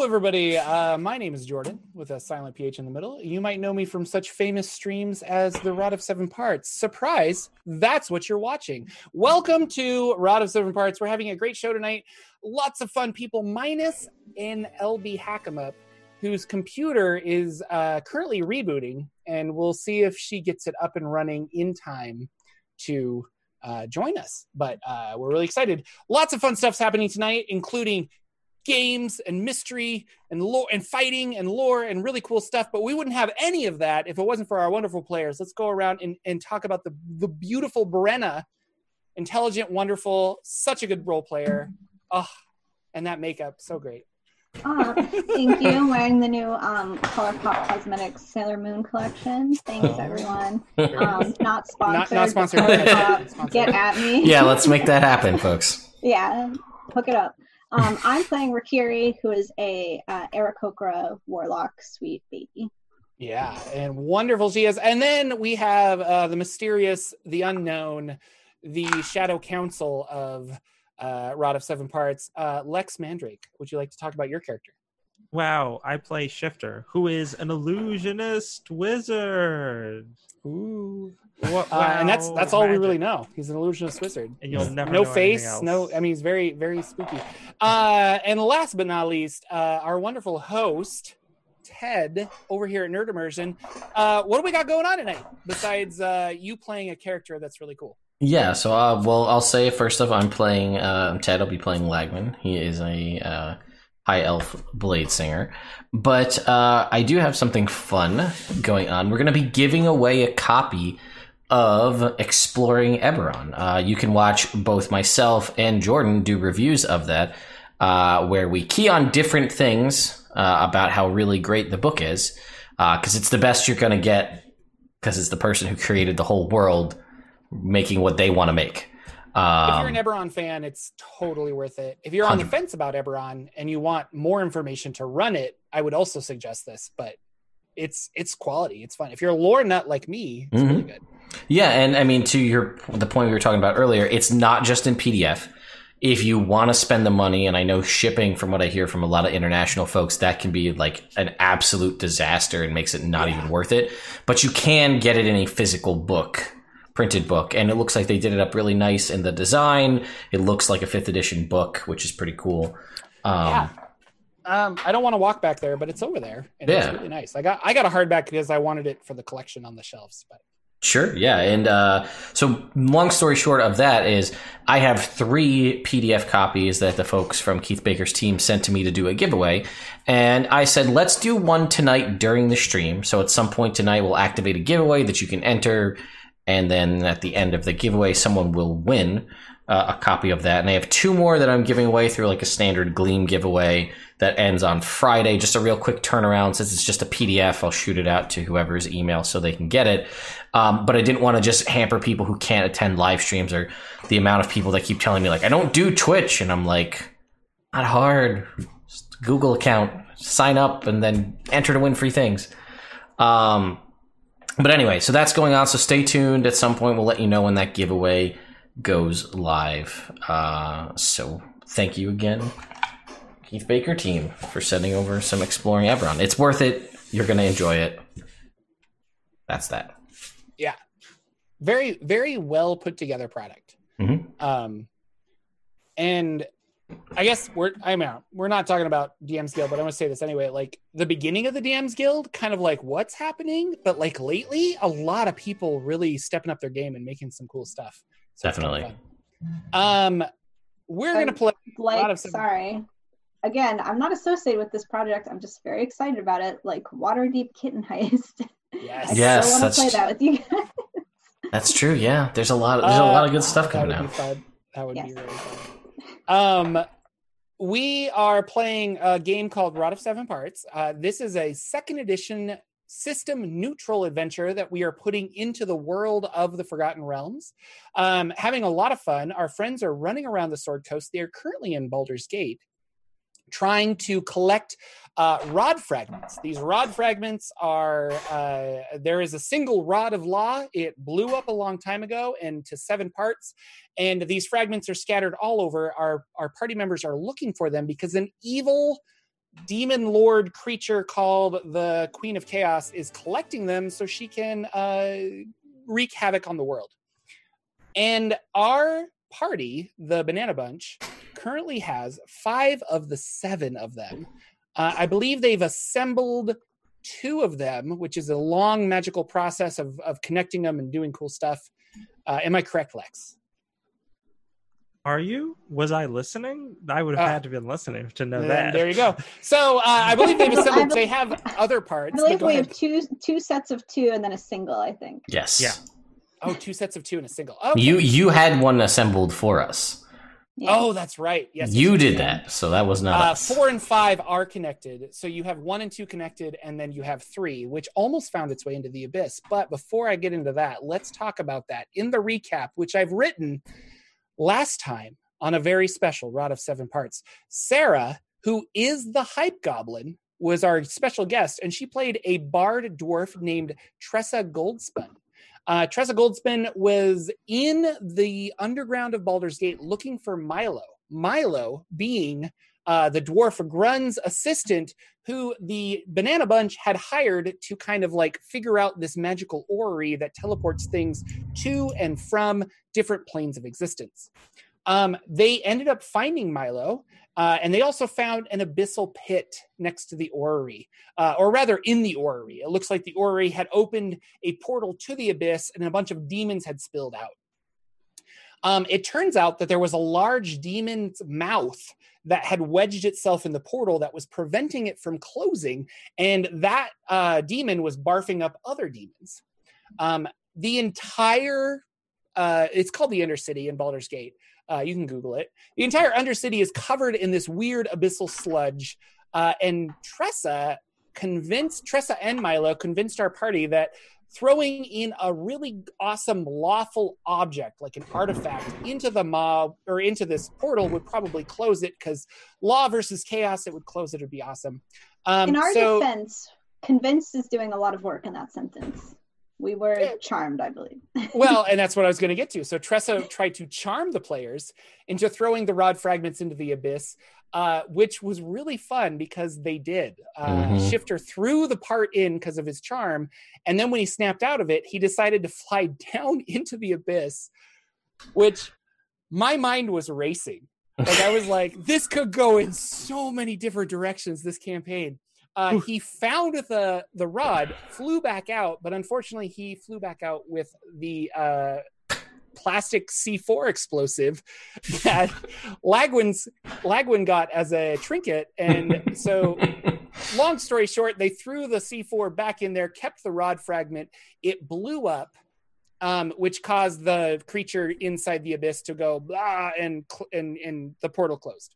Hello, everybody. Uh, my name is Jordan with a silent PH in the middle. You might know me from such famous streams as The Rod of Seven Parts. Surprise, that's what you're watching. Welcome to Rod of Seven Parts. We're having a great show tonight. Lots of fun people, minus NLB HackEmUp, whose computer is uh, currently rebooting, and we'll see if she gets it up and running in time to uh, join us. But uh, we're really excited. Lots of fun stuff's happening tonight, including games and mystery and lore and fighting and lore and really cool stuff. But we wouldn't have any of that if it wasn't for our wonderful players. Let's go around and, and talk about the the beautiful Brenna, intelligent, wonderful, such a good role player. Oh, and that makeup, so great. Oh, thank you. I'm wearing the new um, ColourPop Cosmetics Sailor Moon collection. Thanks, Oh. everyone. Um, not sponsored. not sponsored. Sponsored. Get at me. Yeah, let's make that happen, folks. Yeah, hook it up. Um, I'm playing Rakiri, who is a uh, Aarakocra Warlock sweet baby. Yeah, and wonderful she is. And then we have uh, the mysterious, the unknown, the shadow council of uh, Rod of Seven Parts, uh, Lex Mandrake. Would you like to talk about your character? Wow, I play Shifter, who is an illusionist wizard. Ooh. What, Uh, and that's that's all we really know. He's an illusionist wizard. And you'll never no know face, else. no. I mean, he's very very spooky. Uh, and last but not least, uh, our wonderful host. Ted over here at Nerd Immersion. Uh, what do we got going on tonight besides uh, you playing a character that's really cool? Yeah, so uh, well, I'll say first off, I'm playing uh, Ted. I'll be playing Lagwin. He is a uh, high elf blade singer, but uh, I do have something fun going on. We're going to be giving away a copy of Exploring Eberron. Uh, you can watch both myself and Jordan do reviews of that, uh, where we key on different things uh, about how really great the book is, because it's the best you're going to get, because it's the person who created the whole world making what they want to make. if you're an Um, Eberron fan, it's totally worth it. If you're on the fence about Eberron and you want more information to run it, I would also suggest this. But it's it's quality. It's fun. If you're a lore nut like me, it's really good. Yeah, and I mean to your the point we were talking about earlier, it's not just in PDF. If you want to spend the money, and I know shipping, from what I hear from a lot of international folks, that can be like an absolute disaster and makes it not even worth it. But you can get it in a physical book, printed book, and it looks like they did it up really nice in the design. It looks like a fifth edition book, which is pretty cool. Um, Yeah. Um, I don't want to walk back there, but it's over there, and Yeah. it's really nice. I got I got a hardback because I wanted it for the collection on the shelves. But Sure, yeah. And uh, so, long story short of that is, I have three PDF copies that the folks from Keith Baker's team sent to me to do a giveaway. And I said, let's do one tonight during the stream. So, at some point tonight, we'll activate a giveaway that you can enter. And then at the end of the giveaway, someone will win uh, a copy of that. And I have two more that I'm giving away through like a standard Gleam giveaway that ends on Friday. Just a real quick turnaround. Since it's just a PDF, I'll shoot it out to whoever's email so they can get it. Um, but I didn't want to just hamper people who can't attend live streams or the amount of people that keep telling me like I don't do Twitch, and I'm like, not hard. Just Google account, sign up, and then enter to win free things. Um, but anyway, so that's going on. So stay tuned. At some point, we'll let you know when that giveaway goes live. Uh, so thank you again, Keith Baker team, for sending over some exploring Eberron. It's worth it. You're gonna enjoy it. That's that. Yeah, very very well put together product. Mhm. Um, and I guess we're I mean we're not talking about DM's Guild, but I'm gonna say this anyway. Like the beginning of the DM's Guild, kind of like what's happening, but like lately, a lot of people really stepping up their game and making some cool stuff. So it's kinda Definitely. Um, we're gonna play. Like, lot of sorry. Again, I'm not associated with this project. I'm just very excited about it. Like Waterdeep Kitten Heist. I Yes. Yes, still want that's- to play that with you guys. That's true. Yeah, there's a lot. There's a lot of good stuff that coming would out. Be fun. That would be really fun. Um, we are playing a game called Rod of Seven Parts. Uh, this is a second edition system neutral adventure that we are putting into the world of the Forgotten Realms. Um, having a lot of fun. Our friends are running around the Sword Coast. They are currently in Baldur's Gate. Trying to collect uh, rod fragments. These rod fragments are uh, there is a single rod of law. It blew up a long time ago into seven parts, and these fragments are scattered all over. Our our party members are looking for them because an evil demon lord creature called the Queen of Chaos is collecting them so she can uh, wreak havoc on the world. And our party, the Banana Bunch, currently has five of the seven of them. Uh, I believe they've assembled two of them, which is a long magical process of, of connecting them and doing cool stuff. Uh, am I correct, Lex? Are you? Was I listening? I would have Uh, had to been listening to know that. There you go. So uh, I believe they've assembled. bel- They have other parts. I believe we ahead. have two two sets of two and then a single. I think. Yes. Yeah. Oh, two sets of two and a single. Oh, You you had one assembled for us. Yeah. oh, that's right. Yes, you did that, so that was not Uh, us. four and five are connected. So you have one and two connected, and then you have three, which almost found its way into the abyss. But before I get into that, let's talk about that in the recap, which I've written last time on a very special Rod of Seven Parts. Sarah, who is the Hype Goblin, was our special guest, and she played a bard dwarf named Tressa Goldspun. Uh, Tressa Goldspun was in the underground of Baldur's Gate looking for Milo. Milo being uh, the dwarf Grun's assistant, who the Banana Bunch had hired to kind of like figure out this magical orrery that teleports things to and from different planes of existence. Um, they ended up finding Milo, uh, and they also found an abyssal pit next to the orrery, uh, or rather in the orrery. It looks like the orrery had opened a portal to the abyss, and a bunch of demons had spilled out. Um, it turns out that there was a large demon's mouth that had wedged itself in the portal that was preventing it from closing, and that uh, demon was barfing up other demons. Um, the entire uh, it's called the Undercity in Baldur's Gate. Uh, you can Google it. The entire Undercity is covered in this weird abyssal sludge, uh, and Tressa convinced Tressa and Milo convinced our party that throwing in a really awesome lawful object like an artifact into the mob or into this portal would probably close it because law versus chaos it would close it would be awesome um, In our so defense, convinced is doing a lot of work in that sentence. We were charmed, I believe. well, and that's what I was going to get to. So Tressa tried to charm the players into throwing the rod fragments into the abyss, uh, which was really fun because they did. Uh, Mhm. Shifter threw the part in because of his charm, and then when he snapped out of it, he decided to fly down into the abyss, which my mind was racing. Like I was like, this could go in so many different directions. This campaign. Uh, he found the the rod, flew back out, but unfortunately, he flew back out with the uh, plastic C4 explosive that Lagwin's Lagwin got as a trinket, and so long story short, they threw the C4 back in there, kept the rod fragment. It blew up, um, which caused the creature inside the abyss to go blah, and and and the portal closed.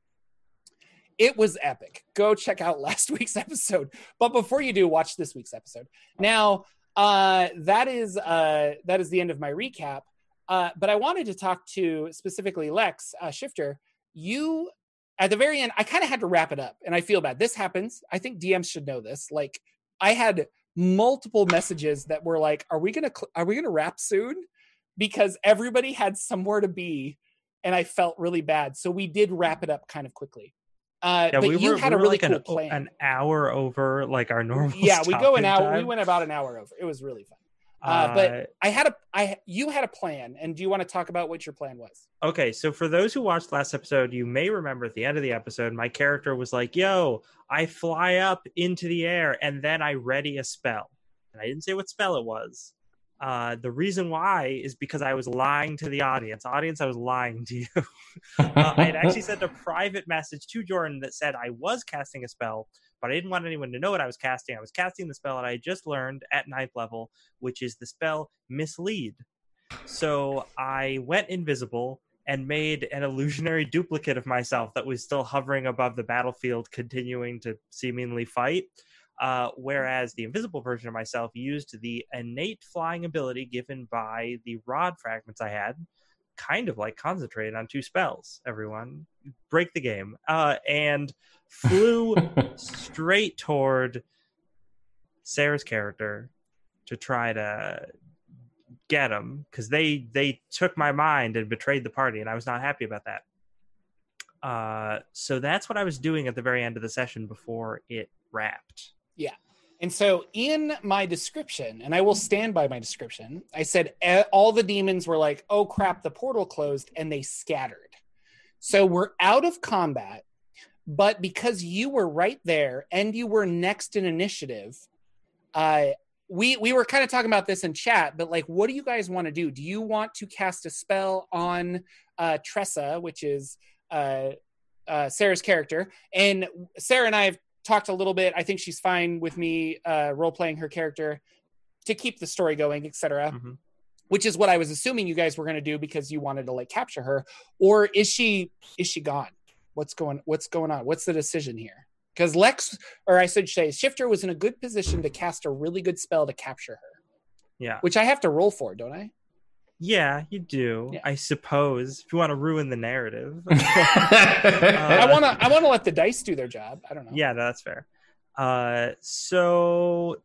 It was epic. Go check out last week's episode. But before you do, watch this week's episode. Now, uh, that is uh, that is the end of my recap. Uh, but I wanted to talk to specifically Lex uh, Shifter. You at the very end, I kind of had to wrap it up, and I feel bad. This happens. I think DMs should know this. Like, I had multiple messages that were like, "Are we gonna cl- are we gonna wrap soon?" Because everybody had somewhere to be, and I felt really bad. So we did wrap it up kind of quickly. Uh, Yeah, but we you were, had we a really like cool an, plan. an hour over like our normal. yeah, we go an hour. We went about an hour over. It was really fun. Uh, but- Uh, I had a I you had a plan, and do you want to talk about what your plan was? Okay, so for those who watched last episode, you may remember at the end of the episode, my character was like, Yo, I fly up into the air and then I ready a spell. And I didn't say what spell it was. Uh, the reason why is because I was lying to the audience. Audience, I was lying to you. uh, I had actually sent a private message to Jordan that said I was casting a spell, but I didn't want anyone to know what I was casting. I was casting the spell that I had just learned at ninth level, which is the spell Mislead. So I went invisible and made an illusionary duplicate of myself that was still hovering above the battlefield, continuing to seemingly fight. Uh, whereas the invisible version of myself used the innate flying ability given by the rod fragments I had, kind of like concentrated on two spells. Everyone, break the game, uh, and flew straight toward Sarah's character to try to get him because they they took my mind and betrayed the party, and I was not happy about that. Uh, so that's what I was doing at the very end of the session before it wrapped. And so in my description, and I will stand by my description, I said all the demons were like, oh crap, the portal closed and they scattered. So we're out of combat, but because you were right there and you were next in initiative, uh, we we were kind of talking about this in chat, but like, what do you guys want to do? Do you want to cast a spell on uh, Tressa, which is uh, uh, Sarah's character? And Sarah and I have talked a little bit. I think she's fine with me uh, role playing her character to keep the story going, etc. Mhm. Which is what I was assuming you guys were going to do because you wanted to like capture her, or is she is she gone? What's going What's going on? What's the decision here? Because Lex, or I should say, Shifter was in a good position to cast a really good spell to capture her, Yeah. which I have to roll for, don't I? Yeah, you do. Yeah. I suppose if you want to ruin the narrative. I want to I want to let the dice do their job. I don't know. yeah, no, that's fair. Uh, so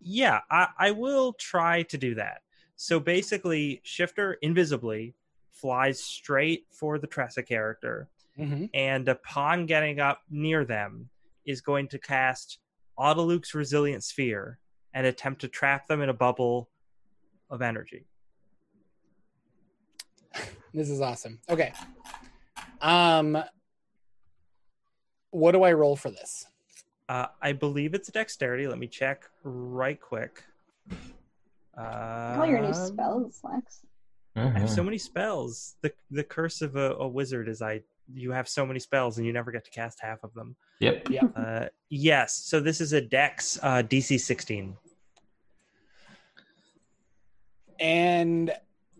yeah, I, I will try to do that. So basically, Shifter invisibly flies straight for the Tressa character, Mhm. and upon getting up near them, is going to cast Otiluke's Resilient Sphere and attempt to trap them in a bubble of energy. This is awesome. Okay. Um, what do I roll for this? Uh, I believe it's a dexterity. Let me check right quick. Uh, All your new spells, Lex. I have so many spells. The the curse of a, a wizard is I you have so many spells and you never get to cast half of them. Yep. Uh, yes, so this is a Dex uh, DC 16. And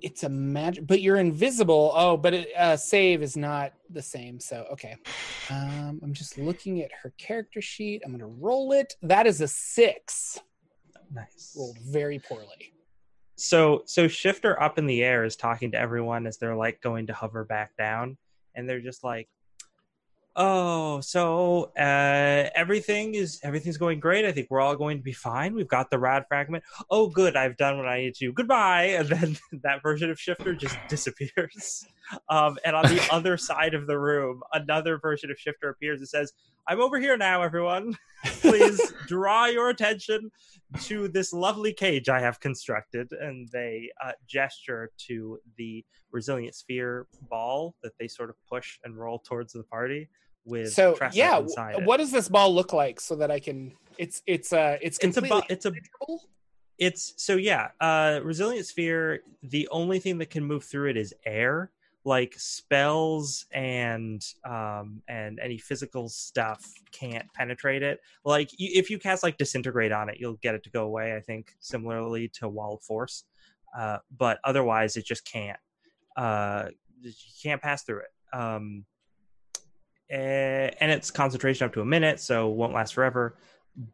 it's a magic, but you're invisible. Oh, but it, uh, save is not the same. So okay. Um, I'm just looking at her character sheet. I'm gonna roll it. That is a six. Nice. Rolled very poorly. So so Shifter up in the air is talking to everyone as they're like going to hover back down, and they're just like, "Oh, so uh, everything is everything's going great. I think we're all going to be fine. We've got the rod fragment. Oh, good. I've done what I need to. Goodbye." And then that version of Shifter just disappears. Um, and on the other side of the room, another version of Shifter appears and says, "I'm over here now, everyone. Please draw your attention to this lovely cage I have constructed, and they uh, gesture to the resilient sphere ball that they sort of push and roll towards the party with So Tressa yeah, what does this ball look like so that I can? It's it's uh it's It's a bu- it's a-? It's so yeah, uh, resilient sphere. The only thing that can move through it is air. Like spells and um, and any physical stuff can't penetrate it. Like you, if you cast like disintegrate on it, you'll get it to go away. I think similarly to wild force, uh, but otherwise it just can't. Uh, you can't pass through it. Um, eh, and it's concentration up to a minute, so won't last forever.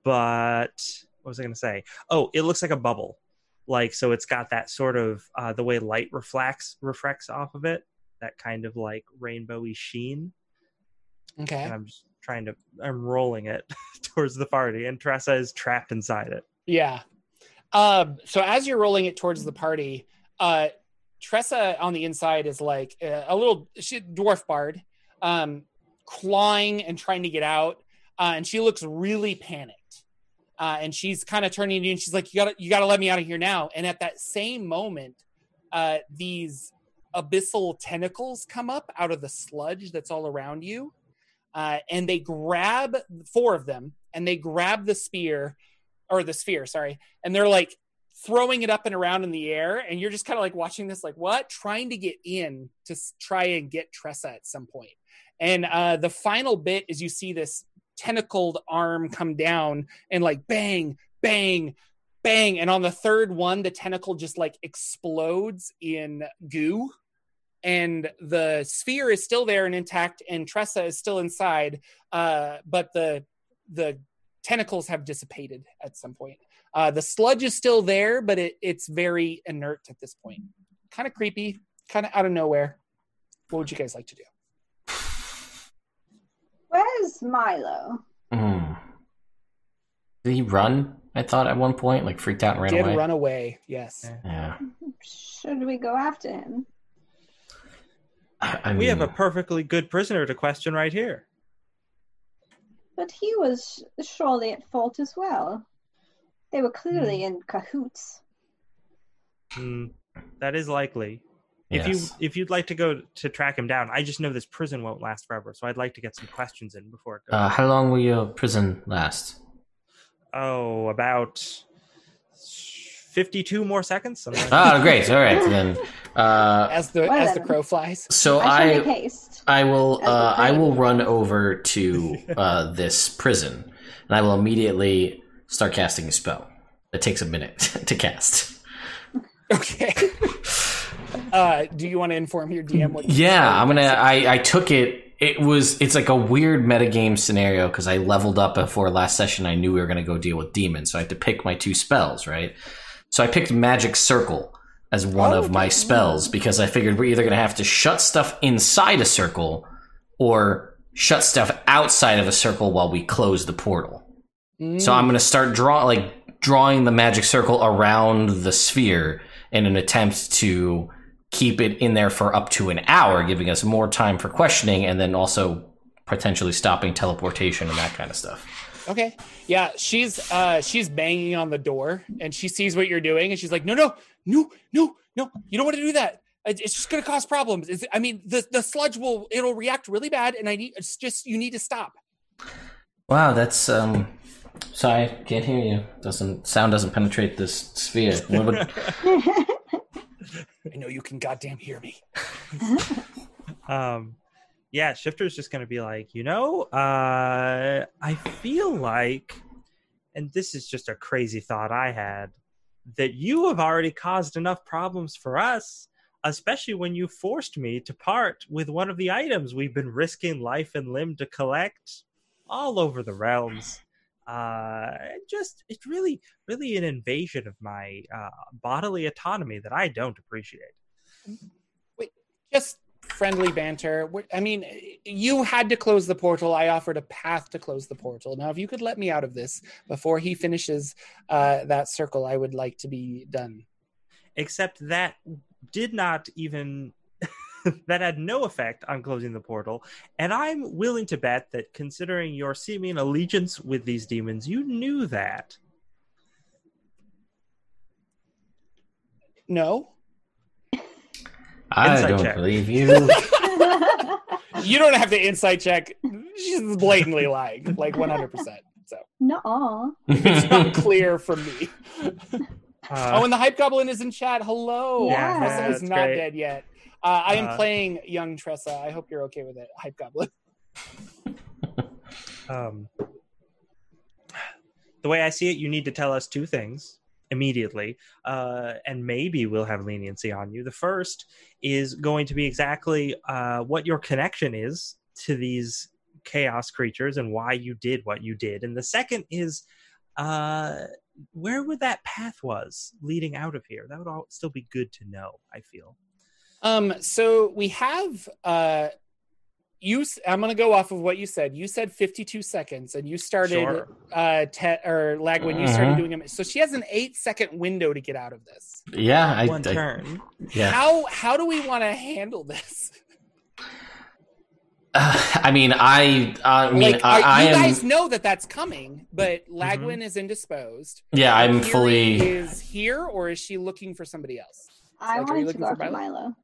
But what was I going to say? Oh, it looks like a bubble. Like so, it's got that sort of uh, the way light reflects reflects off of it, that kind of like rainbowy sheen. Okay. And I'm just trying to, I'm rolling it towards the party, and Tressa is trapped inside it. Yeah. Um, so as you're rolling it towards the party, uh, Tressa on the inside is like a little she, dwarf bard, um, clawing and trying to get out, uh, and she looks really panicked. Uh, and she's kind of turning to you, and she's like, "You gotta, you gotta let me out of here now." And at that same moment, uh, these abyssal tentacles come up out of the sludge that's all around you, uh, and they grab four of them, and they grab the spear or the sphere, sorry, and they're like throwing it up and around in the air, and you're just kind of like watching this, like what, trying to get in to try and get Tressa at some point. And uh, the final bit is you see this tentacled arm come down and like bang, bang, bang, and on the third one, the tentacle just like explodes in goo. And the sphere is still there and intact, and Tressa is still inside. Uh, but the the tentacles have dissipated at some point. Uh, the sludge is still there, but it, it's very inert at this point. Kind of creepy, kind of out of nowhere. What would you guys like to do? Where's Milo? Mm. Did he run? I thought at one point, like freaked out and ran Did away. run away? Yes. Yeah. Yeah. Should we go after him? I I We have a perfectly good prisoner to question right here. But he was surely at fault as well. They were clearly in cahoots. Hmm, that is likely. If you if you'd like to go to track him down, I just know this prison won't last forever, so I'd like to get some questions in before it goes. Uh, how long will your prison last? Oh, about fifty-two more seconds. oh, great. All right then. Uh, As the Well as the crow flies. so I I. I will uh, I will run over to uh, this prison, and I will immediately start casting a spell. It takes a minute to cast. Okay. uh, do you want to inform your DM what? Yeah, I'm gonna. I I took it. It was. It's like a weird metagame scenario because I leveled up before last session. I knew we were gonna go deal with demons, so I had to pick my two spells. Right. So I picked Magic Circle as one Oh, of my spells because I figured we're either gonna have to shut stuff inside a circle or shut stuff outside of a circle while we close the portal. Mm. So I'm gonna start draw like drawing the magic circle around the sphere in an attempt to keep it in there for up to an hour, giving us more time for questioning, and then also potentially stopping teleportation and that kind of stuff. Okay. Yeah, she's uh she's banging on the door and she sees what you're doing and she's like, "No, no. No, no. No. You don't want to do that. It's just going to cause problems. It's, I mean, the the sludge will it'll react really bad and I need it's just you need to stop." Wow, that's um. Sorry, can't hear you. Doesn't sound doesn't penetrate this sphere. What would- I know you can goddamn hear me. um yeah shifter's just going to be like you know uh i feel like and this is just a crazy thought i had that you have already caused enough problems for us especially when you forced me to part with one of the items we've been risking life and limb to collect all over the realms uh just it's really really an invasion of my uh bodily autonomy that i don't appreciate Wait, Just friendly banter. I mean, you had to close the portal. I offered a path to close the portal. Now, if you could let me out of this before he finishes uh, that circle, I would like to be done. except that did not even that had no effect on closing the portal and i'm willing to bet that considering your seeming allegiance with these demons you knew that No, I Insight don't check. believe you. you don't have to insight check. She's blatantly lying, like 100%. So no. it's not clear for me. uh, oh, and the hype goblin is in chat. Hello. Yeah. Tressa is not great. dead yet. Uh, I am Uh, playing young Tressa. I hope you're okay with it, hype goblin. um, the way i see it you need to tell us two things immediately uh, and maybe we'll have leniency on you. The first is going to be exactly uh, what your connection is to these chaos creatures and why you did what you did. And the second is uh, where would that path was leading out of here? That would all still be good to know i feel Um, so we have uh you I'm gonna go off of what you said. You said 52 seconds and you started Sure. uh te- or Lagwin you started Mhm. doing them. So she has an eight second window to get out of this. yeah, I, one I turn yeah. How how do we want to handle this? I mean, I I mean, like I, I you am. Mm-hmm. guys know that that's coming, but Lagwin is indisposed. yeah, I'm Kiri fully. is here or is she looking for somebody else? I Like, are you wanted to looking go for Milo? Milo.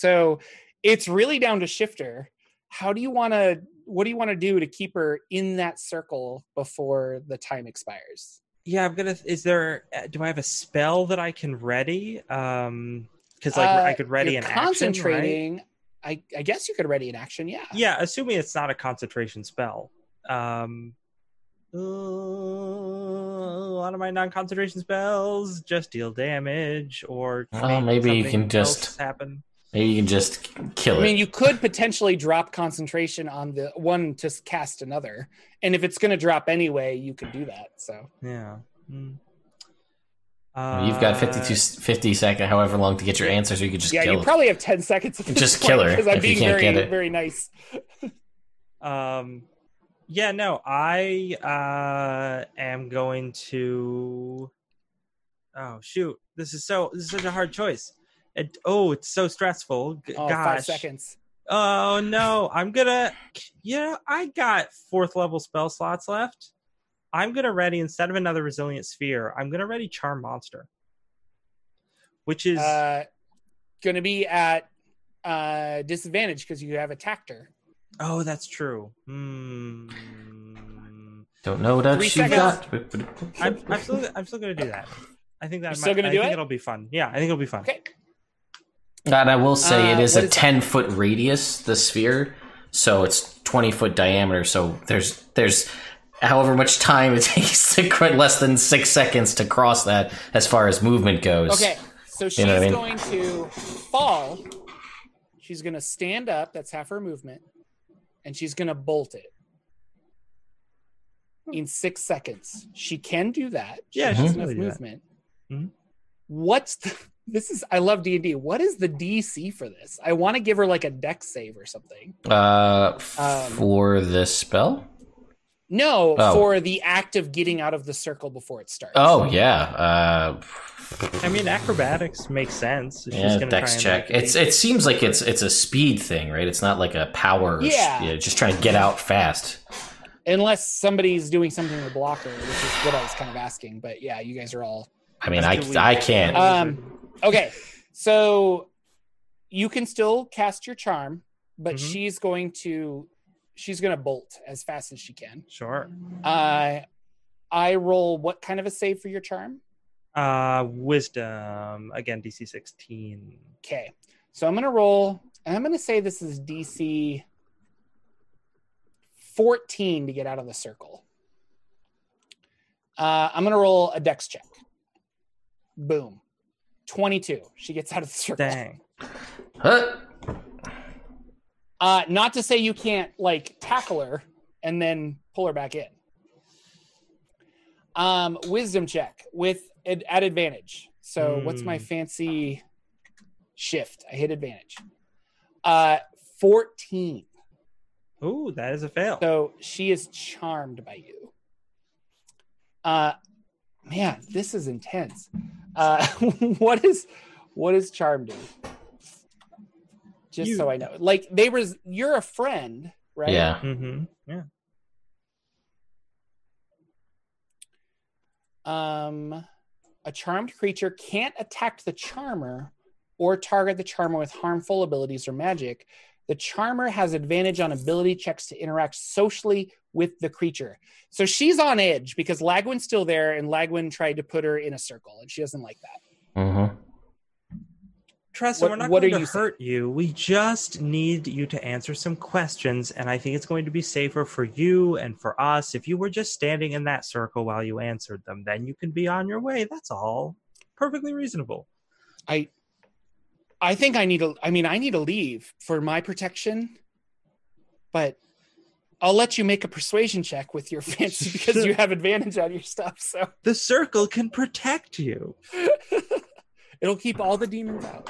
So it's really down to Shifter. How do you want to? What do you want to do to keep her in that circle before the time expires? yeah i'm gonna is there uh, do i have a spell that i can ready um because like Uh, i could ready you're an action right? concentrating. I, I guess you could ready an action. Yeah. yeah assuming it's not a concentration spell um uh, a lot of my non-concentration spells just deal damage or Well, make maybe you can just- happen Maybe you can just kill it. I mean, you could potentially drop concentration on the one to cast another, and if it's going to drop anyway, you could do that. So yeah Mm. You've got Uh, 52, 50 second, however long to get your answer, so you could just yeah, kill you it. probably have ten seconds. At Just point, kill her because I'm if being can't very very nice. Um, yeah, no, I uh, am going to. Oh shoot! This is so. This is such a hard choice. It, oh, it's so stressful. G- Oh, gosh. five seconds. Oh no, I'm gonna. Yeah, I got fourth level spell slots left. I'm gonna ready instead of another resilient sphere. I'm gonna ready charm monster, which is Uh, going to be at uh, disadvantage because you have attacked her. oh, that's true. Hmm. Don't know what else Three you got. I'm, I'm still I'm still gonna do that. I think that You're might, still gonna I do think it? it'll be fun. Yeah, I think it'll be fun. Okay. And I will say Uh, it is a is that? 10 foot radius, the sphere. So it's 20 foot diameter. So there's, there's however much time it takes to quite less than six seconds to cross that as far as movement goes. Okay. So she's know I mean? going to fall. She's going to stand up. That's half her movement. And she's going to bolt it in six seconds. She can do that. She Yeah, has she enough can really do that. movement. Mhm. What's the, this is I love D and D. What is the DC for this? I want to give her like a dex save or something. Uh, f- Um, for the spell? No, Oh. for the act of getting out of the circle before it starts. Oh, yeah. Uh, I mean, acrobatics makes sense. She's yeah, gonna dex try and, check. like, It's it seems like it's it's a speed thing, right? It's not like a power. Yeah. just trying to get out fast. unless somebody's doing something to block her, which is what I was kind of asking. But yeah, you guys are all I mean, I I can't. Um, okay, so you can still cast your charm, but Mhm. she's going to she's going to bolt as fast as she can. Sure. Uh, I roll what kind of a save for your charm? Uh, wisdom again, DC 16. Okay, so I'm going to roll, and I'm going to say this is DC 14 to get out of the circle. Uh, I'm going to roll a dex check. Boom. 22. She gets out of the circle. Dang. Huh? Uh, not to say you can't like tackle her and then pull her back in. Um, wisdom check with ad- at advantage. So what's my Hmm. fancy shift? I hit advantage. Uh, 14. Ooh, that is a fail. So she is charmed by you. Uh, man, this is intense. Uh, what is what does charm do? Just You- so I know, like they was you're a friend, right? Yeah. Mm-hmm. Yeah. Um, a charmed creature can't attack the charmer or target the charmer with harmful abilities or magic. The charmer has advantage on ability checks to interact socially with the creature. So she's on edge because Lagwin's still there, and Lagwin tried to put her in a circle, and she doesn't like that. Mm-hmm. Tressa, What- we're not what going are to you saying? hurt you. We just need you to answer some questions, and I think it's going to be safer for you and for us if you were just standing in that circle while you answered them. Then you can be on your way. That's all. Perfectly reasonable. I, I think I need to. I mean, I need to leave for my protection, but I'll let you make a persuasion check with your fancy because you have advantage on your stuff. So The circle can protect you. it'll keep all the demons out.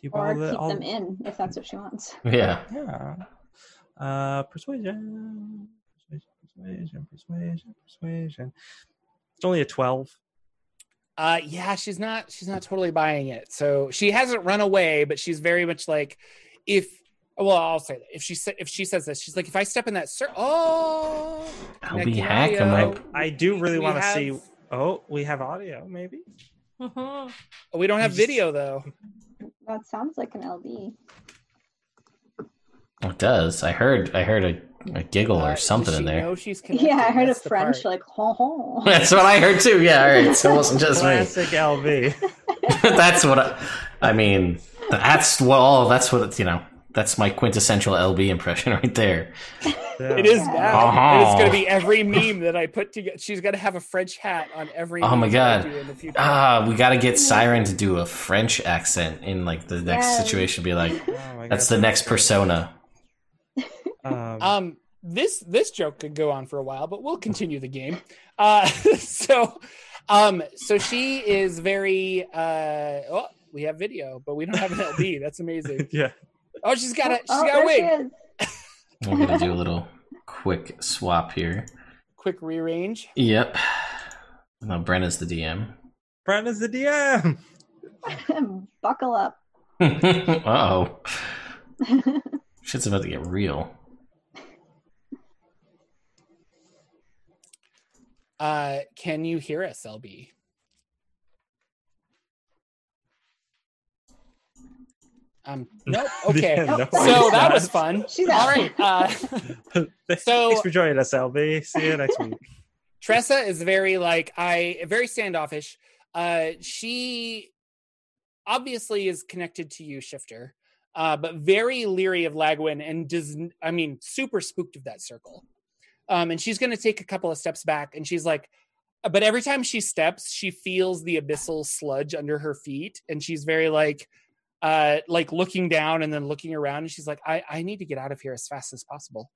Keep Or all the keep all, them in if that's what she wants. Yeah. Yeah. Uh, persuasion, persuasion, persuasion, persuasion, persuasion. It's only a twelve. Uh, yeah, she's not. She's not totally buying it. So she hasn't run away, but she's very much like, if. Well, I'll say that if she sa- if she says this, she's like, if I step in that circle, oh, I'll be and hack 'em Mario, up. I do really want to have- see. Oh, we have audio, maybe. We don't have just- video though. That sounds like an LB. It does. I heard. I heard a, a giggle Uh, or something in there. know she's connected? Yeah, I heard a That's the French part. like ho ho. That's what I heard too. Yeah. All right. So it wasn't just me. Classic LB. that's what I, I mean. That's what all. That's what it's you know. That's my quintessential LB impression right there. It is Yeah. now. Uh-huh. And it's going to be every meme that I put together. She's going to have a French hat on every. Oh my meme that God. do in. Ah, we got to get Siren to do a French accent in like the next Yes. situation. Be like, Oh my that's the next persona. Um, Um, this this joke could go on for a while, but we'll continue the game. Uh, so, um, so she is very. Uh, oh, we have video, but we don't have an LB. That's amazing. yeah. Oh, she's got a she's oh, got a there she wig. is. I'm gonna do a little quick swap here. Quick rearrange. Yep. No, Brenna's the DM. Brenda's the DM. Buckle up. uh oh. Shit's about to get real. Uh, can you hear us, LB? Um, nope. Okay. Yeah, no, so that was fun. She's All out. right. Uh, So- thanks for joining us, LB. See you next week. Tressa is very like I very standoffish. Uh she obviously is connected to you, Shifter, uh, but very leery of Lagwin and does I mean super spooked of that circle. Um, and she's gonna take a couple of steps back and she's like, but every time she steps, she feels the abyssal sludge under her feet, and she's very like uh like looking down and then looking around and she's like, I, I need to get out of here as fast as possible.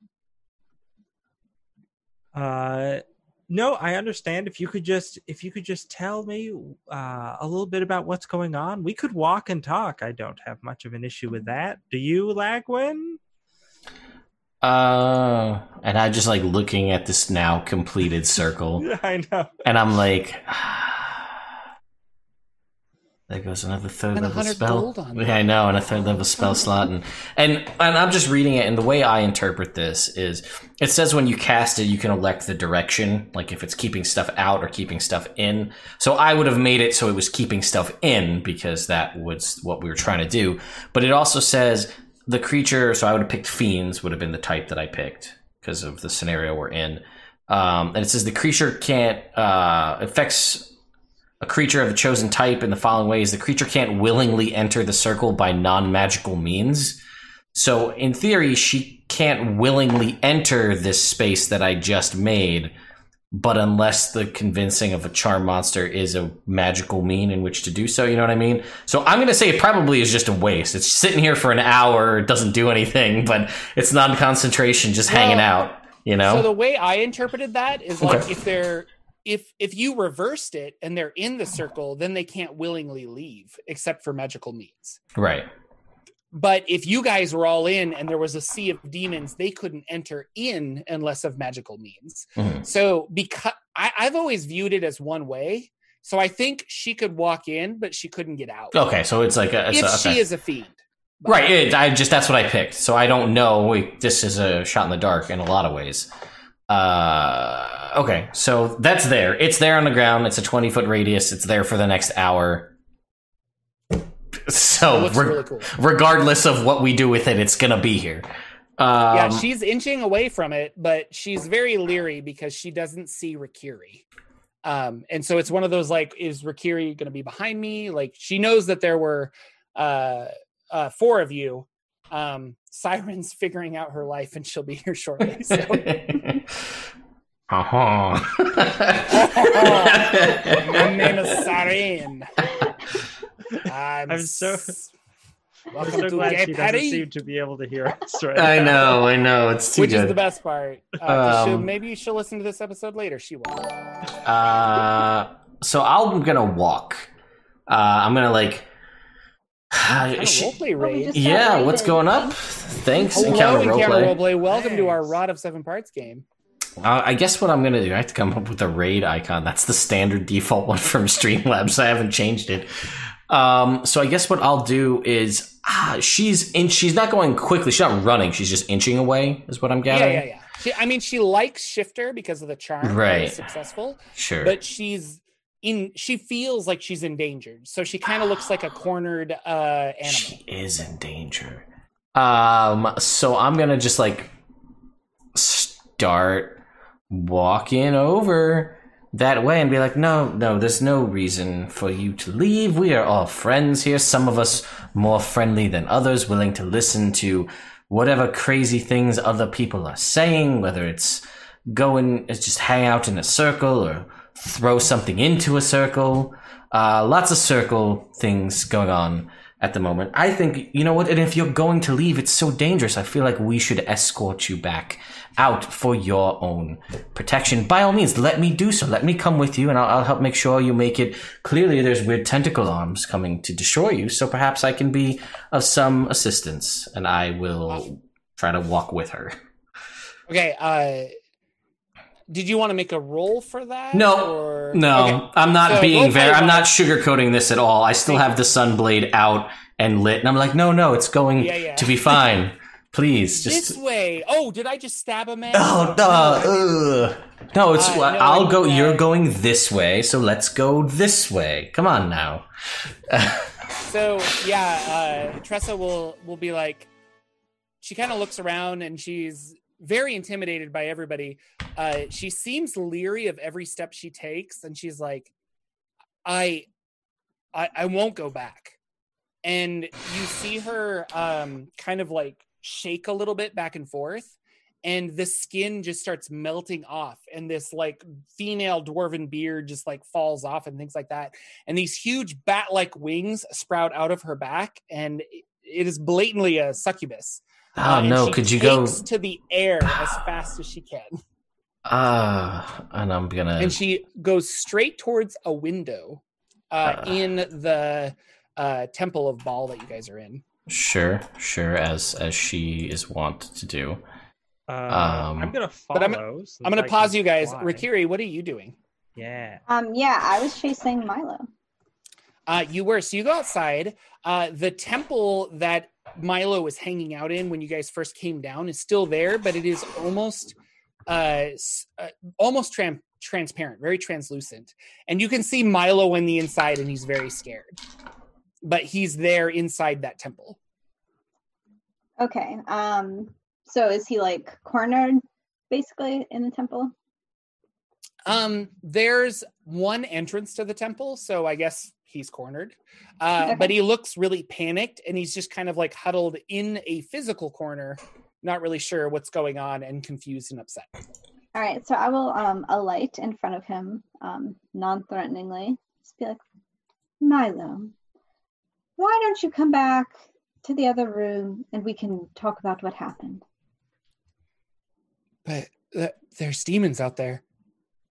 Uh, no, I understand. If you could just, if you could just tell me uh, a little bit about what's going on, we could walk and talk. I don't have much of an issue with that. Do you, Lagwin? Uh, and I'm just like looking at this now completed circle, I know. and I'm like, there goes another third And level spell. Yeah, I know, and a third level spell slot, and and and I'm just reading it, and the way I interpret this is, it says when you cast it, you can elect the direction, like if it's keeping stuff out or keeping stuff in. So I would have made it so it was keeping stuff in because that was what we were trying to do. But it also says the creature. So I would have picked fiends would have been the type that I picked because of the scenario we're in. Um, and it says the creature can't uh, affects a creature of the chosen type in the following ways: the creature can't willingly enter the circle by non-magical means. So in theory, she can't willingly enter this space that I just made, but unless the convincing of a charm monster is a magical mean in which to do so, you know what I mean? So I'm going to say it probably is just a waste. It's sitting here for an hour, it doesn't do anything, but it's non-concentration, just hanging out, you know? So the way I interpreted that is like Okay. if they're if if you reversed it and they're in the circle, then they can't willingly leave except for magical means. right. But if you guys were all in and there was a sea of demons, they couldn't enter in unless of magical means. Mhm. So because I, I've always viewed it as one way. So I think she could walk in, but she couldn't get out. Okay, so it's like a, it's if a, okay. she is a fiend. But- Right. It, I just that's what I picked. So I don't know. Wait, this is a shot in the dark in a lot of ways. Uh, okay, so that's there. It's there on the ground. It's a twenty foot radius. It's there for the next hour. So reg- really cool. regardless of what we do with it, it's gonna be here. Um, yeah, she's inching away from it, but she's very leery because she doesn't see Rakiri. Um, and so it's one of those like, is Rakiri going to be behind me? Like she knows that there were uh, uh, four of you. Um, Siren's figuring out her life, and she'll be here shortly. So uh-huh. my name is Siren. I'm, I'm so- I'm so to glad Gay she doesn't seem to be able to hear us right I now. know. I know. It's too Which good. is the best part. Uh, 'cause she'll- Um, maybe she'll listen to this episode later. She won't. Uh, so I'm gonna walk. Uh, I'm gonna like. Kind of Sh- roleplay raid. just- yeah, Start what's going up? Thanks, Hello, Encounter Encounter Roleplay. Roleplay. Welcome to our Rod of Seven Parts game. Uh, I guess what I'm gonna do, I have to come up with a raid icon. That's the standard default one from Streamlabs. I haven't changed it. Um, so I guess what I'll do is, ah, she's in. She's not going quickly. She's not running. She's just inching away. Is what I'm Yeah, gathering. yeah, yeah. She, I mean, she likes Shifter because of the charm. Right. Successful, Sure. but she's in. She feels like she's endangered, so she kind of looks like a cornered uh, animal. She is in danger. Um, so I'm gonna just like start walking over that way and be like, no, no, there's no reason for you to leave. We are all friends here. Some of us more friendly than others, willing to listen to whatever crazy things other people are saying, whether it's go and just hang out in a circle or throw something into a circle. Uh, lots of circle things going on at the moment. I think, you know what, and if you're going to leave, it's so dangerous. I feel like we should escort you back out for your own protection. By all means, let me do so. Let me come with you and I'll, I'll help make sure you make it. Clearly, there's weird tentacle arms coming to destroy you, so perhaps I can be of some assistance and I will try to walk with her. Okay. Uh, did you want to make a roll for that? No, or... No, Okay. I'm not So being very. I'm not sugarcoating this at all. I still have the Sunblade out and lit. And I'm like, no, no, it's going Yeah, yeah. to be fine. Please, just. this way. Oh, did I just stab a man? Oh no! ugh. No, it's. Uh, no, I'll go. You're going this way, so let's go this way. Come on now. So yeah, uh, Tressa will will be like, she kind of looks around and she's very intimidated by everybody. Uh, she seems leery of every step she takes, and she's like, I, I, I won't go back. And you see her um, kind of like shake a little bit back and forth. And the skin just starts melting off, and this like female dwarven beard just like falls off, and things like that and these huge bat-like wings sprout out of her back and it is blatantly a succubus Oh Uh, no! she Could you go? to the air as fast as she can Ah, and I'm gonna. and she goes straight towards a window uh, Uh. in the uh, temple of Baal that you guys are in Sure, sure, as as she is wont to do. Uh, Um, I'm gonna follow. but I'm- since i'm going I to pause you guys fly. rikiri what are you doing Yeah. Um, yeah, I was chasing Milo. Uh, you were. So you go outside. Uh, the temple that Milo was hanging out in when you guys first came down is still there, but it is almost, uh, uh almost tran- transparent, very translucent, and you can see Milo in the inside, and he's very scared. But he's there inside that temple. Okay. Um, so is he like cornered basically in the temple? Um, there's one entrance to the temple, so I guess he's cornered. Uh, But he looks really panicked, and he's just kind of like huddled in a physical corner, not really sure what's going on, and confused and upset. All right, so I will um alight in front of him, um, non-threateningly. Just be like, Milo, why don't you come back to the other room and we can talk about what happened? But uh, there's demons out there.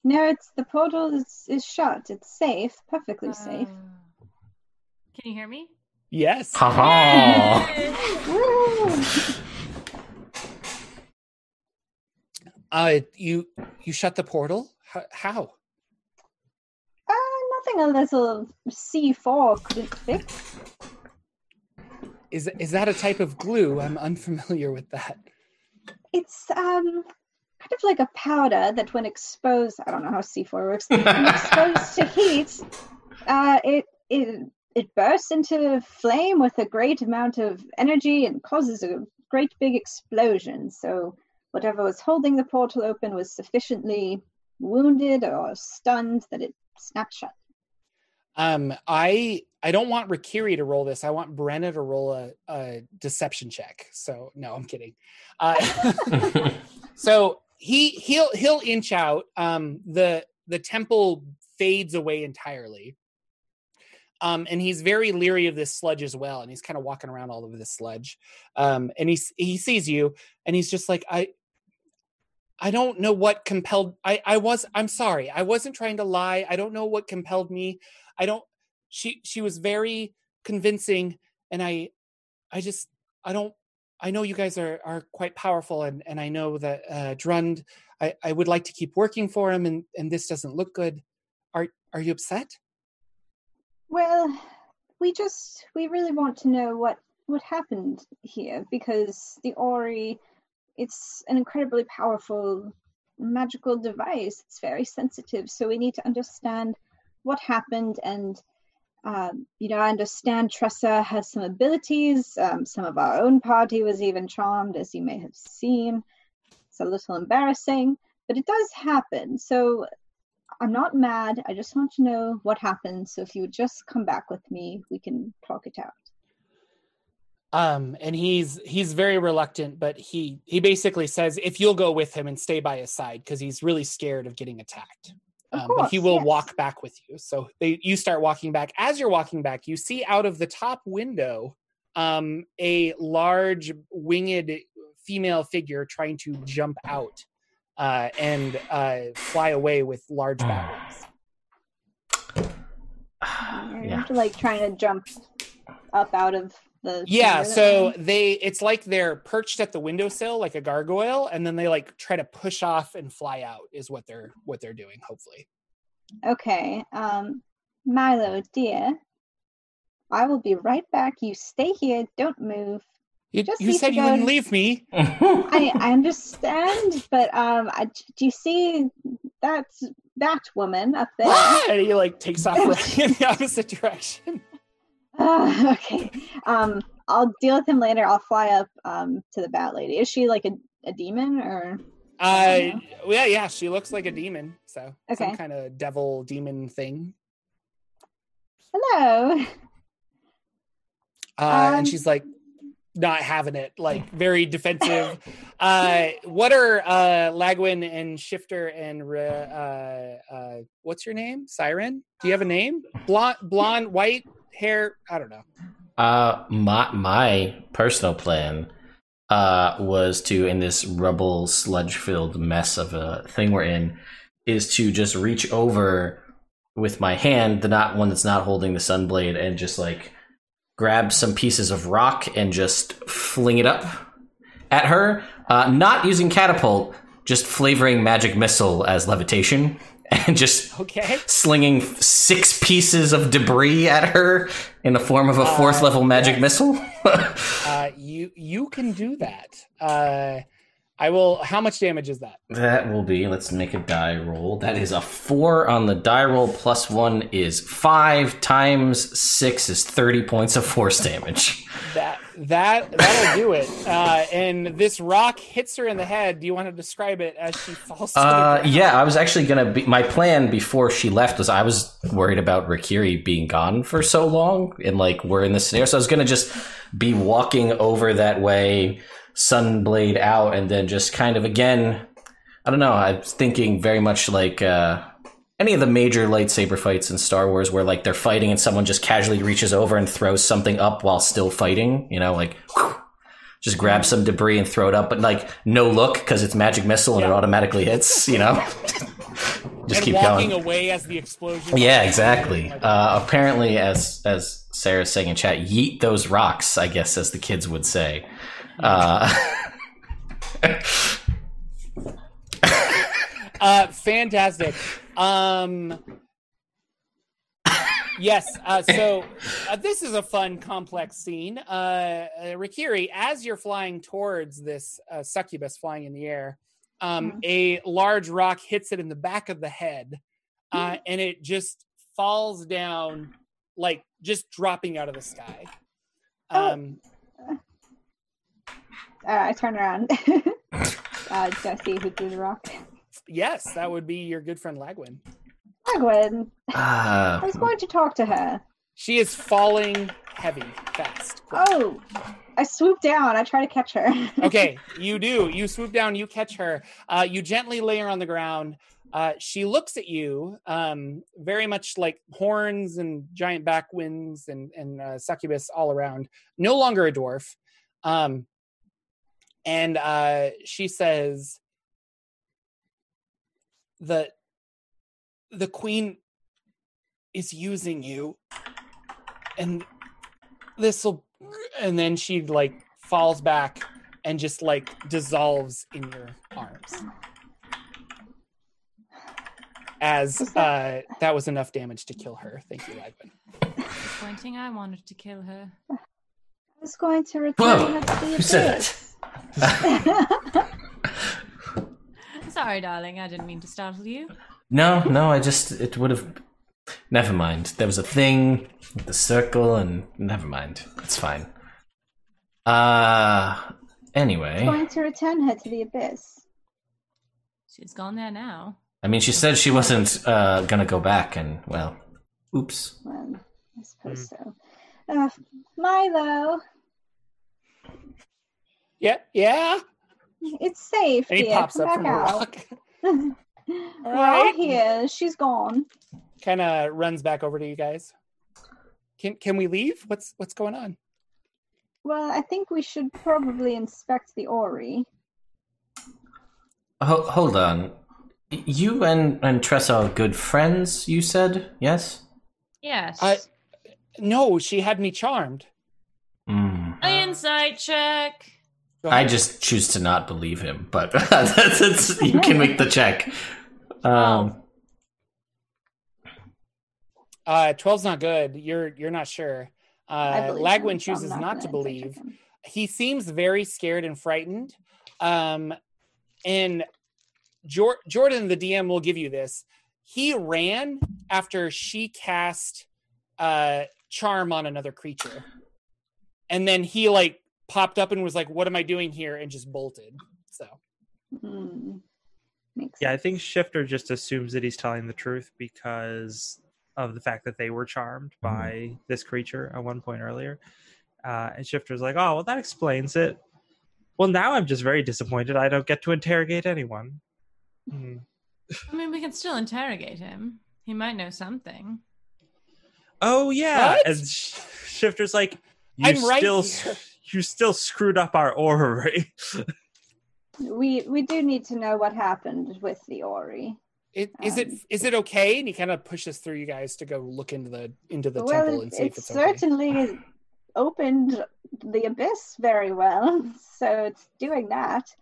No, it's the portal is, is shut. It's safe, perfectly safe. Uh, Can you hear me? Yes. Haha! Woo! Uh, you you shut the portal? H- how? Uh, nothing a little C4 couldn't fix. Is is that a type of glue? I'm unfamiliar with that. It's um kind of like a powder that when exposed, I don't know how C4 works, when exposed to heat, uh, it it it bursts into flame with a great amount of energy and causes a great big explosion. So whatever was holding the portal open was sufficiently wounded or stunned that it snapped shut. Um, I I don't want Rikiri to roll this. I want Brenna to roll a, a deception check. So no, I'm kidding. Uh, so he he'll he'll inch out. Um, the the temple fades away entirely. Um, and he's very leery of this sludge as well, and he's kind of walking around all over this sludge. Um, and he he sees you, and he's just like, I I don't know what compelled. I I was I'm sorry. I wasn't trying to lie. I don't know what compelled me. I don't. She she was very convincing, and I I just I don't. I know you guys are are quite powerful, and and I know that uh, Drund. I I would like to keep working for him, and and this doesn't look good. Are are you upset? Well, we just we really want to know what what happened here because the Ori it's an incredibly powerful magical device. It's very sensitive, so we need to understand what happened and um, you know, I understand Tressa has some abilities. Um, some of our own party was even charmed, as you may have seen. It's a little embarrassing, but it does happen. So I'm not mad. I just want to know what happened. So if you would just come back with me, we can talk it out. Um, and he's he's very reluctant, but he he basically says if you'll go with him and stay by his side because he's really scared of getting attacked. Of Um, but he will yes. walk back with you. So they you start walking back. As you're walking back, you see out of the top window um, a large winged female figure trying to jump out uh, and uh, fly away with large bat wings. You're yeah. like trying to jump up out of the Yeah, so they it's like they're perched at the windowsill like a gargoyle, and then they like try to push off and fly out is what they're what they're doing, hopefully. Okay. Um, Milo, dear, I will be right back. You stay here. Don't move. You, Just you said you wouldn't and- leave me. I, I understand, but um, I, do you see that's that woman up there? and he like takes off running in the opposite direction. Ah, okay. Um, I'll deal with him later. I'll fly up um to the bat lady. Is she like a, a demon or? Uh, Yeah. yeah, she looks like a demon, so some Okay. kind of devil demon thing. Hello. Uh, Um, and she's like not having it, like very defensive. uh, what are uh, Lagwin and Shifter and Re- uh, uh, what's your name? Siren? Do you have a name? Blonde, blonde, white hair? I don't know. Uh, my my personal plan uh was to in this rubble sludge filled mess of a thing we're in is to just reach over with my hand, the not one that's not holding the sunblade, and just like grab some pieces of rock and just fling it up at her. Uh, not using catapult, just flavoring magic missile as levitation, and just Okay. slinging six pieces of debris at her in the form of a fourth Uh, level magic missile. Uh, you you can do that. Uh, I will. How much damage is that? that will be, let's make a die roll. That is a four on the die roll, plus one is five, times six is 30 points of force damage. That that that'll do it. Uh, and this rock hits her in the head. Do you want to describe it as she falls? Uh, yeah, I was actually gonna be. My plan before she left was I was worried about Rikiri being gone for so long, and like we're in this scenario, so I was gonna just be walking over that way, sunblade out, and then just kind of again. I don't know. I'm thinking very much like uh, any of the major lightsaber fights in Star Wars, where like they're fighting and someone just casually reaches over and throws something up while still fighting. You know, like. Just grab some debris and throw it up, but like no look because it's magic missile and it automatically hits. You know, just and keep walking going. away as the explosion. Yeah, exactly. Uh, apparently, as as Sarah's saying in chat, yeet those rocks. I guess as the kids would say. Uh, Uh, fantastic. Um, yes. Uh, so uh, this is a fun, complex scene. Uh, uh, Rikiri, as you're flying towards this uh, succubus flying in the air, um, a large rock hits it in the back of the head, uh, and it just falls down, like just dropping out of the sky. Oh. Uh, I turn around. uh, do I see who threw the rock? yes, that would be your good friend Lagwin. Agwin. I uh, was going to talk to her. She is falling heavy, fast. Oh, I swoop down. I try to catch her. okay, you do. You swoop down, you catch her. Uh, you gently lay her on the ground. Uh, she looks at you, um, very much like horns and giant back winds and, and uh, succubus all around. No longer a dwarf. Um, and uh, she says, "the The queen is using you, and this will." And then she like falls back and just like dissolves in your arms. As uh, that was enough damage to kill her. Thank you, Lagwin. Disappointing. I wanted to kill her. I was going to return Whoa, her to the who said abyss. Sorry, darling. I didn't mean to startle you. no, no. I just it would have. Never mind. There was a thing with the circle, and never mind. It's fine. Uh anyway, going to return her to the abyss. She's gone there now. I mean, she said she wasn't uh, gonna go back, and well, oops. Well, I suppose so. Uh, Milo, Yeah, yeah. it's safe. And he dear. pops Come up from back a out. rock. We're all right. here. She's gone. Kind of runs back over to you guys. Can can we leave? What's what's going on? Well, I think we should probably inspect the Ori. Ho- hold on. You and and Tressa are good friends. You said yes. Yes. I- No, she had me charmed. Mm. Insight check. Go I just choose to not believe him, but that's, it's, you can make the check. Um, Uh, 12's not good. You're you're not sure. I Uh, Lagwin chooses not not to believe. He seems very scared and frightened. Um, and Jor- Jordan, the DM, will give you this. He ran after she cast uh, charm on another creature, and then he like popped up and was like, "What am I doing here?" and just bolted. So Hmm. Yeah, I think Shifter just assumes that he's telling the truth because of the fact that they were charmed by this creature at one point earlier. Uh, and Shifter's like, oh, well, that explains it. Well, now I'm just very disappointed I don't get to interrogate anyone. Hmm. I mean, we can still interrogate him. He might know something. Oh, yeah. What? And Sh- Shifter's like, you I'm right still, here. You still screwed up our orrery. We we do need to know what happened with the Ori. it, is it Um, is it okay? And he kind of pushes through you guys to go look into the into the well, temple and see it if it's okay. certainly opened the abyss very well, so it's doing that.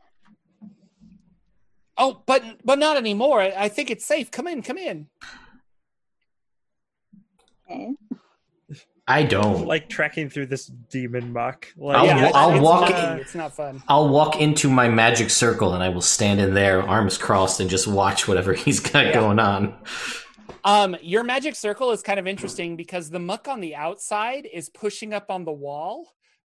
Oh, but but not anymore. I, I think it's safe. Come in, come in. Okay. I don't. like trekking through this demon muck. Like, I'll, Yeah, wa- it's- I'll walk. not- it's not fun. I'll walk into my magic circle and I will stand in there, arms crossed, and just watch whatever he's got Yeah. going on. Um, your magic circle is kind of interesting because the muck on the outside is pushing up on the wall,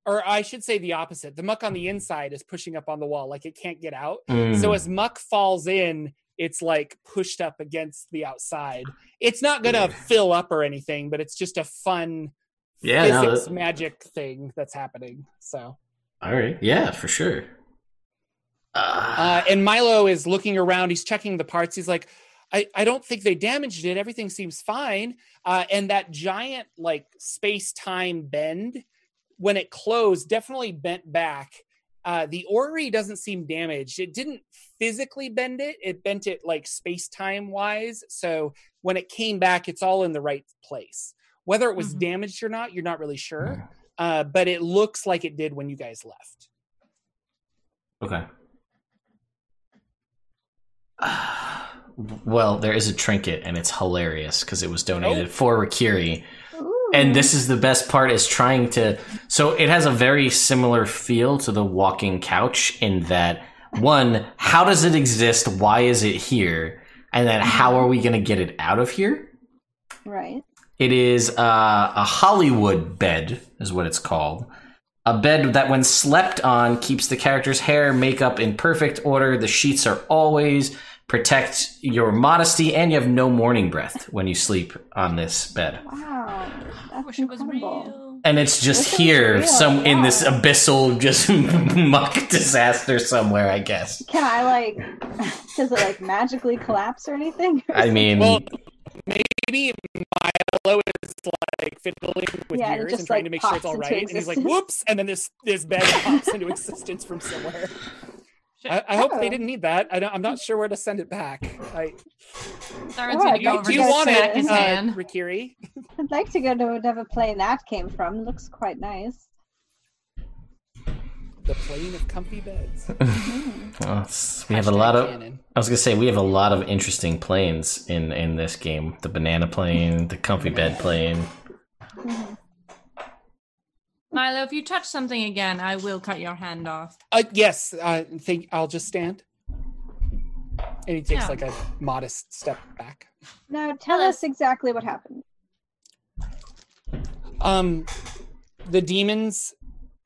or I should say the opposite. The muck on the inside is pushing up on the wall, like it can't get out. Mm. So as muck falls in, it's like pushed up against the outside. It's not gonna fill up or anything, but it's just a fun yeah, no, physics that- magic thing that's happening. So. all right. Yeah, for sure. Uh, and Milo is looking around. He's checking the parts. He's like, I, I don't think they damaged it. Everything seems fine. Uh, and that giant, like, space time bend, when it closed, definitely bent back. Uh, the Ori doesn't seem damaged. It didn't physically bend it, it bent it, like, space time wise. So when it came back, it's all in the right place. Whether it was Mhm. damaged or not, you're not really sure. Uh, but it looks like it did when you guys left. Okay. Well, there is a trinket, and it's hilarious because it was donated Oh. for Rikiri. Ooh. And this is the best part is trying to. So it has a very similar feel to the walking couch in that one, how does it exist? Why is it here? And then how are we going to get it out of here? right. It is uh, a Hollywood bed, is what it's called. A bed that, when slept on, keeps the character's hair, makeup in perfect order. The sheets are always protect your modesty, and you have no morning breath when you sleep on this bed. Wow. That's Wish it was incredible. Real. And it's just This here, real, some in this abyssal, just muck disaster somewhere. I guess. Can I like? Does it like magically collapse or anything? I mean, Well, maybe Milo is like fiddling with Yeah, and gears and trying like, to make sure it's all right all and he's like, "Whoops!" And then this this bed pops into existence from somewhere. I, I hope they Oh. didn't need that. I don't, I'm not sure where to send it back. I, Darren's Oh, gonna do- go do, over do to you want it, his uh, hand. Rikiri? I'd like to go to whatever plane that came from. Looks quite nice. The plane of comfy beds. Mm. well, it's- we have a lot of. canon. I was gonna say we have a lot of interesting planes in in this game. The banana plane, the comfy bed plane. Mhm. Milo, if you touch something again, I will cut your hand off. Uh, yes, I think I'll just stand. And he takes Yeah. like a modest step back. Now tell Tell us exactly what happened. um the demons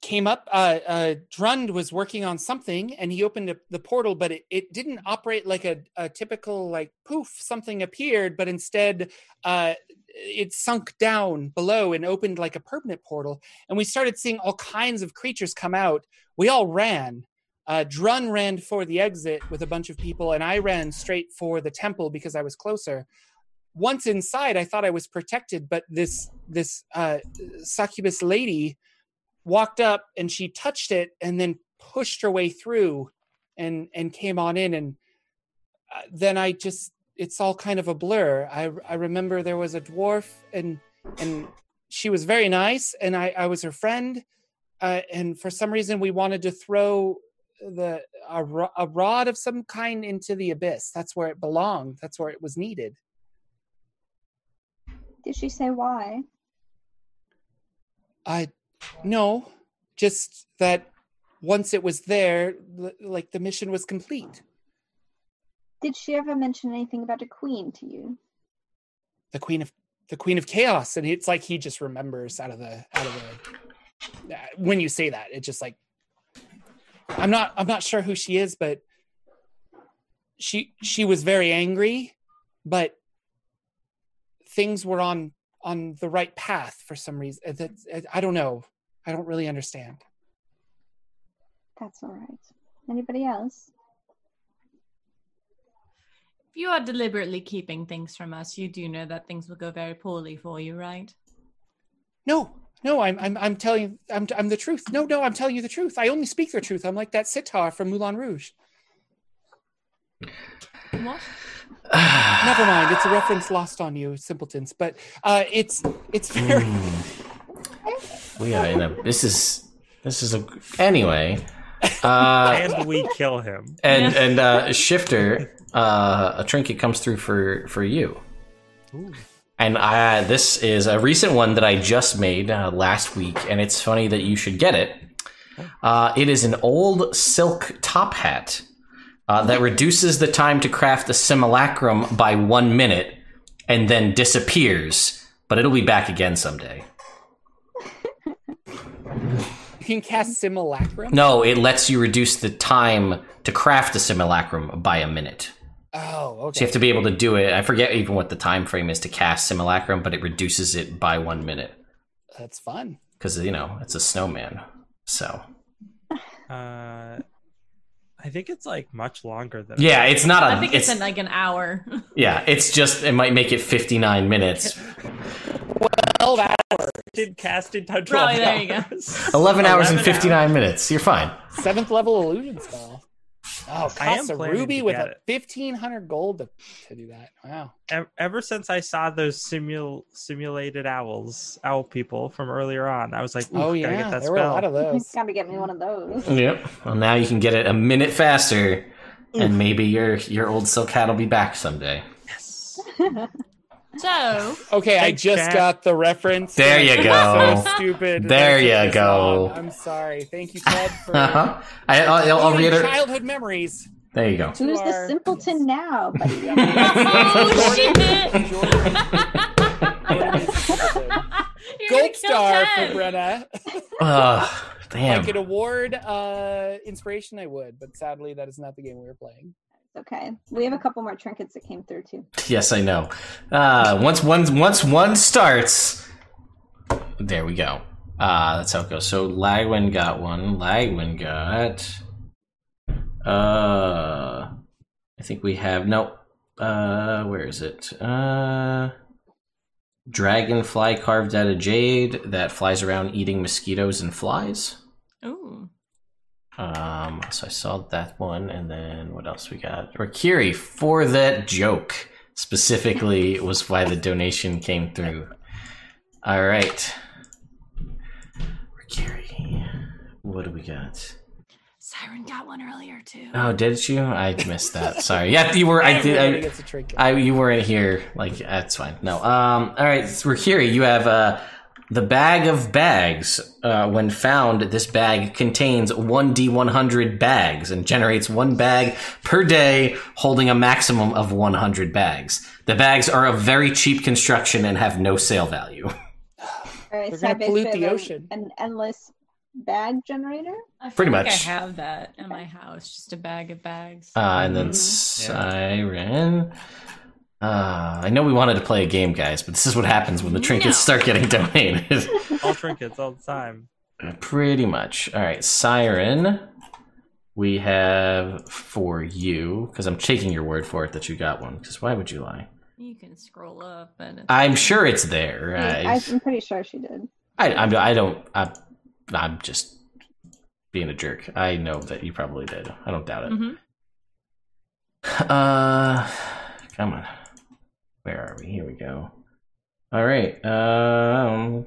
came up uh uh drund was working on something and he opened up the portal but it, it didn't operate like a, a typical like poof something appeared but instead uh it sunk down below and opened like a permanent portal and we started seeing all kinds of creatures come out. We all ran. Uh, Drund ran for the exit with a bunch of people, and I ran straight for the temple because I was closer. Once inside i thought i was protected but this this uh succubus lady walked up and she touched it and then pushed her way through and and came on in and uh, then i just it's all kind of a blur. I i remember there was a dwarf and and she was very nice and i i was her friend. Uh, and for some reason we wanted to throw the a, a rod of some kind into the abyss. That's where it belonged. That's where it was needed. Did she say why? I no, just that once it was there, like the mission was complete. Did she ever mention anything about a queen to you? The queen of the queen of chaos, and it's like he just remembers out of the out of the. uh, When you say that, it's just like I'm not I'm not sure who she is, but she she was very angry, but things were on on the right path for some reason. It- it- it- I don't know. I don't really understand. That's all right. Anybody else? If you are deliberately keeping things from us, you do know that things will go very poorly for you, right? No, no, I'm I'm I'm telling I'm I'm the truth. No, no, I'm telling you the truth. I only speak the truth. I'm like that sitar from Moulin Rouge. What? Never mind. It's a reference lost on you, simpletons. But uh, it's it's very we are in a. This is this is a. Anyway, uh, and we kill him. and Yeah. and uh, shifter, uh, a trinket comes through for for you. And I, this is a recent one that I just made uh, last week, and it's funny that you should get it. Uh, it is an old silk top hat uh, that reduces the time to craft a simulacrum by one minute and then disappears, but it'll be back again someday. you can cast simulacrum. No, it lets you reduce the time to craft a simulacrum by a minute. Oh, okay. So you have to be able to do it. I forget even what the time frame is to cast simulacrum, but it reduces it by one minute That's fun. because you know it's a snowman. So Uh, I think it's like much longer than. yeah, it's not a. I think it's, it's in like an hour. yeah, it's just it might make it fifty nine minutes. Oh, that did cast in time. Probably, there you go. Eleven hours and 11 fifty nine minutes. You're fine. seventh level illusion spell. Oh, I am costs a ruby with a fifteen hundred gold to, to do that. Wow. Ev- Ever since I saw those simul simulated owls, owl people from earlier on, I was like, Ooh, oh gotta yeah, get that there were a spell. lot of those. Gotta get me one of those. Yep. Well, now you can get it a minute faster, and maybe your your old silk hat will be back someday. Yes. so, Okay, I just chat. got the reference. There you go. So stupid. There you go. I'm sorry. Thank you, Ted, for Uh-huh. I, I'll, I'll including reiterate. childhood memories. There you go. Who's the simpleton now, oh shit! Jordan is simpleton. You're Gold star Ted. for Brenna. Ugh, If I could award uh, inspiration, I would, but sadly, that is not the game we were playing. Okay. We have a couple more trinkets that came through too. Yes, I know. Uh, once one once one starts, there we go. Uh, that's how it goes. So Lagwin got one. Lagwin got. Uh, I think we have no. Uh, where is it? Uh, dragonfly carved out of jade that flies around eating mosquitoes and flies. Ooh. Um, so I saw that one, and then what else we got? Rakiri for that joke specifically was why the donation came through. All right, Rakiri, what do we got? Siren got one earlier too. Oh, did you? I missed that. Sorry. Yeah, you were. I did. I, gets a trinket. I you weren't here. Like that's fine. No. Um. All right, Rakiri, you have uh the bag of bags. Uh, when found, this bag contains one d one hundred bags and generates one bag per day, holding a maximum of one hundred bags. The bags are of very cheap construction and have no sale value. All right, They're so gonna pollute the ocean. An endless bag generator. I feel Pretty like much. I have that in my house, just a bag of bags. Uh, and then Mhm. Siren. Uh, I know we wanted to play a game, guys, but this is what happens when the trinkets No. start getting donated. All trinkets all the time. Pretty much. All right, Siren. We have for you because I'm taking your word for it that you got one. Because why would you lie? you can scroll up and it's I'm sure it's there. I, I'm pretty sure she did. I, I'm, I don't. I, I'm just being a jerk. I know that you probably did. I don't doubt it. Mhm. Uh, come on. Where are we? Here we go. All right. Um.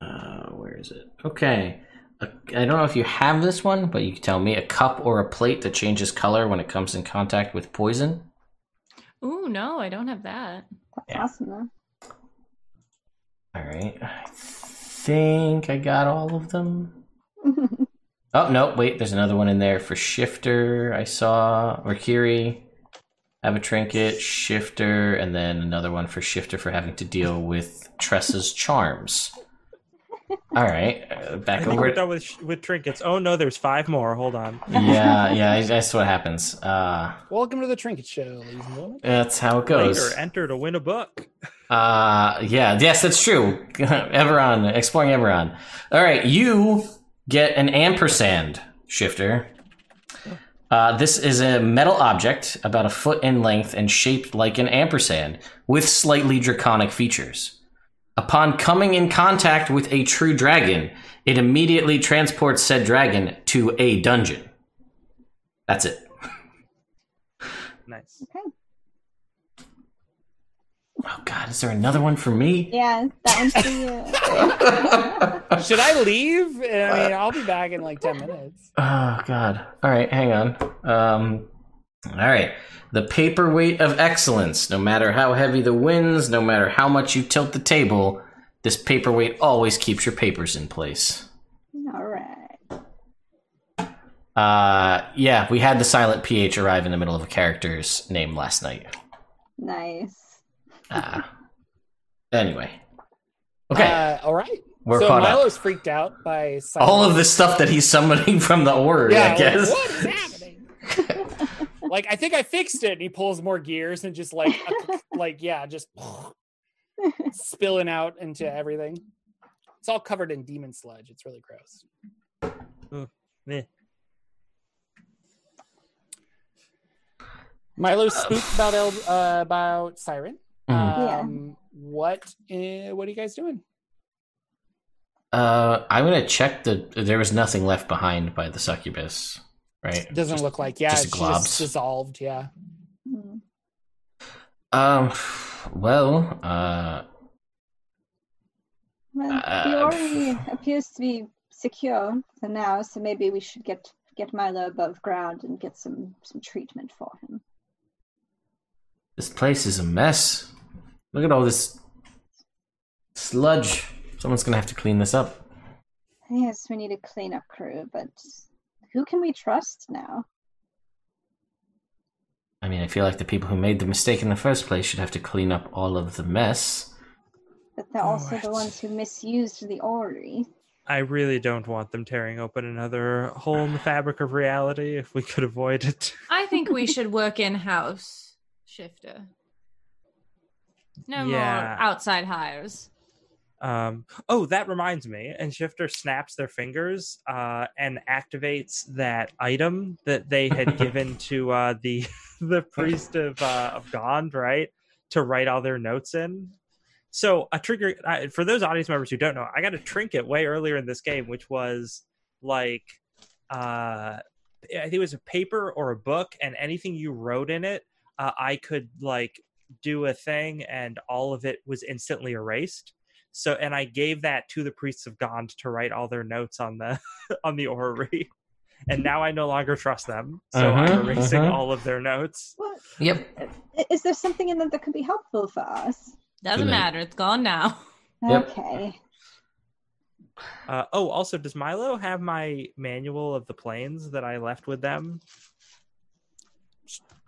Uh, where is it? Okay. I don't know if you have this one, but you can tell me a cup or a plate that changes color when it comes in contact with poison. Ooh, no, I don't have that. That's Yeah. awesome though. All right. I think I got all of them. Oh no! Wait, there's another one in there for Shifter. I saw Mercury have a trinket, Shifter, and then another one for Shifter for having to deal with Tressa's charms. All right, uh, I back think over. we're done with with trinkets. Oh no, there's five more. Hold on. yeah, yeah, that's what happens. Uh, Welcome to the Trinket Show, ladies and gentlemen. that's how it goes. Later, enter to win a book. Uh, yeah, yes, that's true. Eberron, exploring Eberron. All right, you get an ampersand shifter. Uh, this is a metal object about a foot in length and shaped like an ampersand with slightly draconic features. Upon coming in contact with a true dragon, it immediately transports said dragon to a dungeon. That's it. Nice. okay. Oh god, is there another one for me? Yeah, that one's for you. Should I leave? I mean, I'll be back in like 10 minutes. Oh God! All right, hang on. Um, all right. The paperweight of excellence. No matter how heavy the winds, no matter how much you tilt the table, this paperweight always keeps your papers in place. All right. Uh, yeah, we had the silent PH arrive in the middle of a character's name last night. Nice. Uh, anyway, okay, Uh, all right. we're so Milo's up. freaked out by All of the stuff that he's summoning from the order, Yeah, I like, guess. what is happening? like, I think I fixed it. And he pulls more gears and just like, like, yeah, just spilling out into everything. It's all covered in demon sludge. It's really gross. Meh. Milo's spooked about El, uh, about Siren. Mhm. Yeah. Um, what? Uh, what are you guys doing? Uh, I'm gonna check the. There was nothing left behind by the succubus, right? Doesn't Just- look like. Yeah, just she globs. just dissolved. Yeah. Um. Well. Uh. Well, Uh, appears to be secure for now, so maybe we should get get Milo above ground and get some some treatment for him. This place is a mess. Look at all this sludge. Someone's gonna have to clean this up. Yes, we need a cleanup crew, but who can we trust now? I mean, I feel like the people who made the mistake in the first place should have to clean up all of the mess. But they're also the ones who misused the Ori. I really don't want them tearing open another hole in the fabric of reality if we could avoid it. I think we should work in house, Shifter. No more outside hires. Um, oh, that reminds me. And Shifter snaps their fingers uh, and activates that item that they had given to uh, the the priest of uh, of Gond, right, to write all their notes in. So a trigger uh, for those audience members who don't know, I got a trinket way earlier in this game, which was like, uh, I think it was a paper or a book, and anything you wrote in it, uh, I could like do a thing, and all of it was instantly erased. So, and I gave that to the priests of Gond to write all their notes on the on the orrery, and now I no longer trust them. So I'm Uh-huh, erasing uh-huh. all of their notes. What? Yep. Is there something in that that could be helpful for us? Doesn't Too late. matter. It's gone now. Yep. Okay. Uh, oh, also, does Milo have my manual of the planes that I left with them?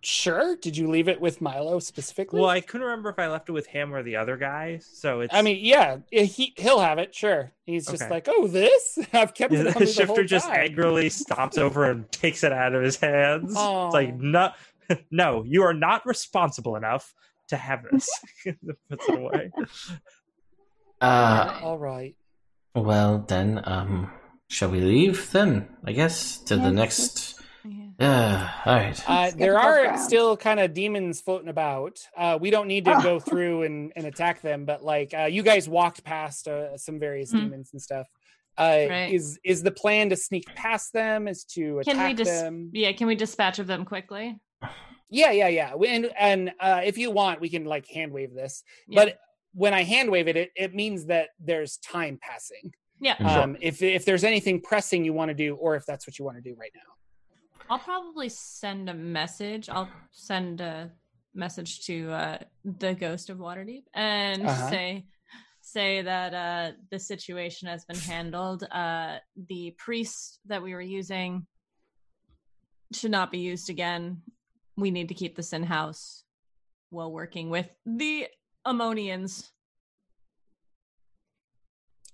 Sure. Did you leave it with Milo specifically? Well, I couldn't remember if I left it with him or the other guy. So it's. I mean, yeah, he he'll have it. Sure. He's just Okay. like, oh, this I've kept it. On the me the shifter whole just time." angrily stomps over and takes it out of his hands. Oh. It's like no, no, you are not responsible enough to have this. Puts it away. Uh. All right. Well then, um, shall we leave then? I guess to the Yes, next. Yeah. Uh. All right. Uh, there are ground. still kind of demons floating about. Uh, we don't need to Oh. go through and, and attack them, but like uh, you guys walked past uh, some various Hmm. demons and stuff. Uh, Right. Is is the plan to sneak past them? Is to Can we attack just them? yeah, can we dispatch of them quickly? Yeah, yeah, yeah. We- And and uh, if you want, we can like hand wave this. Yeah. But when I hand wave it, it, it means that there's time passing. Yeah, Mhm. sure. Um, if if there's anything pressing you want to do, or if that's what you want to do right now. I'll probably send a message. I'll send a message to uh, the ghost of Waterdeep and Uh-huh. say, say that uh, the situation has been handled. Uh, the priest that we were using should not be used again. We need to keep this in house while working with the Ammonians,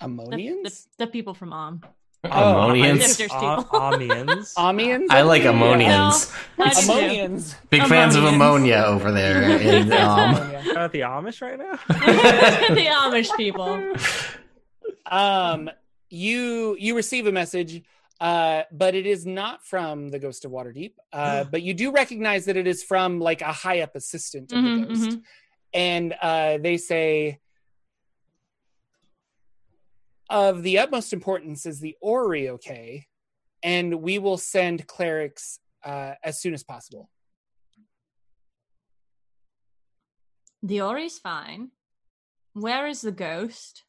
the, the, Ammonians? the people from Om. Ammonians. Shifters people. Amians. Amians? I like ammonians. I do too. Ammonians. Big fans of ammonia over there. In, um, Ammonia. About the Amish right now? the Amish people. um you you receive a message uh but it is not from the ghost of waterdeep uh but you do recognize that it is from like a high up assistant of Mhm, the ghost mhm. and uh they say of the utmost importance is the ori okay? And we will send clerics uh as soon as possible. The Ori's fine. Where is the ghost?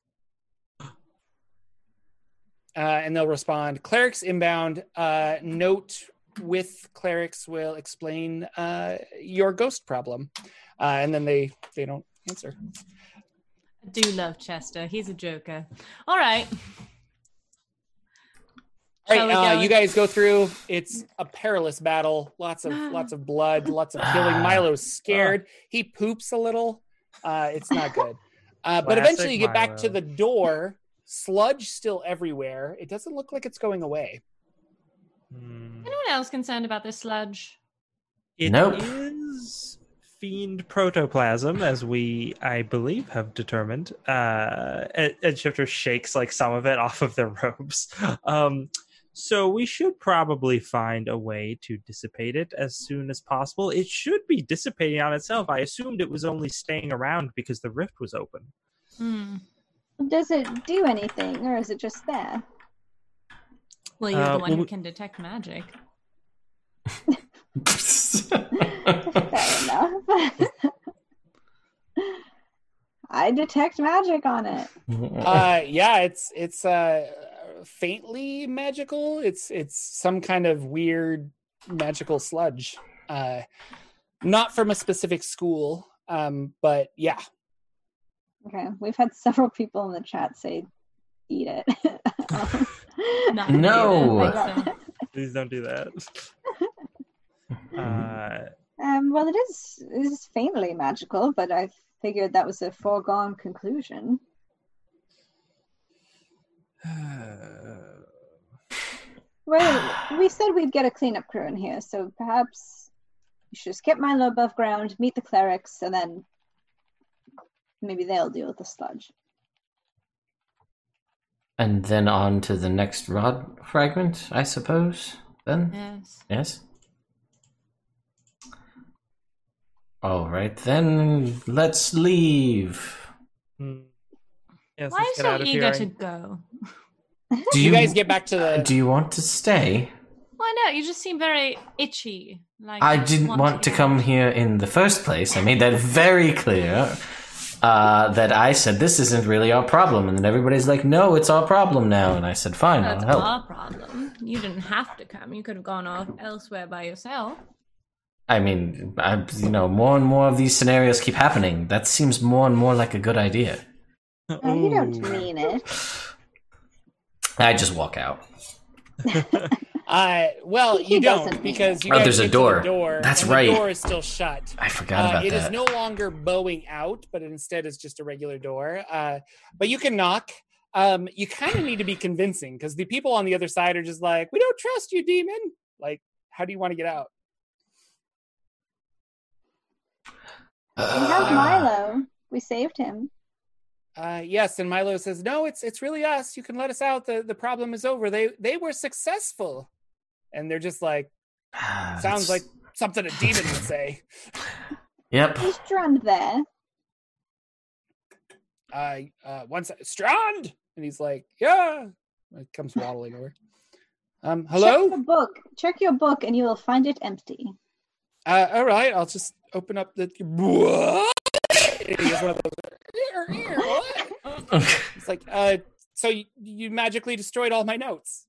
uh, and they'll respond. Clerics inbound. Uh, note with clerics will explain uh, your ghost problem. Uh, and then they they don't answer do love Chester. He's a joker. All right. all Shall right we uh, you guys go through. It's a perilous battle. Lots of lots of blood lots of killing. Milo's scared. He poops a little. Uh, it's not good. Uh, but eventually you get back to the door. Sludge still everywhere. It doesn't look like it's going away. Hmm. Anyone else concerned about this sludge? It Nope. is fiend protoplasm, as we, I believe, have determined. Uh, Ed, Ed Shifter shakes like some of it off of their robes. Um, so we should probably find a way to dissipate it as soon as possible. It should be dissipating on itself. I assumed it was only staying around because the rift was open. Hmm. Does it do anything, or is it just there? Well, you're Uh, the one well, who can detect magic. Fair enough. I detect magic on it. uh yeah it's it's uh faintly magical it's it's some kind of weird magical sludge uh not from a specific school um but yeah Okay, we've had several people in the chat say, "Eat it." Um, No. Please don't do that. Uh, um, well, it is it is faintly magical, but I figured that was a foregone conclusion. Well, we said we'd get a cleanup crew in here, so perhaps you should just get Milo above ground, meet the clerics, and then maybe they'll deal with the sludge. and then on to the next rod fragment, I suppose. Then yes. yes. All right, then let's leave. hmm. Yes, Why are you let's get so eager here. to go? Do you, guys get back to the Do you want to stay? Why not? You just seem very itchy. Like I didn't want to get come here in the first place. I made that very clear. Uh, that I said this isn't really our problem, and then everybody's like, "No, it's our problem now." And I said, "Fine, That's I'll help." our problem. You didn't have to come. You could have gone off elsewhere by yourself. I mean, I, you know, more and more of these scenarios keep happening. That seems more and more like a good idea. Oh, you don't mean it. I just walk out. uh well you doesn't don't because you Oh, there's a get to the door. door That's right. the door is still shut I forgot Uh, about it is that. no longer bowing out, but instead is just a regular door. Uh, but you can knock. Um, you kind of need to be convincing because the people on the other side are just like, "We don't trust you, demon." Like, how do you want to get out? We have Milo. We saved him. Uh, yes, and Milo says, "No, it's it's really us. You can let us out. the The problem is over. They they were successful." And they're just like, sounds like something a demon would say. Yep. Is Drund there? Uh, uh, once Strand, and he's like, "Yeah." It comes waddling over. Um, hello. Check hello. your book. Check your book, and you will find it empty. Uh, all right, I'll just open up the. What? He has one of those- what? It's like, uh, so you, you magically destroyed all my notes.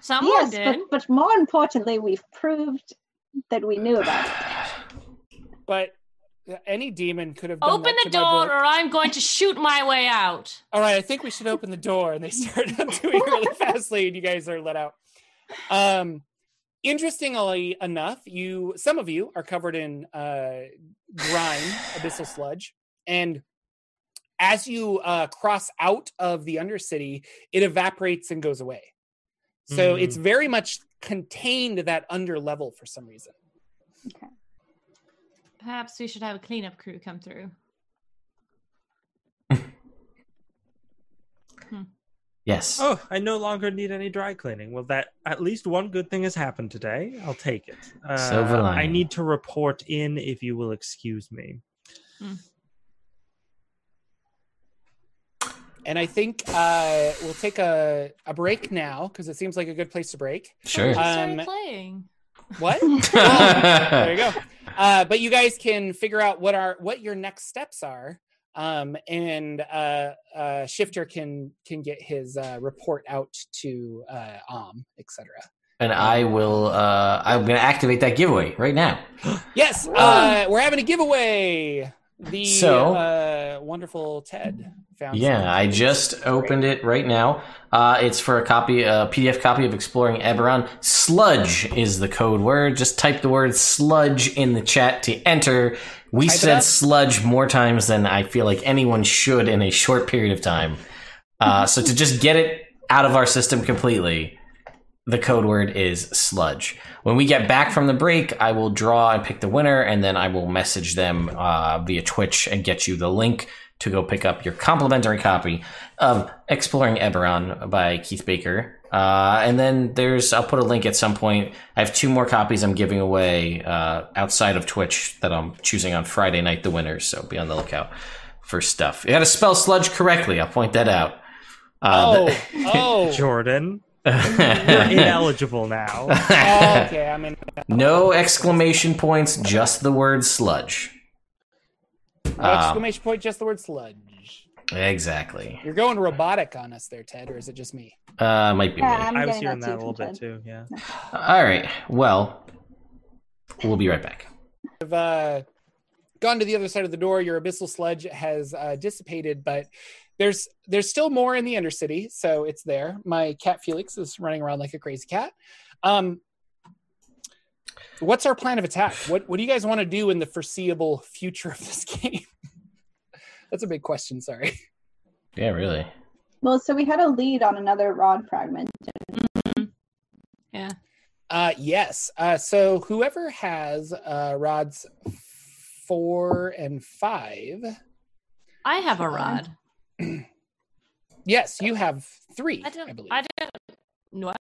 Someone yes, did. but but more importantly, we've proved that we knew about it. But any demon could have done Open that the to door, book. or I'm going to shoot my way out. All right, I think we should open the door. And they start doing really fastly, and you guys are let out. Um, interestingly enough, you some of you are covered in uh, grime, abyssal sludge, and as you uh, cross out of the undercity, it evaporates and goes away. So Mm. it's very much contained that under level for some reason. Okay. Perhaps we should have a cleanup crew come through. Yes. Oh, I no longer need any dry cleaning. Well, that at least one good thing has happened today. I'll take it. Uh, Silver I need to report in, if you will excuse me. And I think uh, we'll take a, a break now because it seems like a good place to break. Sure. We just Um, playing. What? there you go. Uh, but you guys can figure out what are what your next steps are, um, and uh, uh, Shifter can can get his uh, report out to uh, Om, etc. and I will. Uh, I'm going to activate that giveaway right now. Yes, uh, we're having a giveaway. The So- uh, wonderful Ted found. Yeah, I just opened it right now. Uh, it's for a copy, a PDF copy of Exploring Eberron. Sludge is the code word. Just type the word sludge in the chat to enter. We said sludge more times than I feel like anyone should in a short period of time. Uh, so to just get it out of our system completely, the code word is sludge. When we get back from the break, I will draw and pick the winner, and then I will message them uh, via Twitch and get you the link to go pick up your complimentary copy of Exploring Eberron by Keith Baker. Uh, and then there's, I'll put a link at some point. I have two more copies I'm giving away uh, outside of Twitch that I'm choosing on Friday night, the winners. So be on the lookout for stuff. You got to spell sludge correctly. I'll point that out. Uh, Oh, oh, Jordan, you're ineligible now. okay. I'm in. no exclamation points, just the word sludge. No Um, exclamation point, just the word sludge. Exactly. You're going robotic on us there, Ted, or is it just me? Uh, might be Yeah, me. I'm I was hearing that that a little from bit too. Yeah. All right. Well, we'll be right back. I've uh, gone to the other side of the door. Your abyssal sludge has uh, dissipated, but there's there's still more in the Undercity, so it's there. My cat Felix is running around like a crazy cat. Um, what's our plan of attack? What what do you guys want to do in the foreseeable future of this game? That's a big question. Sorry. Yeah, really. Well, so we had a lead on another rod fragment. Yeah. Uh, yes. Uh, so whoever has uh, rods four and five, I have a rod. yes, you have three. I I, don't. believe. I don't. What?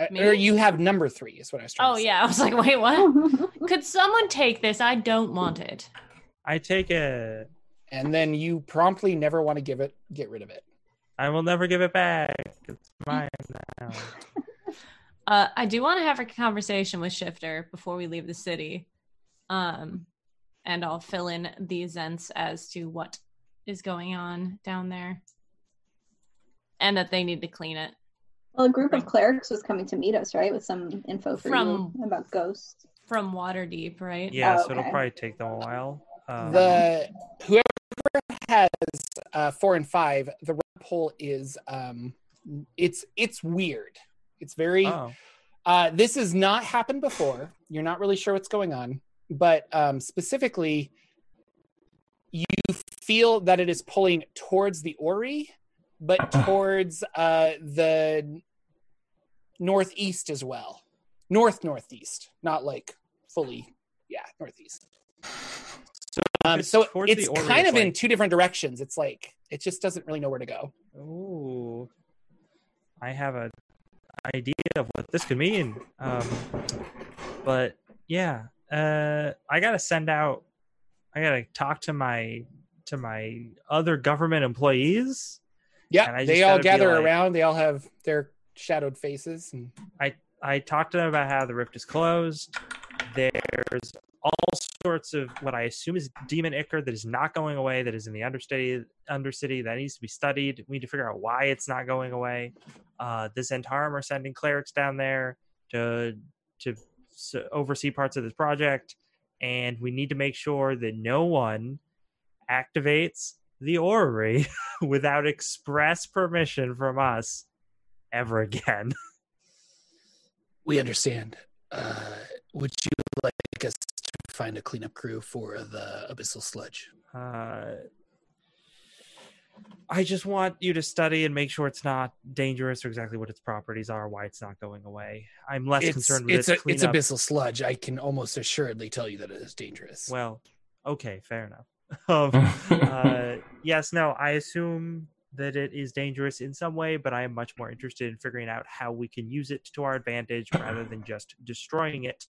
Uh, or you have number three is what I was trying Oh to say. yeah. I was like, wait, what? Could someone take this? I don't want it. I take it. And then you promptly never want to give it get rid of it I will never give it back. It's mine now. Uh, I do want to have a conversation with Shifter before we leave the city. Um, and I'll fill in these ents as to what is going on down there. And that they need to clean it. Well, a group of clerics was coming to meet us, right, with some info for From- you about ghosts. From Waterdeep, right? Yeah, Oh, so it'll probably take them a while. Um, the whoever has uh, four and five the red is um it's it's weird. It's very oh, uh this has not happened before. You're not really sure what's going on. But um specifically you feel that it is pulling towards the ori but towards uh the northeast as well. North northeast. Not like fully yeah northeast um, so it's kind of in two different directions it's like it just doesn't really know where to go Ooh, I have a idea of what this could mean. Um, but yeah, uh, I gotta send out. I gotta talk to my to my other government employees. Yeah I they all gather like- around they all have their shadowed faces and I talked to them about how the rift is closed. There's all sorts of what I assume is demon ichor that is not going away, that is in the understudy, undercity that needs to be studied. We need to figure out why it's not going away. Uh, the Zhentarim are sending clerics down there to to oversee parts of this project, and we need to make sure that no one activates the orrery without express permission from us ever again. We understand. Uh, would you like us to find a cleanup crew for the abyssal sludge? Uh, I just want you to study and make sure it's not dangerous or exactly what its properties are, why it's not going away. I'm less It's concerned with it's its a, it's cleanup. abyssal sludge. I can almost assuredly tell you that it is dangerous. Well, okay, fair enough. um, uh, yes, no, I assume that it is dangerous in some way, but I am much more interested in figuring out how we can use it to our advantage rather than just destroying it.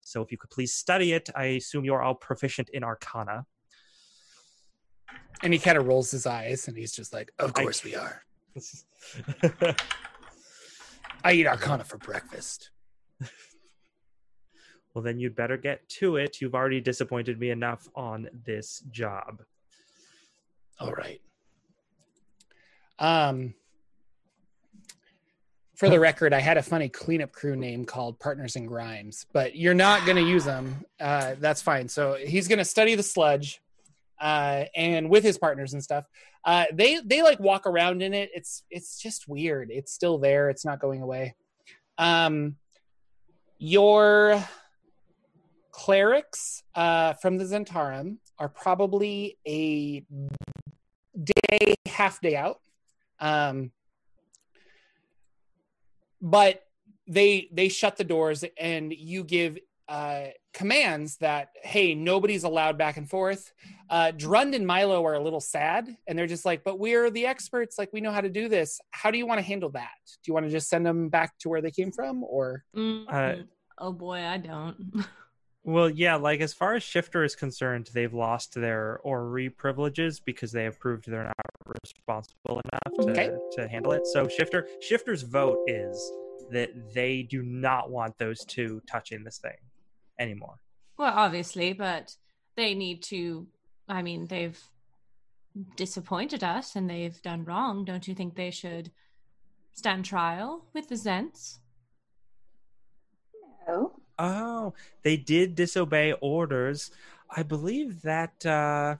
So, if you could please study it, I assume you're all proficient in Arcana. and he kind of rolls his eyes, and he's just like, "Of I- course we are. I eat Arcana for breakfast." well, then you'd better get to it. You've already disappointed me enough on this job. All right. Um, for the record, I had a funny cleanup crew name called Partners in Grimes, but you're not going to use them. Uh, that's fine. So he's going to study the sludge, uh, and with his partners and stuff, uh, they they like walk around in it. It's it's just weird. It's still there. It's not going away. Um, your clerics uh, from the Zhentarim are probably a day, half day out. Um, but they they shut the doors and you give uh, commands that hey nobody's allowed back and forth. Uh, Drund and Milo are a little sad and they're just like, but we're the experts, like we know how to do this. How do you want to handle that? Do you want to just send them back to where they came from, or Mm, oh boy, I don't. Well, yeah, like as far as Shifter is concerned, they've lost their Ori privileges because they have proved they're not responsible enough to, Okay. to handle it. So Shifter Shifter's vote is that they do not want those two touching this thing anymore. well, obviously, but they need to. I mean, they've disappointed us and they've done wrong. Don't you think they should stand trial with the Zhents? No. Oh, they did disobey orders. I believe that uh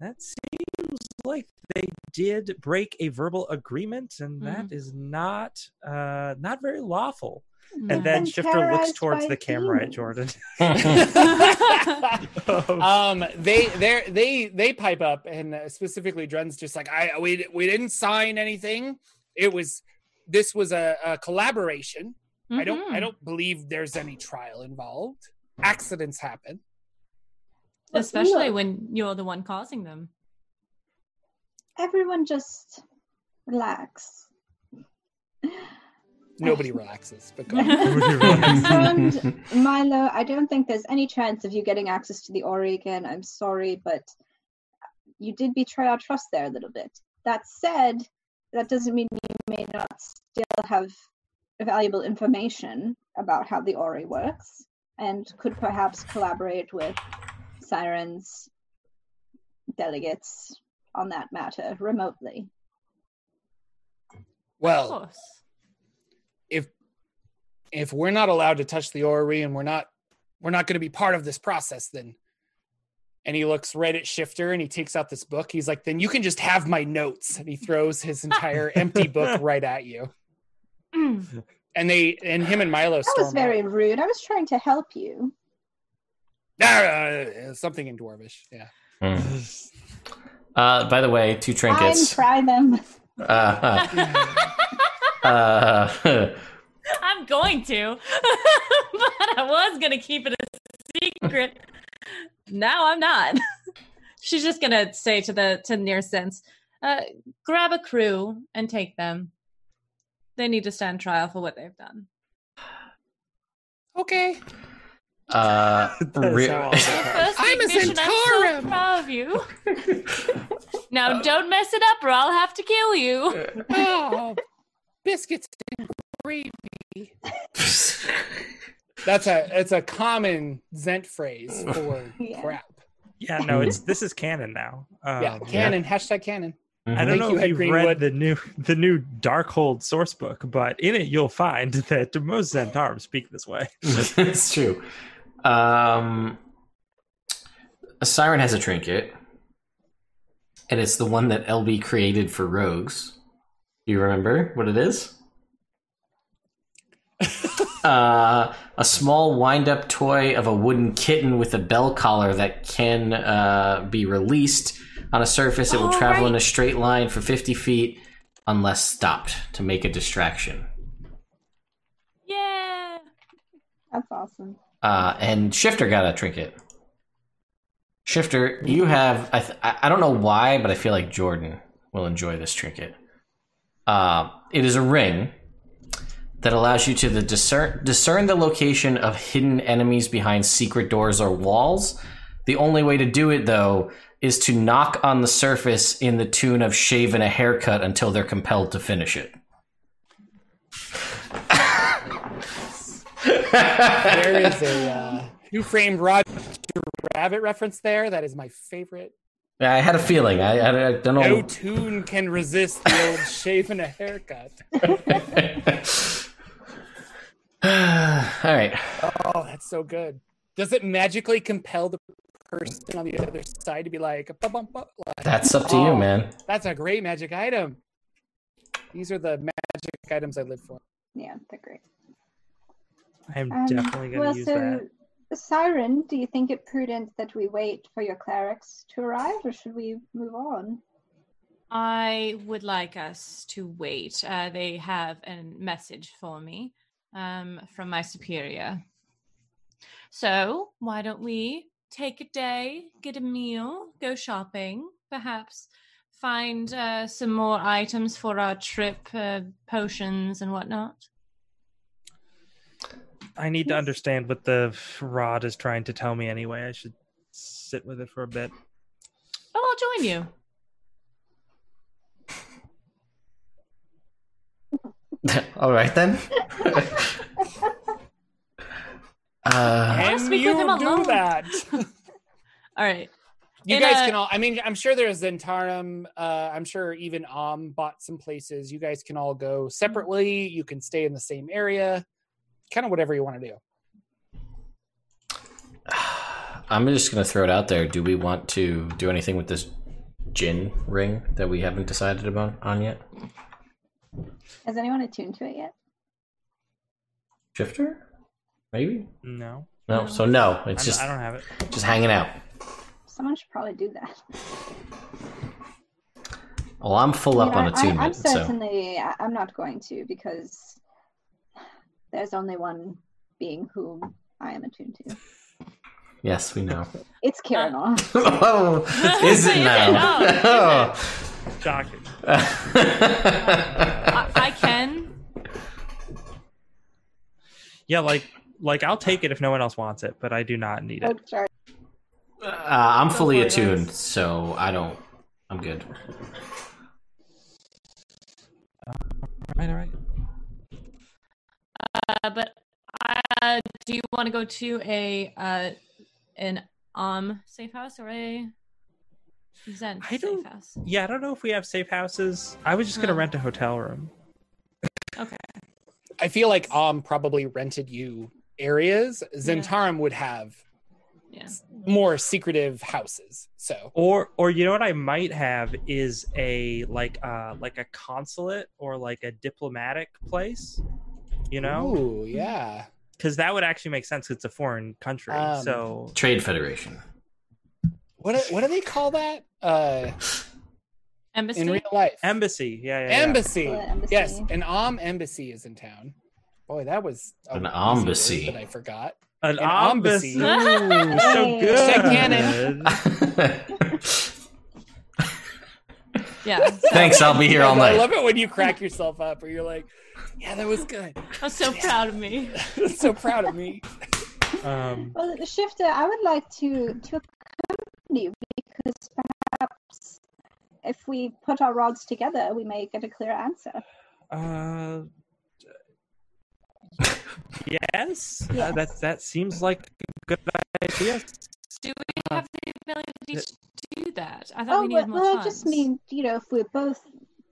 that seems like they did break a verbal agreement and that Mhm. is not uh not very lawful. Mm. And then Shifter looks towards the camera at. Jordan. um they they they they pipe up and uh, specifically Drund's just like i we, we didn't sign anything it was this was a, a collaboration i don't i Mhm. don't believe there's any trial involved accidents happen Especially look, when you're the one causing them. everyone just relax. nobody relaxes but go on. And Milo, I don't think there's any chance of you getting access to the Ori again. I'm sorry, but you did betray our trust there a little bit. That said, that doesn't mean you may not still have valuable information about how the Ori works and could perhaps collaborate with Sirens delegates on that matter remotely. Of well course. if if we're not allowed to touch the orrery and we're not we're not going to be part of this process then and he looks right at shifter and he takes out this book he's like then you can just have my notes and he throws his entire empty book right at you and they and him and milo That storm was very rude. I was trying to help you. out. Ah, something in dwarvish yeah Mm. Uh, by the way, two I'm trinkets. try them. Uh, uh, I'm going to, but I was going to keep it a secret. now I'm not. She's just going to say to the to the nearest sense, uh, grab a crew and take them. They need to stand trial for what they've done. okay uh, re- how all the- First I'm a big mission, I'm so proud of you. now don't mess it up, or I'll have to kill you. oh biscuits and gravy that's a it's a common Zhent phrase for Yeah. crap yeah, no, it's this is canon now. Um, yeah canon hashtag canon I don't Thank know you, if you've Greenwood. read the new the new Darkhold source book, but in it you'll find that most Zhentarim speak this way. it's true. Um, a siren has a trinket, and it's the one that LB created for rogues. Do you remember what it is? uh, a small wind-up toy of a wooden kitten with a bell collar that can uh, be released on a surface. It will travel in a straight line for 50 feet unless stopped to make a distraction. Yeah. That's awesome. Uh, and Shifter got a trinket. Shifter, you have I, th- I I don't know why, but I feel like Jordan will enjoy this trinket. Uh, it is a ring that allows you to the discern discern the location of hidden enemies behind secret doors or walls. The only way to do it, though, is to knock on the surface in the tune of shaving a haircut until they're compelled to finish it. There is a uh, Who Framed Roger Rabbit reference there. That is my favorite. I had a feeling. I, I, I don't know. No tune can resist the old shaving a haircut. All right. Oh, that's so good. Does it magically compel the person on the other side to be like, "Bum, bum, bum," like, That's up to you, Oh. man. that's a great magic item. These are the magic items I live for. Yeah, they're great. I'm Um, definitely going to well, use so, that. Siren, do you think it prudent that we wait for your clerics to arrive, or should we move on? I would like us to wait. Uh, they have a message for me um, from my superior. So, why don't we take a day, get a meal, go shopping, perhaps find uh, some more items for our trip, uh, potions and whatnot? I need to understand what the rod is trying to tell me anyway. I should sit with it for a bit. Oh, I'll join you. All right then. uh, wanna And speak you with him do alone. that. All right. You In guys a- can all. I mean, I'm sure there's Zhentarim. Uh, I'm sure even Om bought some places. You guys can all go separately. You can stay in the same area. Kind of whatever you want to do. I'm just gonna throw it out there. Do we want to do anything with this gin ring that we haven't decided about on yet? Has anyone attuned to it yet? Shifter? Maybe. No, No. So no. It's I'm- just I don't have it. just hanging out. Someone should probably do that. Well, I'm full I up mean, on I- I, am attunement, so certainly. I, I'm not going to because there's only one being whom I am attuned to. yes, we know. It's Kiranor. Ah. oh, is Is it it? now? Oh, oh. Shocking. I, I can. Yeah, like like I'll take it if no one else wants it, but I do not need oh, it. sorry. Uh, I'm Go fully for attuned, guys. so I don't. I'm good. Right, all right. Uh, but uh, do you want to go to a uh, an um safe house or a Zen I safe don't- house? Yeah, I don't know if we have safe houses. I was just gonna Oh. rent a hotel room. Okay. I feel like Om probably rented you areas. Zhentarim would have Yeah. more secretive houses. So Or or you know what I might have is a like uh like a consulate or like a diplomatic place. You know? Ooh, yeah. Because that would actually make sense. It's a foreign country. Um, so Trade Federation. What do- what do they call that? Uh, Embassy. in real life, embassy. Yeah, yeah, yeah. embassy. Uh, embassy. Yes, an Om embassy is in town. Boy, that was a An embassy. word that I forgot. An, An embassy. embassy. Ooh, so Hey. good. Check cannon. Yeah. Thanks. I'll be here all night. I love it when you crack yourself up, or you're like, "Yeah, that was good." I'm so proud of me. so proud of me. Um, Well, Shifter, I would like to to accompany you because perhaps if we put our rods together, we may get a clear answer. uh, yes, Yeah. Uh, that that seems like a good idea. Do we have the ability to do that? I thought Oh, we well, needed more well, I just mean, you know, if we're both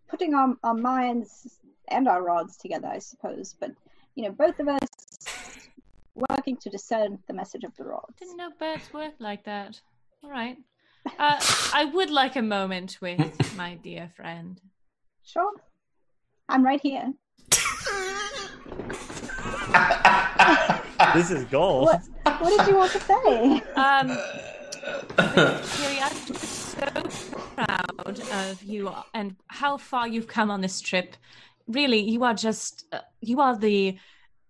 putting our, our minds and our rods together, I suppose. But, you know, both of us working to discern the message of the rods. Didn't know birds work like that. All right. Uh, I would like a moment with my dear friend. Sure. I'm right here. This is gold. What what did you want to say? Um, Kiri, I'm so proud of you and how far you've come on this trip. Really, you are just uh, you are the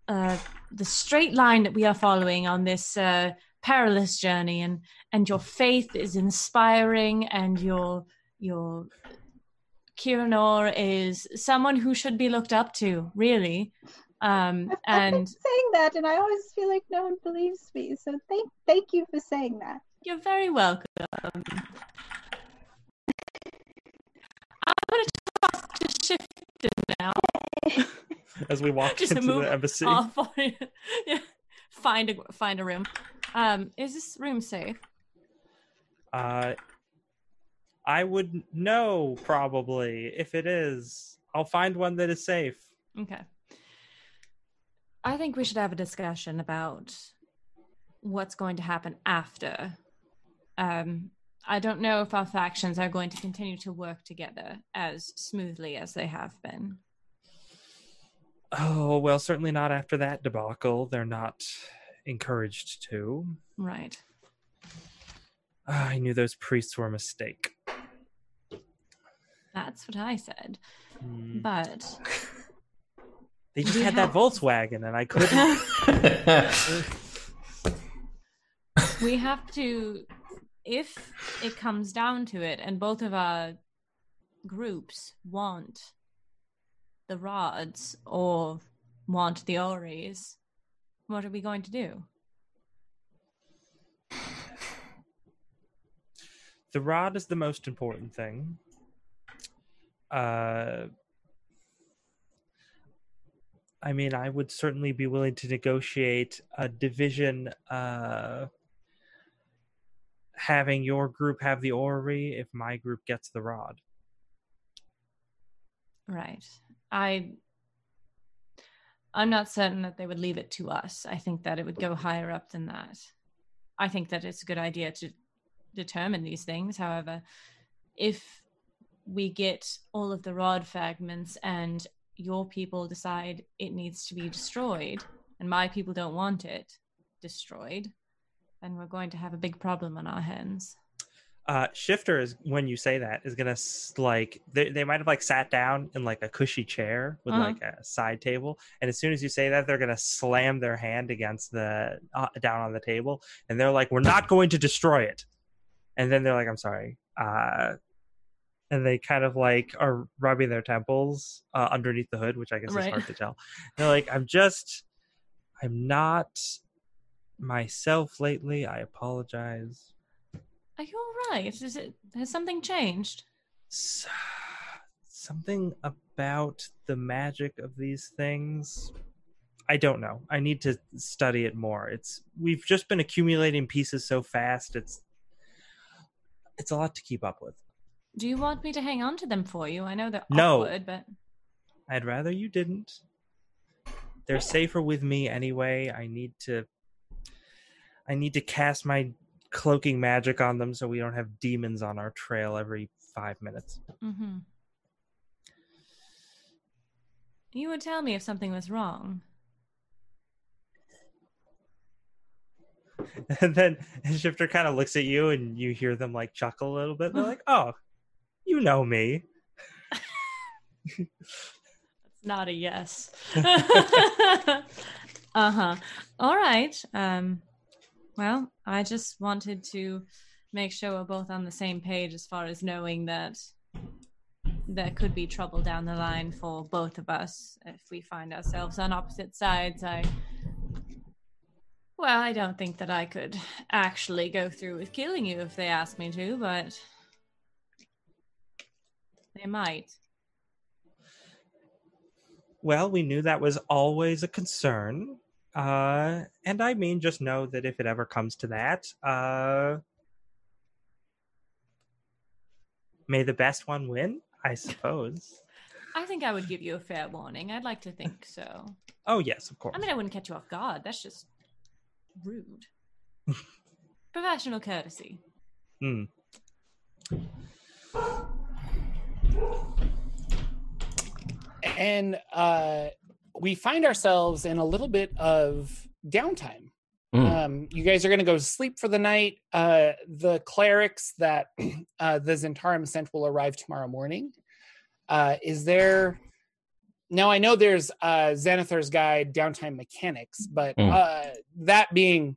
uh, the straight line that we are following on this uh, perilous journey, and and your faith is inspiring, and your your Kiranor is someone who should be looked up to, really. Um, I've been and saying that, and I always feel like no one believes me. So thank thank you for saying that. You're very welcome. I'm going to talk to Shifter now. As we walk Just into move the embassy. yeah. Find a find a room. Um, is this room safe? Uh, I would know probably if it is. I'll find one that is safe. Okay. I think we should have a discussion about what's going to happen after. Um, I don't know if our factions are going to continue to work together as smoothly as they have been. Oh well, certainly not after that debacle. They're not encouraged to. Right. Ah, I knew those priests were a mistake. That's what I said. Hmm. But They just We had that Volkswagen, and I couldn't. we have to if it comes down to it and both of our groups want the rods or want the oris what are we going to do the rod is the most important thing. Uh, I mean, I would certainly be willing to negotiate a division, uh, having your group have the orrery if my group gets the rod. right. I i'm not certain that they would leave it to us. I think that it would go higher up than that. I think that it's a good idea to determine these things. However if we get all of the rod fragments and your people decide it needs to be destroyed and my people don't want it destroyed then we're going to have a big problem on our hands Uh, Shifter is when you say that is gonna like they, they might have like sat down in like a cushy chair with Uh-huh. like a side table, and as soon as you say that, they're gonna slam their hand against the uh, down on the table, and they're like, "We're not going to destroy it," and then they're like, "I'm sorry," uh, and they kind of like are rubbing their temples uh, underneath the hood, which I guess Right. is hard to tell. They're like, "I'm just, I'm not myself lately. I apologize." are you all right is it has something changed S- something about the magic of these things i don't know i need to study it more it's we've just been accumulating pieces so fast it's it's a lot to keep up with do you want me to hang on to them for you i know they're No. awkward but i'd rather you didn't they're safer with me anyway i need to i need to cast my cloaking magic on them so we don't have demons on our trail every five minutes Mm-hmm. You would tell me if something was wrong. And then Shifter kind of looks at you and you hear them like chuckle a little bit. They're like, oh, you know me. It's not a yes. uh huh. All right. Um. Well, I just wanted to make sure we're both on the same page as far as knowing that there could be trouble down the line for both of us if we find ourselves on opposite sides. I. Well, I don't think that I could actually go through with killing you if they asked me to, but they might. Well, we knew that was always a concern. Uh, and I mean, just know that if it ever comes to that, uh, may the best one win, I suppose. I think I would give you a fair warning. I'd like to think so. Oh, yes, of course. I mean, I wouldn't catch you off guard. That's just rude. Professional courtesy. Hmm. And uh, we find ourselves in a little bit of downtime. Mm. Um, you guys are going to go sleep for the night. Uh, the clerics that uh, the Zhentarim sent will arrive tomorrow morning. Uh, is there now? I know there's uh, Xanathar's Guide Downtime Mechanics, but Mm. uh, that being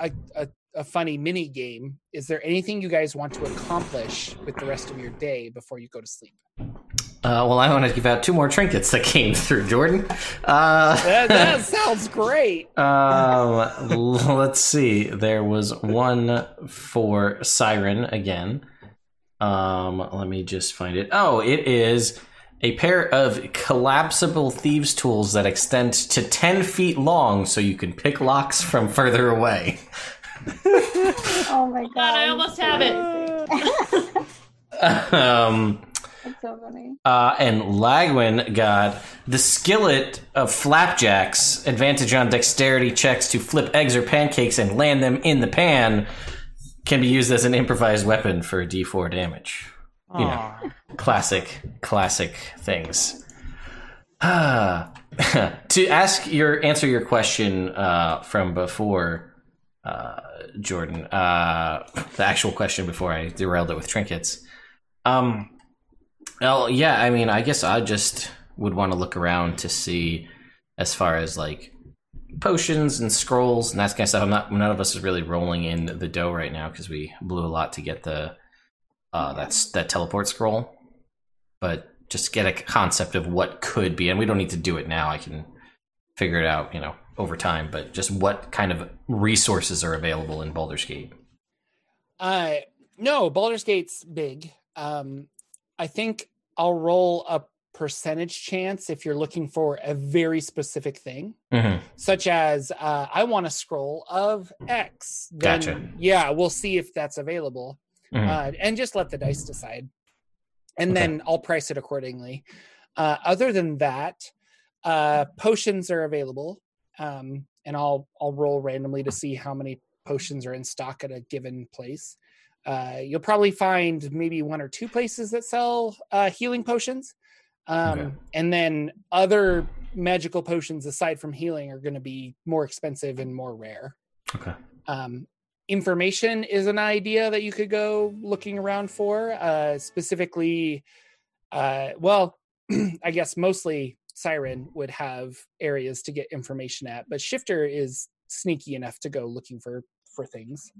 a, a, a funny mini game, is there anything you guys want to accomplish with the rest of your day before you go to sleep? Uh, well, I want to give out two more trinkets that came through, Jordan. Uh, That, that sounds great. um, let's see. There was one for Siren again. Um, let me just find it. Oh, it is a pair of collapsible thieves' tools that extend to 10 feet long so you can pick locks from further away. Oh my god. God, I almost have it. um, That's so funny. Uh, and Lagwin got the skillet of flapjacks, advantage on dexterity checks to flip eggs or pancakes and land them in the pan, can be used as an improvised weapon for d4 damage. You know. Classic, classic things. Ah. to ask your answer your question uh, from before, uh, Jordan, uh, the actual question before I derailed it with trinkets. Um, well, yeah, I mean, I guess I just would want to look around to see as far as like potions and scrolls and that kind of stuff. I'm not. None of us is really rolling in the dough right now because we blew a lot to get the uh, that's that teleport scroll. But just get a concept of what could be, and we don't need to do it now. I can figure it out, you know, over time. But just what kind of resources are available in Baldur's Gate? Uh, no, Baldur's Gate's big. Um, I think I'll roll a percentage chance if you're looking for a very specific thing, Mm-hmm. such as uh, I want a scroll of X. Then, Gotcha. Yeah, we'll see if that's available, Mhm. uh, and just let the dice decide, and Okay. then I'll price it accordingly. Uh, other than that, uh, potions are available, um, and I'll I'll roll randomly to see how many potions are in stock at a given place. Uh, you'll probably find maybe one or two places that sell uh, healing potions. Um. And then other magical potions aside from healing are going to be more expensive and more rare. Okay. Um, information is an idea that you could go looking around for. Uh, specifically, uh, well, I guess mostly Siren would have areas to get information at, but Shifter is sneaky enough to go looking for for things.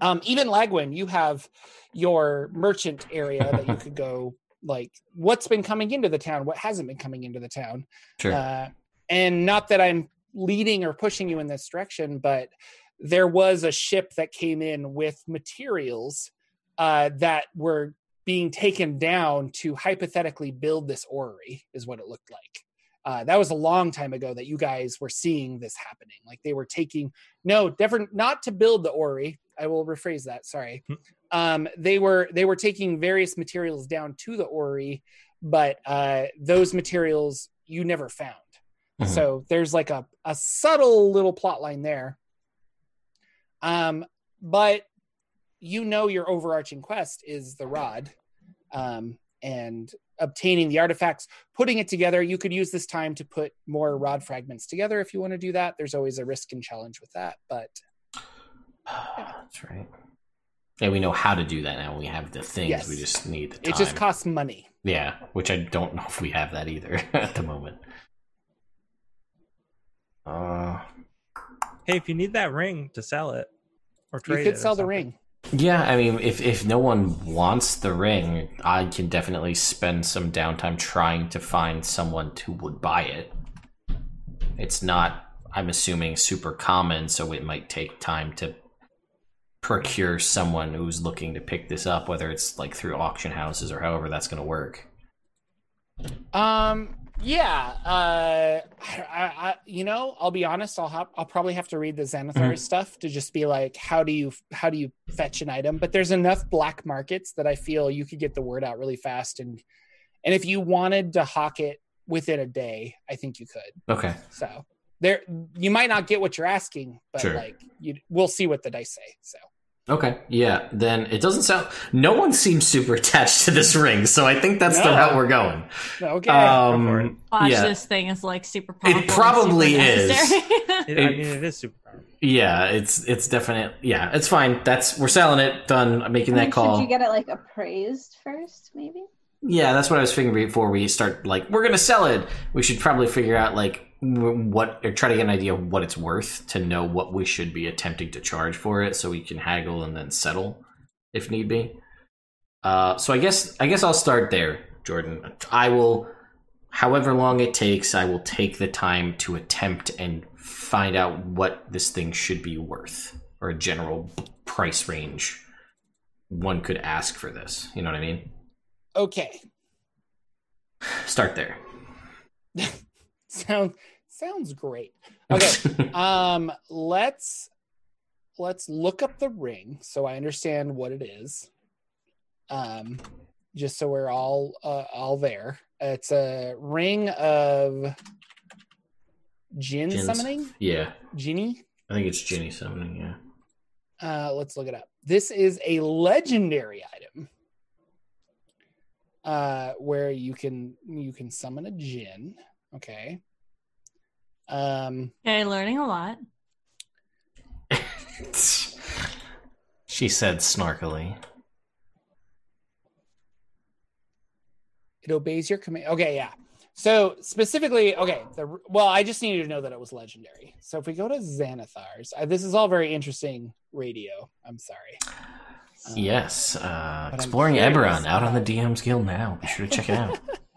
Um, even Lagwin, you have your merchant area that you could go like what's been coming into the town, what hasn't been coming into the town. Sure. Uh, and not that I'm leading or pushing you in this direction, but there was a ship that came in with materials uh, that were being taken down to hypothetically build this orrery, is what it looked like. Uh, that was a long time ago that you guys were seeing this happening. Like they were taking no different, not to build the orrery. I will rephrase that. Sorry. Hmm. Um, they were they were taking various materials down to the orrery, but uh, those materials you never found. Mhm. So there's like a, a subtle little plot line there. Um, but you know your overarching quest is the rod. Um, and obtaining the artifacts, putting it together. You could use this time to put more rod fragments together if you want to do that. There's always a risk and challenge with that, but That's right. Yeah, we know how to do that now. We have the things. Yes. We just need the time. it just costs money. yeah, which I don't know if we have that either at the moment. Uh, Hey, if you need that ring to sell it or You trade it could or sell the ring. Yeah, I mean, if if no one wants the ring, I can definitely spend some downtime trying to find someone who would buy it. It's not, I'm assuming, super common, so it might take time to procure someone who's looking to pick this up, whether it's like through auction houses or however that's going to work. Um, yeah. Uh, I, I, you know, I'll be honest. I'll have, I'll probably have to read the Xanathar stuff to just be like, how do you, how do you fetch an item? But there's enough black markets that I feel you could get the word out really fast, and and if you wanted to hawk it within a day, I think you could. Okay. So, there you might not get what you're asking, but Sure. like you we'll see what the dice say. So Okay, yeah. Then it doesn't sound. No one seems super attached to this ring, so I think that's the route we're going. okay. for it. Um, Watch yeah, this thing is like super powerful. and probably super is. It, I mean, it is super powerful. yeah. It's it's definite. Yeah, it's fine. That's we're selling it. Done. I'm making I mean, that call. Should you get it like appraised first, maybe? Yeah, that's what I was figuring before we start. Like, we're gonna sell it. We should probably figure out like w- what or try to get an idea of what it's worth to know what we should be attempting to charge for it, so we can haggle and then settle if need be. Uh, so I guess I guess I'll start there, Jordan. I will, however long it takes, I will take the time to attempt and find out what this thing should be worth or a general price range one could ask for this. You know what I mean? okay. Start there. Sound sounds great. Okay. um let's let's look up the ring so I understand what it is. Um just so we're all uh, all there. It's a ring of Jin Jin's- summoning? yeah, Ginny? I think it's Djinni summoning. Yeah. Uh, let's look it up. This is a legendary item, uh, where you can you can summon a Jin. Okay. Um, okay, learning a lot. she said snarkily. it obeys your command. Okay, yeah. So specifically, okay. The well, I just needed to know that it was legendary. So if we go to Xanathars, uh, this is all very interesting radio. I'm sorry. Um, Yes, uh, exploring curious Eberron out on the DM's Guild now. Be sure to check it out.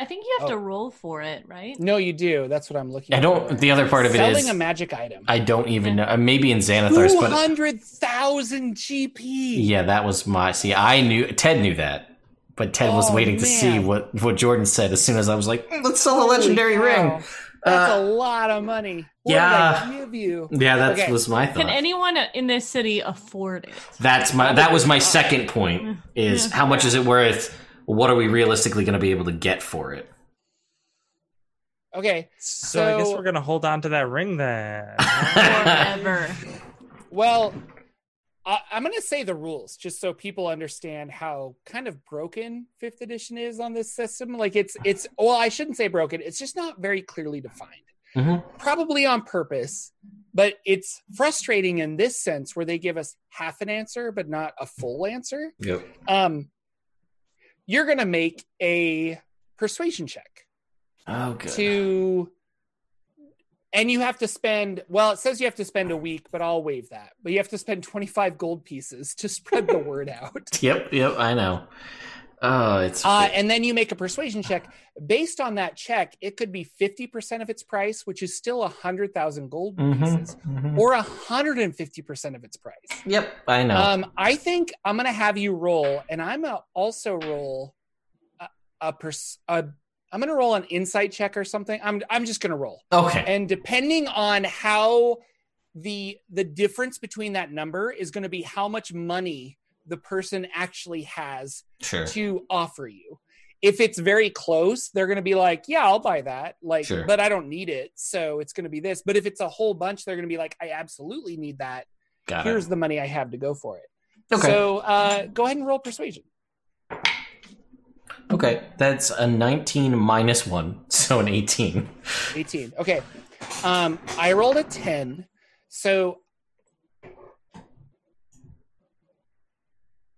I think you have Oh. to roll for it, right? No, you do. That's what I'm looking. At. I don't. For. The other part of it Selling is a magic item. I don't even know. uh, Maybe in Xanathar's, Two but hundred thousand GP. yeah, that was my. See, I knew Ted knew that, but Ted was Oh, waiting to see what what Jordan said as soon as I was like, "Mm, "Let's sell a legendary Holy cow. ring." That's Uh, a lot of money. What yeah. did I give you? Yeah, that Okay. was my thought. Can anyone in this city afford it? That's my that was my second point is how much is it worth? What are we realistically going to be able to get for it? Okay. So, I guess we're gonna hold on to that ring then. Forever. Well, I, I'm going to say the rules just so people understand how kind of broken fifth edition is on this system. Like it's it's well, I shouldn't say broken. It's just not very clearly defined. Mhm. Probably on purpose, but it's frustrating in this sense where they give us half an answer but not a full answer. Yep. Um, you're going to make a persuasion check. Oh, good. to and you have to spend well it says you have to spend a week but i'll waive that but you have to spend 25 gold pieces to spread the word out Yep. Yep. I know. Oh, it's uh, and then you make a persuasion check based on that check it could be 50% of its price which is still 100000 gold Mhm, pieces mhm. or 150% of its price Yep. I know. um, i think i'm gonna have you roll and i'm gonna also roll a, a, pers- a i'm gonna roll an insight check or something i'm, I'm just gonna roll okay. and depending on how the the difference between that number is going to be how much money the person actually has Sure. to offer you if it's very close they're going to be like yeah i'll buy that like Sure. but i don't need it so it's going to be this but if it's a whole bunch they're going to be like i absolutely need that Got here's it. the money i have to go for it Okay. so uh go ahead and roll persuasion okay. That's a 19 minus one, so an 18. 18 okay um i rolled a 10 so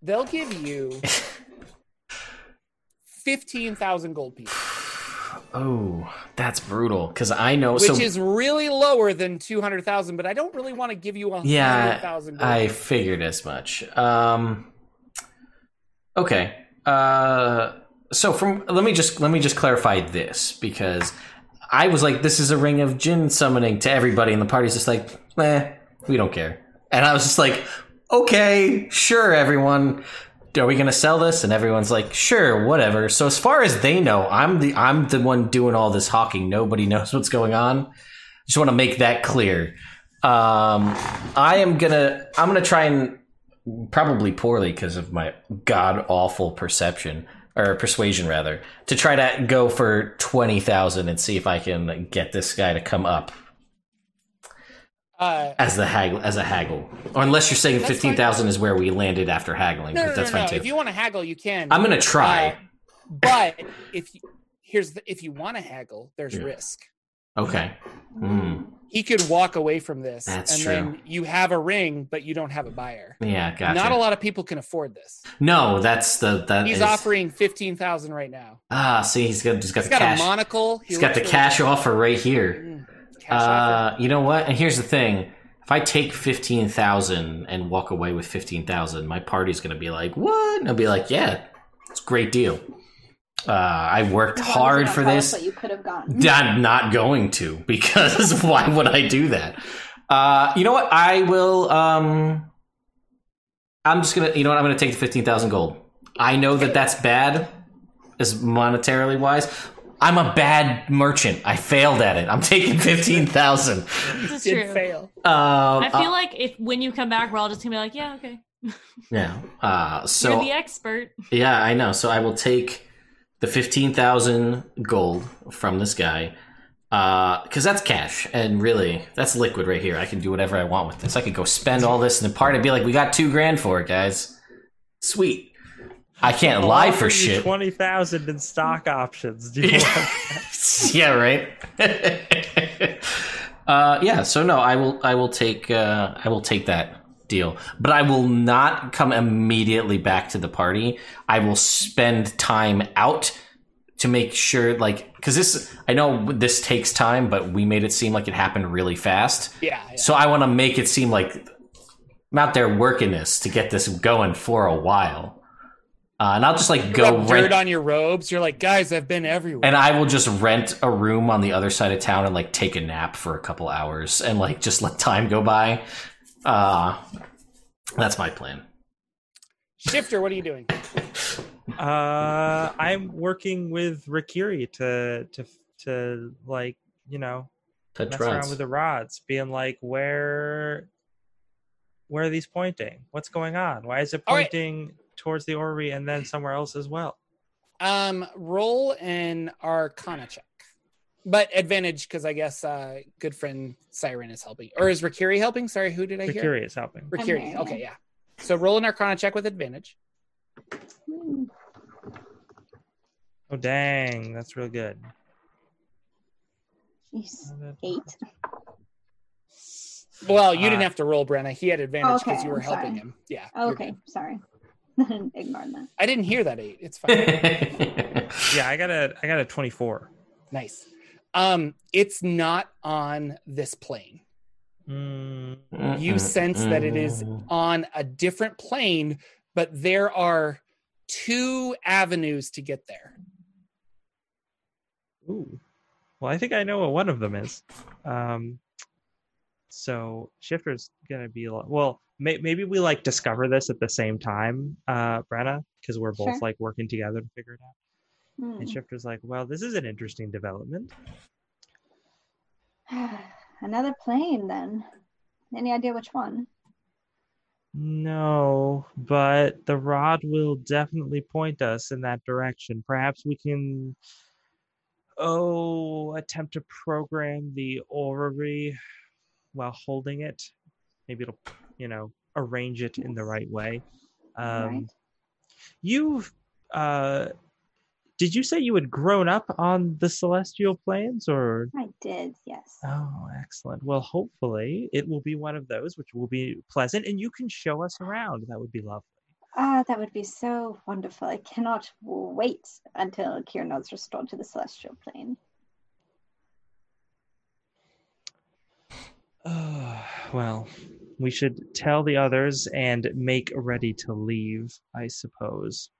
they'll give you 15,000 gold pieces Oh, that's brutal. Because I know. which so is really lower than 200,000 but I don't really want to give you a Yeah, 100,000 gold I figured as much. Um, okay. Uh, so from let me just let me just clarify this because I was like, this is a ring of Jin summoning to everybody, and the party's just like, eh, we don't care. And I was just like, okay, sure, everyone. Are we gonna sell this? And everyone's like, sure, whatever. So as far as they know, I'm the I'm the one doing all this hawking. Nobody knows what's going on. Just want to make that clear. Um, I am gonna I'm gonna try and probably poorly because of my god awful perception or persuasion rather, to try to go for twenty thousand and see if I can get this guy to come up Uh, as the haggle as a haggle. Or unless you're saying fifteen thousand is where we landed after haggling, no, no, that's no, no. fine If too. you want to haggle, you can. I'm gonna try. Uh, but if you, here's the, if you want to haggle, there's Yeah. risk. okay. Hmm. He could walk away from this, That's and true. then you have a ring, but you don't have a buyer. Yeah, gotcha. Not a lot of people can afford this. No, that's the that He's is- offering fifteen thousand right now. Ah, see, he's got he's got He's the got cash. a monocle. He he's got the cash offer right here. Offer. Uh, you know what? And here's the thing: if I take fifteen thousand and walk away with fifteen thousand, my party's gonna be like, "What?" And I'll be like, "Yeah, it's a great deal." Uh, I worked As long as you hard for this. What you could have gotten. I'm not going to because why would I do that? Uh, you know what? I will. Um, I'm just gonna. You know what? I'm gonna take the fifteen thousand gold. I know that that's bad, as monetarily wise. I'm a bad merchant. I failed at it. I'm taking fifteen thousand. This is true. fail. Um, I feel like if when you come back, we're all just gonna be like, yeah, okay. yeah. Uh, so You're the expert. Yeah, I know. So I will take the fifteen thousand gold from this guy, because that's cash, and really, that's liquid right here. I can do whatever I want with this. I could go spend all this in the party. And be like, we got two grand for it, guys. Sweet. I can't lie for shit. Twenty thousand in stock options. Do you want yeah, right. uh, yeah. So no, I will. I will take. Uh, I will take that deal, but I will not come immediately back to the party. I will spend time out to make sure, like, because this. I know this takes time, but we made it seem like it happened really fast. Yeah. yeah. So I want to make it seem like I'm out there working this to get this going for a while. Uh, and I'll just like go Rub rent dirt on your robes. You're like, guys, I've been everywhere. and I will just rent a room on the other side of town and like take a nap for a couple hours and like just let time go by. Uh that's my plan. Shifter, what are you doing? Uh, I'm working with Rikiri to to to like you know Touch mess rods. around with the rods, being like, where where are these pointing? What's going on? Why is it pointing towards the orrery and then somewhere else as well? Um, roll an Arcana check, but advantage because I guess uh, good friend Siren is helping, or is Rakiri helping? Sorry, who did I hear? Rikiri is helping. Rakiri. Okay. Okay, yeah. So roll an Arcana check with advantage. Oh dang, that's real good. Jeez. Eight. Well, you didn't Uh, have to roll, Brenna. He had advantage because Okay, you were I'm helping sorry. him. Yeah. Oh, okay, sorry. Ignore that. I didn't hear that eight. It's fine. Yeah, I got a I got a 24. nice. Um, it's not on this plane. Mm, You sense that it is on a different plane, but there are two avenues to get there. ooh. Well, I think I know what one of them is. Um, so Shifter's gonna be like, well, may, maybe we like discover this at the same time, uh, Brenna, because we're both Sure. like working together to figure it out. Hmm. And Shifter's like, well, this is an interesting development. Another plane, then. Any idea which one? No, but the rod will definitely point us in that direction. Perhaps we can, oh, attempt to program the orrery while holding it. Maybe it'll, you know, arrange it in the right way. Um, right. You've, uh, did you say you had grown up on the celestial planes, or? I did, yes. Oh, excellent. Well, hopefully it will be one of those, which will be pleasant, and you can show us around. That would be lovely. Ah, that would be so wonderful. I cannot wait until Kieran is restored to the celestial plane. Uh, well, we should tell the others and make ready to leave, I suppose.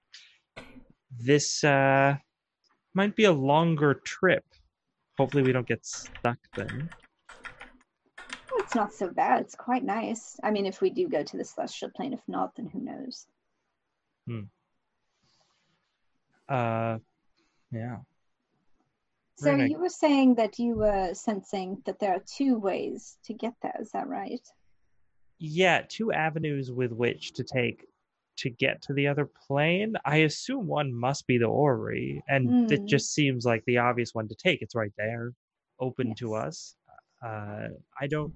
This uh, might be a longer trip. Hopefully, we don't get stuck then. It's not so bad. It's quite nice. I mean, if we do go to the celestial plane, if not, then who knows? Hmm. Uh, yeah. So you were saying that you were sensing that there are two ways to get there. Is that right? Yeah, two avenues with which to take to get to the other plane. I assume one must be the orrery, and it Hmm. just seems like the obvious one to take. It's right there, open to us. Uh, I don't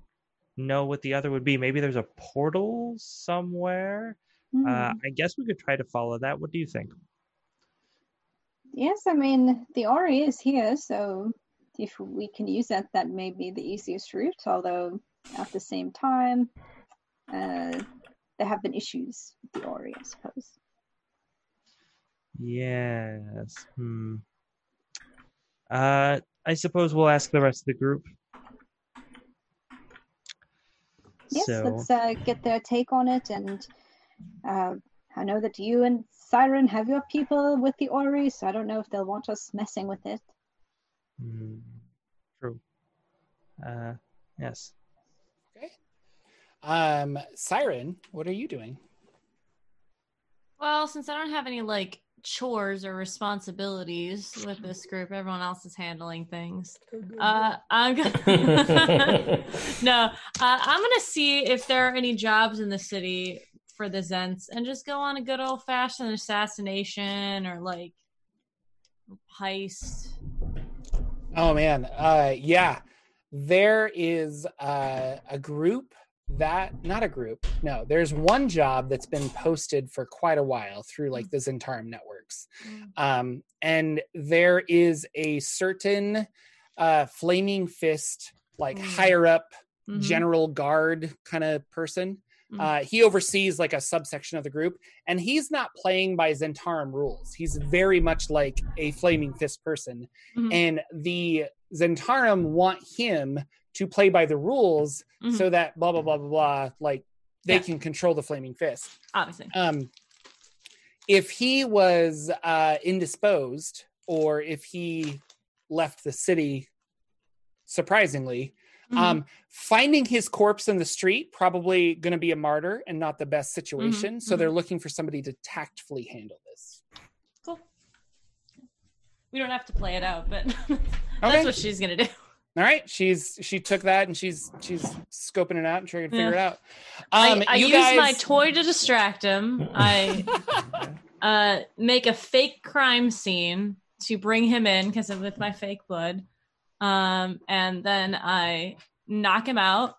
know what the other would be. Maybe there's a portal somewhere. Hmm. Uh, I guess we could try to follow that. What do you think? yes, I mean the orrery is here, so if we can use that, that may be the easiest route. Although at the same time, uh, there have been issues with the orrery, I suppose. Yes. Hmm. Uh, I suppose we'll ask the rest of the group. Yes, so, let's uh, get their take on it. And uh, I know that you and Siren have your people with the orrery, so I don't know if they'll want us messing with it. hmm, true. Uh, yes. Okay. Um, Siren, what are you doing? Well, since I don't have any like chores or responsibilities with this group, everyone else is handling things. Uh, I'm gonna no. Uh, I'm gonna see if there are any jobs in the city for the Zhents, and just go on a good old fashioned assassination or like heist. Oh man, uh, yeah, there is uh, a group that not a group. No, there's one job that's been posted for quite a while through like the Zhentarim networks, um, and there is a certain uh, flaming fist, like Mm. higher up Mhm. general guard kind of person. Mhm. Uh, he oversees like a subsection of the group, and he's not playing by Zhentarim rules. He's very much like a flaming fist person, Mhm. and the Zhentarim want him to play by the rules Mhm. so that blah blah blah blah blah, like they Yeah. can control the flaming fist. Obviously. Um, if he was uh, indisposed, or if he left the city, surprisingly, Mhm. um, finding his corpse in the street probably going to be a martyr and not the best situation. So mhm. they're looking for somebody to tactfully handle this. cool. We don't have to play it out, but Okay. that's what she's gonna do. All right, she's she took that and she's she's scoping it out and trying to figure Yeah. it out. Um, I, I use guys, my toy to distract him. I uh, make a fake crime scene to bring him in because of with my fake blood, um, and then I knock him out.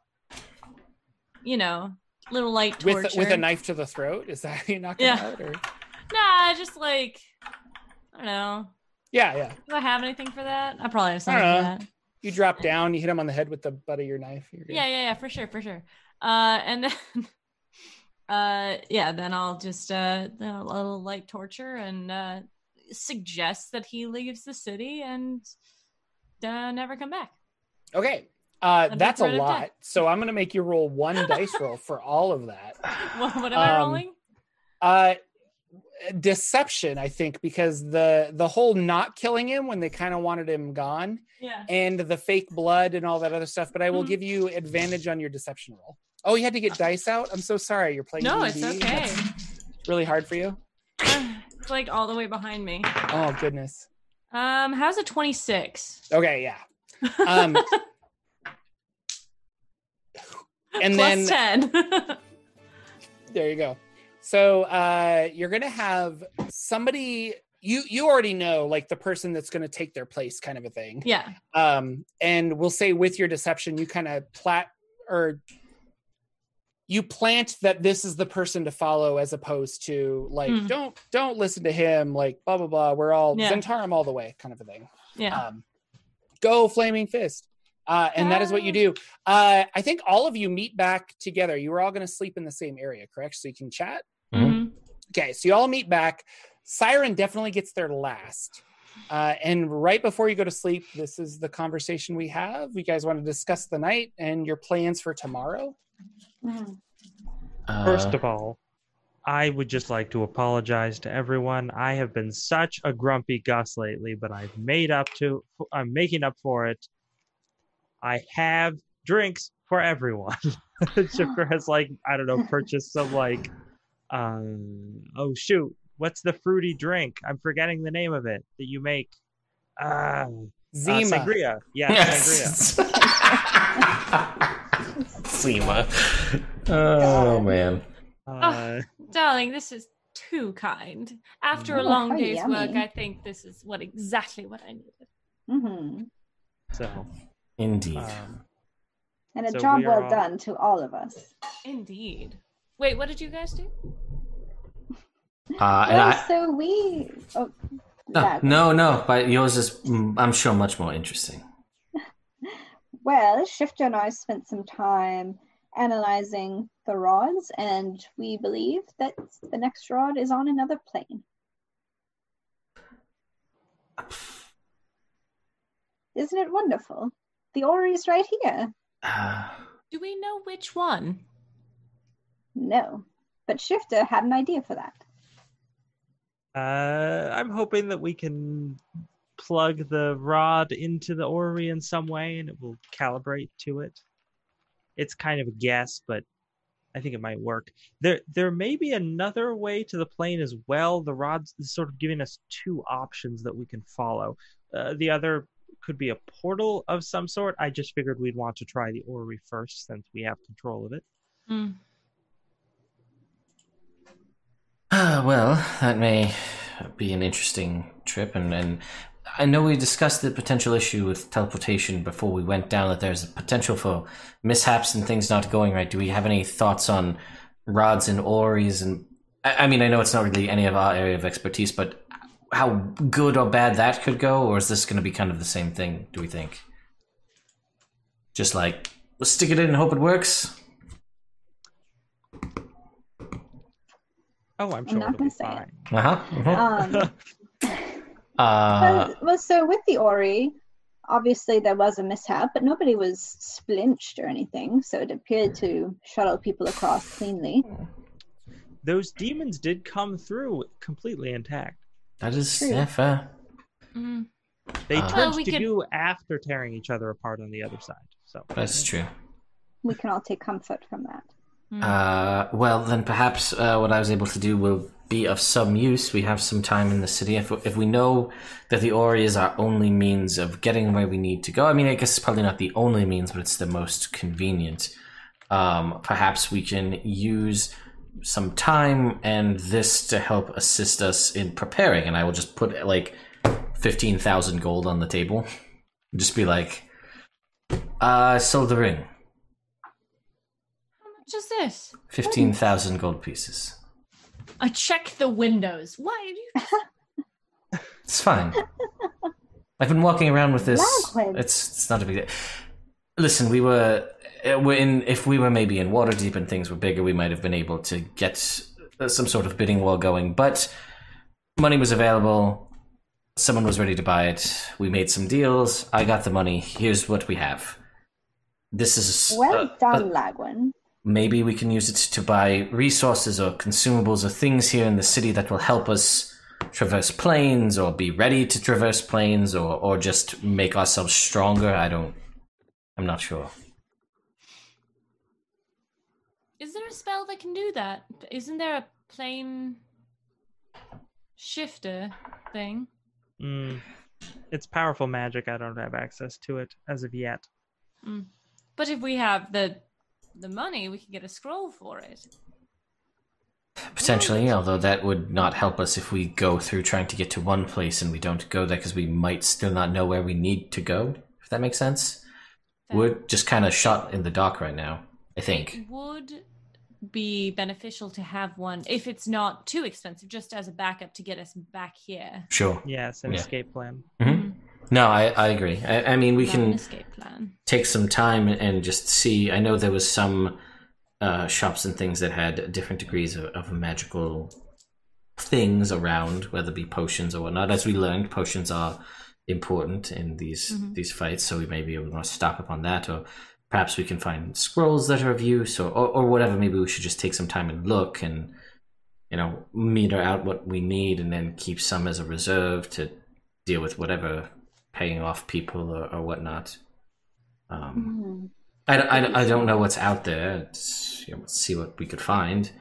You know, little light torture with with a knife to the throat. Is that how you knock Yeah. him out? Or? Nah, just like I don't know. Yeah, yeah. Do I have anything for that? I probably have something for that. You drop down, you hit him on the head with the butt of your knife. Yeah, yeah, yeah, for sure, for sure. Uh, and then, uh, yeah, then I'll just uh, a little light torture and uh, suggest that he leaves the city and uh, never come back. Okay. Uh, that's a lot. So I'm going to make you roll one dice roll for all of that. What, what am I Um, rolling? Uh, deception, I think, because the the whole not killing him when they kind of wanted him gone, Yeah. and the fake blood and all that other stuff. But I will Mhm. give you advantage on your deception roll. Oh, you had to get dice out. I'm so sorry. You're playing. No, it's okay. That's really hard for you. it's like all the way behind me. Oh goodness. Um, how's a twenty-six? Okay, yeah. Um, and Plus then ten. there you go. So uh, you're gonna have somebody you you already know like the person that's gonna take their place, kind of a thing. yeah. Um, and we'll say with your deception, you kind of plat or you plant that this is the person to follow as opposed to like Hmm. don't don't listen to him like blah blah blah we're all Yeah. Zhentarim all the way kind of a thing Yeah. um, go flaming fist uh, and that is what you do uh, i think all of you meet back together you were all going to sleep in the same area correct so you can chat. Okay so you all meet back siren definitely gets there last uh, and right before you go to sleep this is the conversation we have you guys want to discuss the night and your plans for tomorrow Mm. First Uh, of all, I would just like to apologize to everyone. I have been such a grumpy Gus lately, but I've made up to I'm making up for it. I have drinks for everyone. Sugar has like, I don't know, purchased some like um oh shoot, what's the fruity drink? I'm forgetting the name of it that you make. Ah, uh, zima sangria. Yeah, sangria. yes. Zima. Oh man. Uh, Darling, this is too kind. After a Oh, long how day's work. I think this is what exactly what I needed. Mm-hmm. So, Indeed. um, And a So job we are well all- done to all of us. Indeed. Wait, what did you guys do? Uh, and Well, I, so we. Oh, no, no, no, but yours is, mm, I'm sure, much more interesting. Well, Shifter and I spent some time analyzing the rods, and we believe that the next rod is on another plane. Isn't it wonderful? The orrery's right here. Uh, Do we know which one? No, but Shifter had an idea for that. uh, I'm hoping that we can plug the rod into the orrery in some way, and it will calibrate to it. It's kind of a guess, but I think it might work. There, there may be another way to the plane as well. The rod's sort of giving us two options that we can follow. Uh, the other could be a portal of some sort. I just figured we'd want to try the orrery first, since we have control of it. Hmm. Ah, well, that may be an interesting trip, and, and I know we discussed the potential issue with teleportation before we went down. That there's a potential for mishaps and things not going right. Do we have any thoughts on rods and orreries? And I, I mean, I know it's not really any of our area of expertise, but how good or bad that could go, or is this going to be kind of the same thing? Do we think? Just like let's stick it in and hope it works. Oh, I'm sure not it'll gonna be say it. Uh huh. Um, uh, well, well, so with the orrery, obviously there was a mishap, but nobody was splinched or anything, so it appeared to shuttle people across cleanly. Those demons did come through completely intact. that is True. yeah, fair. Hmm. They Uh, turned Well, we to could- do after tearing each other apart on the other side. So That's true. We can all take comfort from that. Hmm. Uh, well, then perhaps uh, what I was able to do will be of some use. We have some time in the city. If, if we know that the orrery is our only means of getting where we need to go, I mean, I guess it's probably not the only means, but it's the most convenient. Um, perhaps we can use some time and this to help assist us in preparing. And I will just put like 15,000 gold on the table. Just be like, uh, I sold the ring. Much is this? 15,000 gold pieces. I check the windows. Why did you? It's fine. I've been walking around with this. It's it's not a big deal. Listen, we were uh, we're in. If we were maybe in Waterdeep and things were bigger, we might have been able to get uh, some sort of bidding war going. But money was available. Someone was ready to buy it. We made some deals. I got the money. Here's what we have. This is Well uh, done, Lagwin. Maybe we can use it to buy resources or consumables or things here in the city that will help us traverse plains or be ready to traverse plains or, or just make ourselves stronger. I don't, I'm not sure. Is there a spell that can do that? Isn't there a plane shifter thing? mm, it's powerful magic. I don't have access to it as of yet. But if we have the the money, we could get a scroll for it. Potentially, although that would not help us if we go through trying to get to one place and we don't go there because we might still not know where we need to go. If that makes sense. Fair. We're just kind of shot in the dark right now, I think. It would be beneficial to have one if it's not too expensive, just as a backup to get us back here. Sure. Yes, an Yeah. escape plan. Mhm. No, I, I agree. I, I mean, we can. escape plan. take some time and just see. I know there was some uh, shops and things that had different degrees of, of magical things around, whether it be potions or whatnot. As we learned, potions are important in these Mhm. these fights, so we may be able to stop upon that, or perhaps we can find scrolls that are of use, or, or or whatever. Maybe we should just take some time and look and you know meter out what we need, and then keep some as a reserve to deal with whatever paying off people or, or whatnot. Um, Hmm. I, I, I don't know what's out there. It's, you know, let's see what we could find.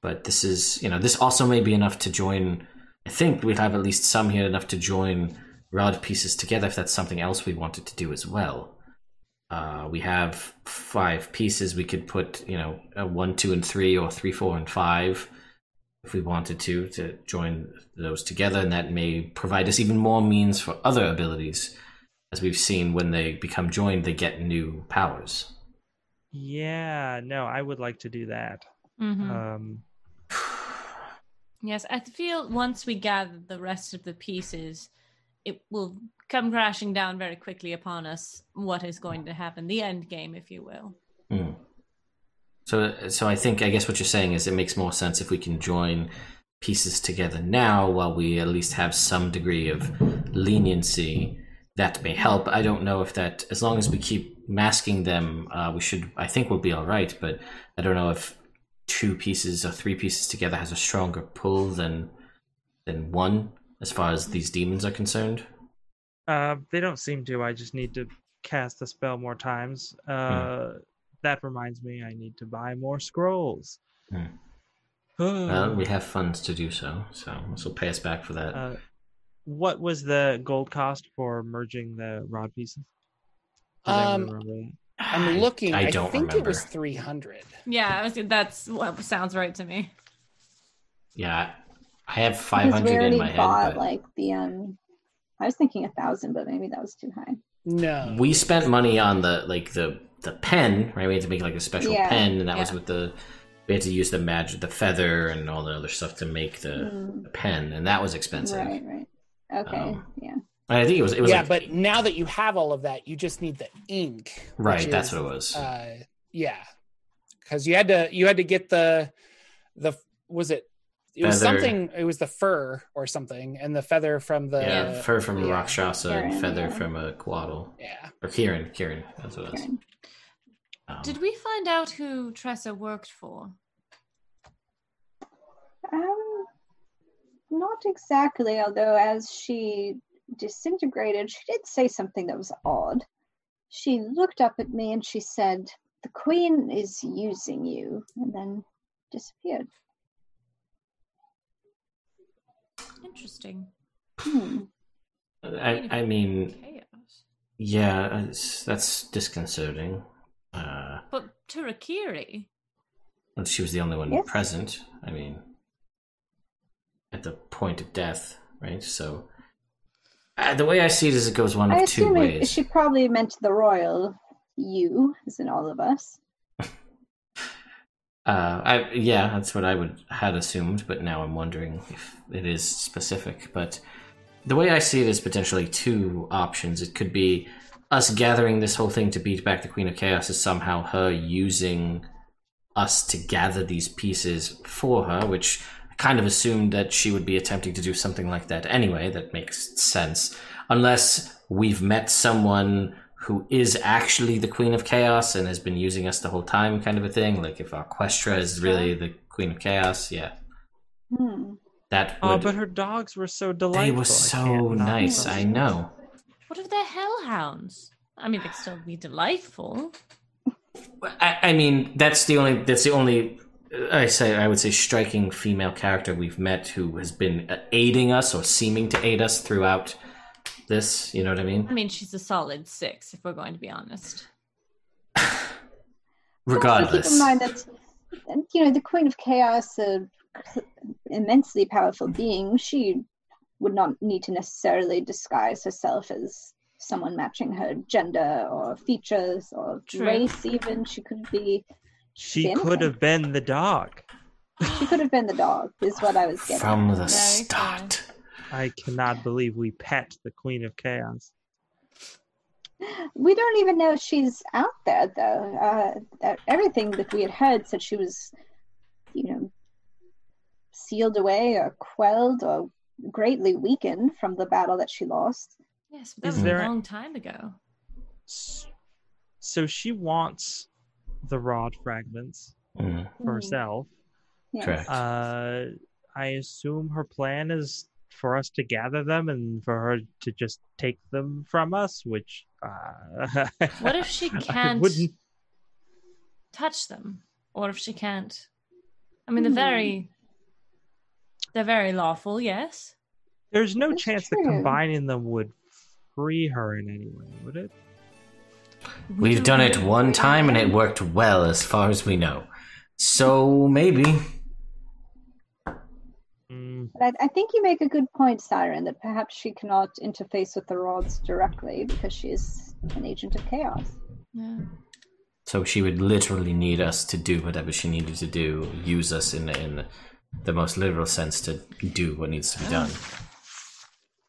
But this is, you know, this also may be enough to join. I think we'd have at least some here enough to join rod pieces together if that's something else we wanted to do as well. Uh, we have five pieces. We could put, you know, one, two, and three, or three, four, and five. If we wanted to, to join those together, and that may provide us even more means for other abilities. As we've seen, when they become joined, they get new powers. Yeah, no, I would like to do that. Mhm. Um, Yes, I feel once we gather the rest of the pieces, it will come crashing down very quickly upon us what is going to happen, the end game, if you will. Hmm. So, so I think I guess what you're saying is it makes more sense if we can join pieces together now, while we at least have some degree of leniency. That may help. I don't know if that, as long as we keep masking them, uh, we should. I think we'll be all right. But I don't know if two pieces or three pieces together has a stronger pull than than one, as far as these demons are concerned. uh, they don't seem to. I just need to cast the spell more times. Uh, That reminds me, I need to buy more scrolls. Hmm. Well, we have funds to do so, so this will pay us back for that. Uh, what was the gold cost for merging the rod pieces? Does Um. I'm looking. I, I don't think remember. it was 300. Yeah, I that's what sounds right to me. Yeah, I have 500 we in already my head. bought but like the um. I was thinking a thousand, but maybe that was too high. No. we spent money on the like the the pen, right? We had to make like a special Yeah. pen, and that was Yeah. with the we had to use the magic, the feather, and all the other stuff to make the, Mm. the pen, and that was expensive. Right, right. Okay, Um, yeah. I think it was it was yeah, like, but now that you have all of that, you just need the ink. right. That's is, what it was. Uh, yeah, because you had to you had to get the the was it it was something it was the fur or something and the feather from the yeah, fur from a yeah. Rakshasa and ki-rin, feather yeah. from a Quaddle. yeah Or ki-rin, ki-rin, that's what it was. Okay. Um, Did we find out who Tressa worked for? Um, not exactly. Although as she disintegrated, she did say something that was odd. She looked up at me and she said, "The Queen is using you," and then disappeared. Interesting. Hmm. I, I mean, Chaos. yeah, it's, that's disconcerting. Uh, But Turakiri, and she was the only one Yes. present. I mean, at the point of death, right? So, uh, the way I see it is, it goes one I of two ways. she probably meant the royal you, as in all of us. Uh, I yeah, that's what I would had assumed, but now I'm wondering if it is specific. But the way I see it is potentially two options. It could be us gathering this whole thing to beat back the Queen of Chaos is somehow her using us to gather these pieces for her, which I kind of assumed that she would be attempting to do something like that anyway. That makes sense. Unless we've met someone who is actually the Queen of Chaos and has been using us the whole time, kind of a thing. Like if Questra is really the Queen of Chaos, yeah. Hmm. That Oh, but her dogs were so delightful. they were so can't nice. love I them. know. What of the hellhounds? I mean, they'd still be delightful. I, I mean, that's the only. That's the only. I say I would say striking female character we've met who has been uh, aiding us or seeming to aid us throughout this. You know what I mean? I mean, she's a solid six, if we're going to be honest. Regardless, keep in mind that you know the Queen of Chaos, an immensely powerful being, she would not need to necessarily disguise herself as someone matching her gender or features or True. race. Even she could be. She anything. could have been the dog. She could have been the dog. Is what I was getting. from the Very start. I cannot believe we pet the Queen of Chaos. We don't even know she's out there, though. Uh, everything that we had heard said she was, you know, sealed away or quelled or greatly weakened from the battle that she lost. Yes, but that Is was there a a- long time ago. So she wants the rod fragments Mm, for Hmm. herself. Yes. correct. Uh, I assume her plan is for us to gather them and for her to just take them from us, which. Uh, What if she can't wouldn't- touch them? Or if she can't? I mean, they're Hmm. very. They're very lawful, yes. There's no That's chance that combining them would free her in any way, would it? We We've done it one time and it worked well, as far as we know. So maybe. Mm. But I think you make a good point, Siren, that perhaps she cannot interface with the rods directly because she is an agent of chaos. Yeah. So she would literally need us to do whatever she needed to do, use us in in the most literal sense to do what needs to be done.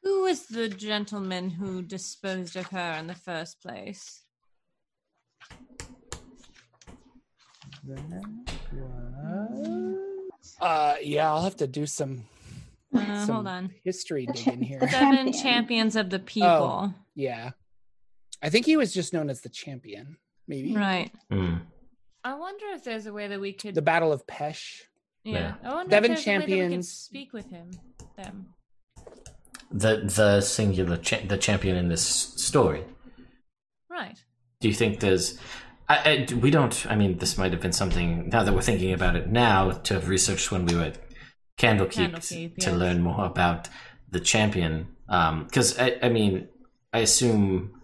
Who was the gentleman who disposed of her in the first place? Uh, yeah, I'll have to do some Uh, Some- hold on. history The digging here. Seven champion. champions of the people. Yeah, I think he was just known as the champion. Maybe Right. Hmm. I wonder if there's a way that we could. the Battle of Pesh. Yeah. I wonder Seven if there's a way that we could champions. speak with him. Them. The the singular cha- the champion in this story. Right. Do you think there's? I, I, we don't. I mean, this might have been something. Now that we're thinking about it, now to have researched when we were at Candlekeep, Candlekeep, to yes. learn more about the champion. Um, Because I, I mean, I assume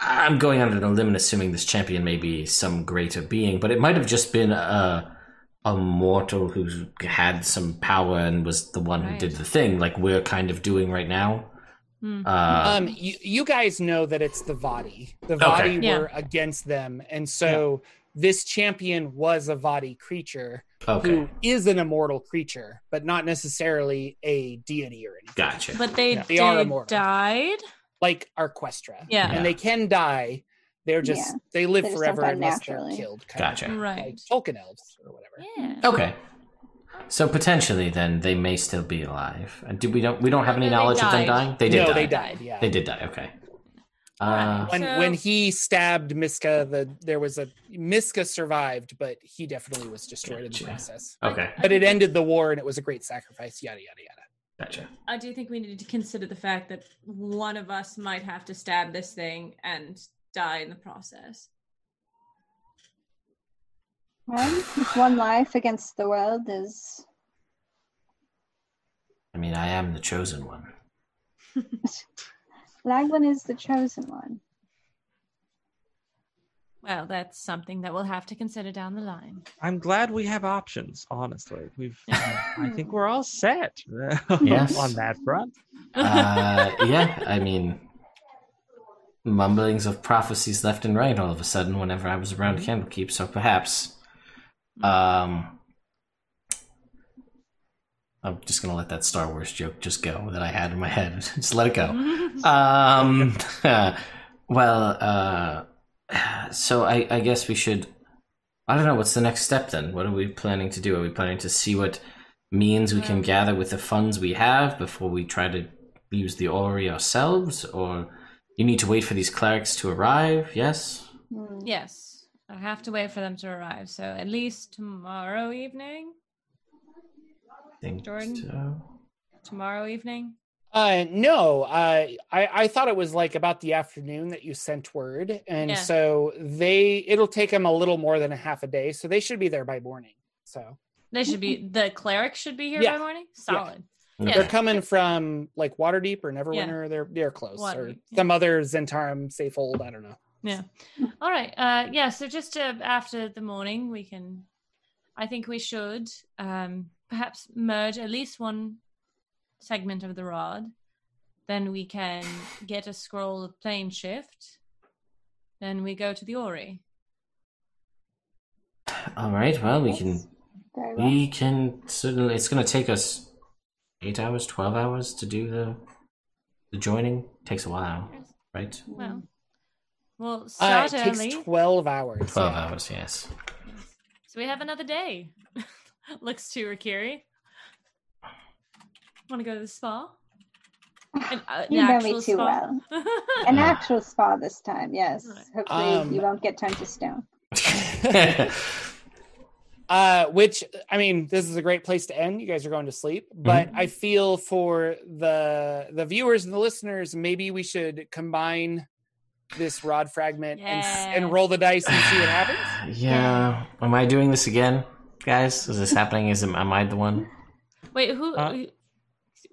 I'm going on an limb and assuming this champion may be some greater being, but it might have just been a a mortal who had some power and was the one who did the thing, like we're kind of doing right now. Hmm. Uh, um, you, you guys know that it's the Vaati. The Vaati Yeah. were against them, and so this champion was a Vaati creature okay, who is an immortal creature, but not necessarily a deity or anything. gotcha. But they, Yeah. They are immortal. died. Like Arquestra. Yeah. and they can die. They're just Yeah. they live They just forever don't die unless naturally. they're killed. kind Gotcha. of Right. Like Tolkien elves or whatever. Yeah. Okay. So potentially, then they may still be alive. And do we don't we don't have any No, knowledge of them dying? They did no, die. they died. Yeah. They did die. Okay. Uh, when So- when he stabbed Miska, the there was a Miska survived, but he definitely was destroyed in the process. okay. But it ended the war, and it was a great sacrifice. Yada yada yada. Gotcha. I do think we need to consider the fact that one of us might have to stab this thing and die in the process. Well, one life against the world is I mean, I am the chosen one. Lagwin is the chosen one. Well, that's something that we'll have to consider down the line. I'm glad we have options. Honestly, we've. I think we're all set Yes. on that front. Uh, yeah. I mean, mumblings of prophecies left and right all of a sudden whenever I was around Candlekeep. So perhaps. Um, I'm just gonna let that Star Wars joke just go that I had in my head. just let it go. Um, well, uh, so I, I guess we should. I don't know. What's the next step then? What are we planning to do? Are we planning to see what means we can Um, gather with the funds we have before we try to use the orrery ourselves, or you need to wait for these clerics to arrive? Yes. Hmm. yes, I have to wait for them to arrive. So at least tomorrow evening. I think Jordan? so. Tomorrow evening. Uh, no, uh, I I thought it was like about the afternoon that you sent word, and Yeah. so they it'll take them a little more than a half a day, so they should be there by morning. So They should be the cleric should be here Yeah. by morning. Solid. Okay. they're coming from like Waterdeep or Neverwinter. They're they're close, or Waterdeep, yeah. some other Zhentarim Safehold. I don't know. Yeah. All right. Uh yeah, so just uh, after the morning we can I think we should um perhaps merge at least one segment of the rod. Then we can get a scroll of plane shift. Then we go to the orrery. All right. Well, we can we can certainly. It's going to take us eight hours, twelve hours to do the the joining. Takes a while, right? Well, we'll Uh, start it takes early. twelve hours. Twelve yeah. hours. Yes. So we have another day. Looks to Rakiri. Want to go to the spa? An, uh, You know me too spa? An Yeah. actual spa this time, yes. Right. Hopefully Um, you won't get turned to stone. uh which i mean this is a great place to end you guys are going to sleep but Mm-hmm. i feel for the the viewers and the listeners maybe we should combine this rod fragment and, and roll the dice and see what happens yeah. Am I doing this again, guys? Is this happening? Is am am I the one? Wait, who? Uh, who-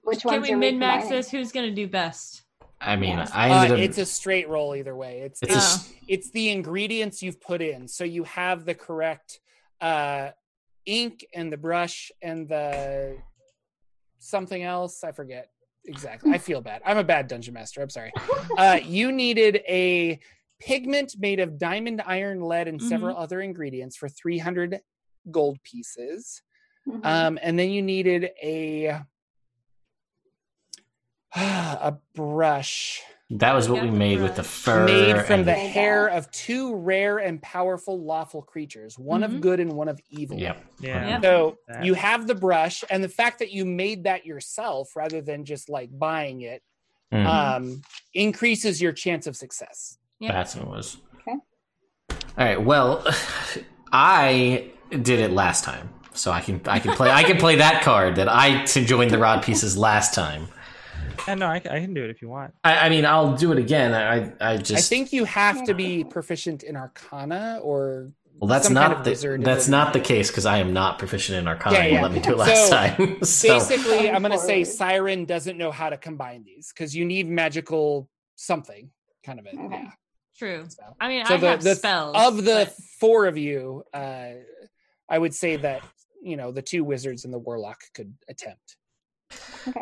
Which can we are min max this? Who's gonna do best? I mean, Yes. I uh, up. it's a straight roll either way it's It's it's, s- it's the ingredients you've put in so you have the correct uh ink and the brush and the something else. I forget exactly. I feel bad. I'm a bad dungeon master. I'm sorry. Uh, you needed a pigment made of diamond, iron, lead, and several other ingredients for 300 gold pieces. Mhm. Um, and then you needed a a brush That was what we made with the fur. made from and- the hair of two rare and powerful lawful creatures, one of Mhm. good and one of evil. Yep. Yeah. Yep. So That- you have the brush, and the fact that you made that yourself rather than just like buying it Mhm. um, increases your chance of success. Yep. That's what it was. Okay. All right. Well, I did it last time, so I can I can play I can play that card that I joined the rod pieces last time. Yeah, no, I, I can do it if you want. I, I mean, I'll do it again. I I just I think you have to be proficient in Arcana or well, that's some kind not of the, that's ability. not the case because I am not proficient in Arcana. Yeah, You yeah. Let me do it last So, time. so basically i'm going to say siren doesn't know how to combine these because you need magical something kind of it Okay. yeah True. so, I mean, so I the, have the spells of the but- four of you uh i would say that you know the two wizards and the warlock could attempt Okay.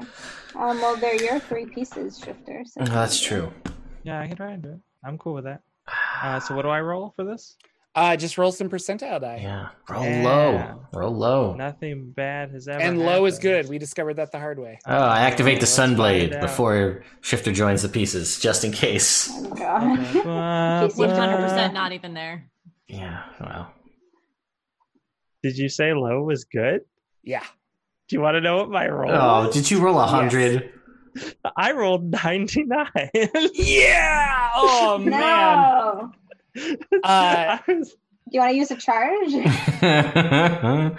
Um, well, they're your three pieces, Shifter. So Oh, that's true. Yeah, I can try and do it. I'm cool with that. Uh, so what do I roll for this? uh just roll some percentile die Yeah, roll Yeah. low, roll low. Nothing bad has ever. and low is good we discovered that the hard way Oh, I activate the Let's find sunblade before Shifter joins the pieces, just in case. Oh, God. One One hundred percent not even there. Yeah, well, Did you say low was good? yeah Do you want to know what my roll? oh, was? did you roll a hundred? I rolled ninety nine. yeah oh man No. uh Do you want to use a charge?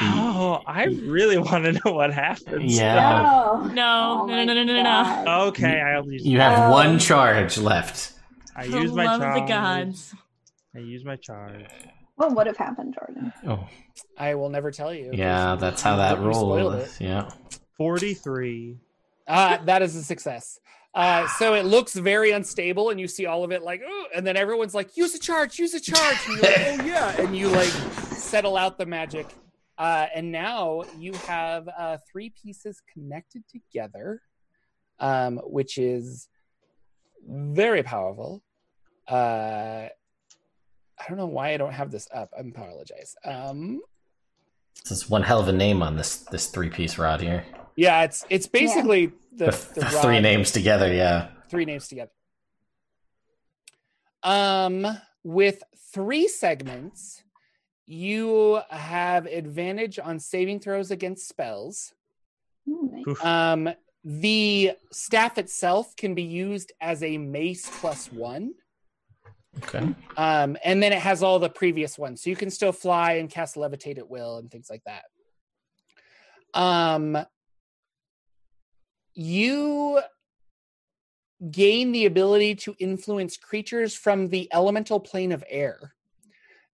oh, I really want to know what happens. Yeah. No. No, Oh no, no, no, no, no, no. Okay, I'll use. you have Oh. one charge left. I use my love charge. of the gods. I use my charge. What would have happened, Jordan? Oh, i will never tell you yeah, that's how that You spoiled Yeah. Forty three. Uh, that is a success. Uh, so it looks very unstable, and you see all of it like, oh, and then everyone's like, use a charge, use a charge. And you're like, oh yeah, and you like settle out the magic. Uh, and now you have uh, three pieces connected together, um, which is very powerful. Uh, I don't know why I don't have this up. I apologize. Um, is one hell of a name on this this three piece rod here. yeah, it's it's basically the, The, the the three names together, yeah. three names together. Um, with three segments, you have advantage on saving throws against spells. Hmm, nice. Um, the staff itself can be used as a mace plus one. Okay. Um, and then it has all the previous ones. So you can still fly and cast levitate at will and things like that. Um, you gain the ability to influence creatures from the elemental plane of air.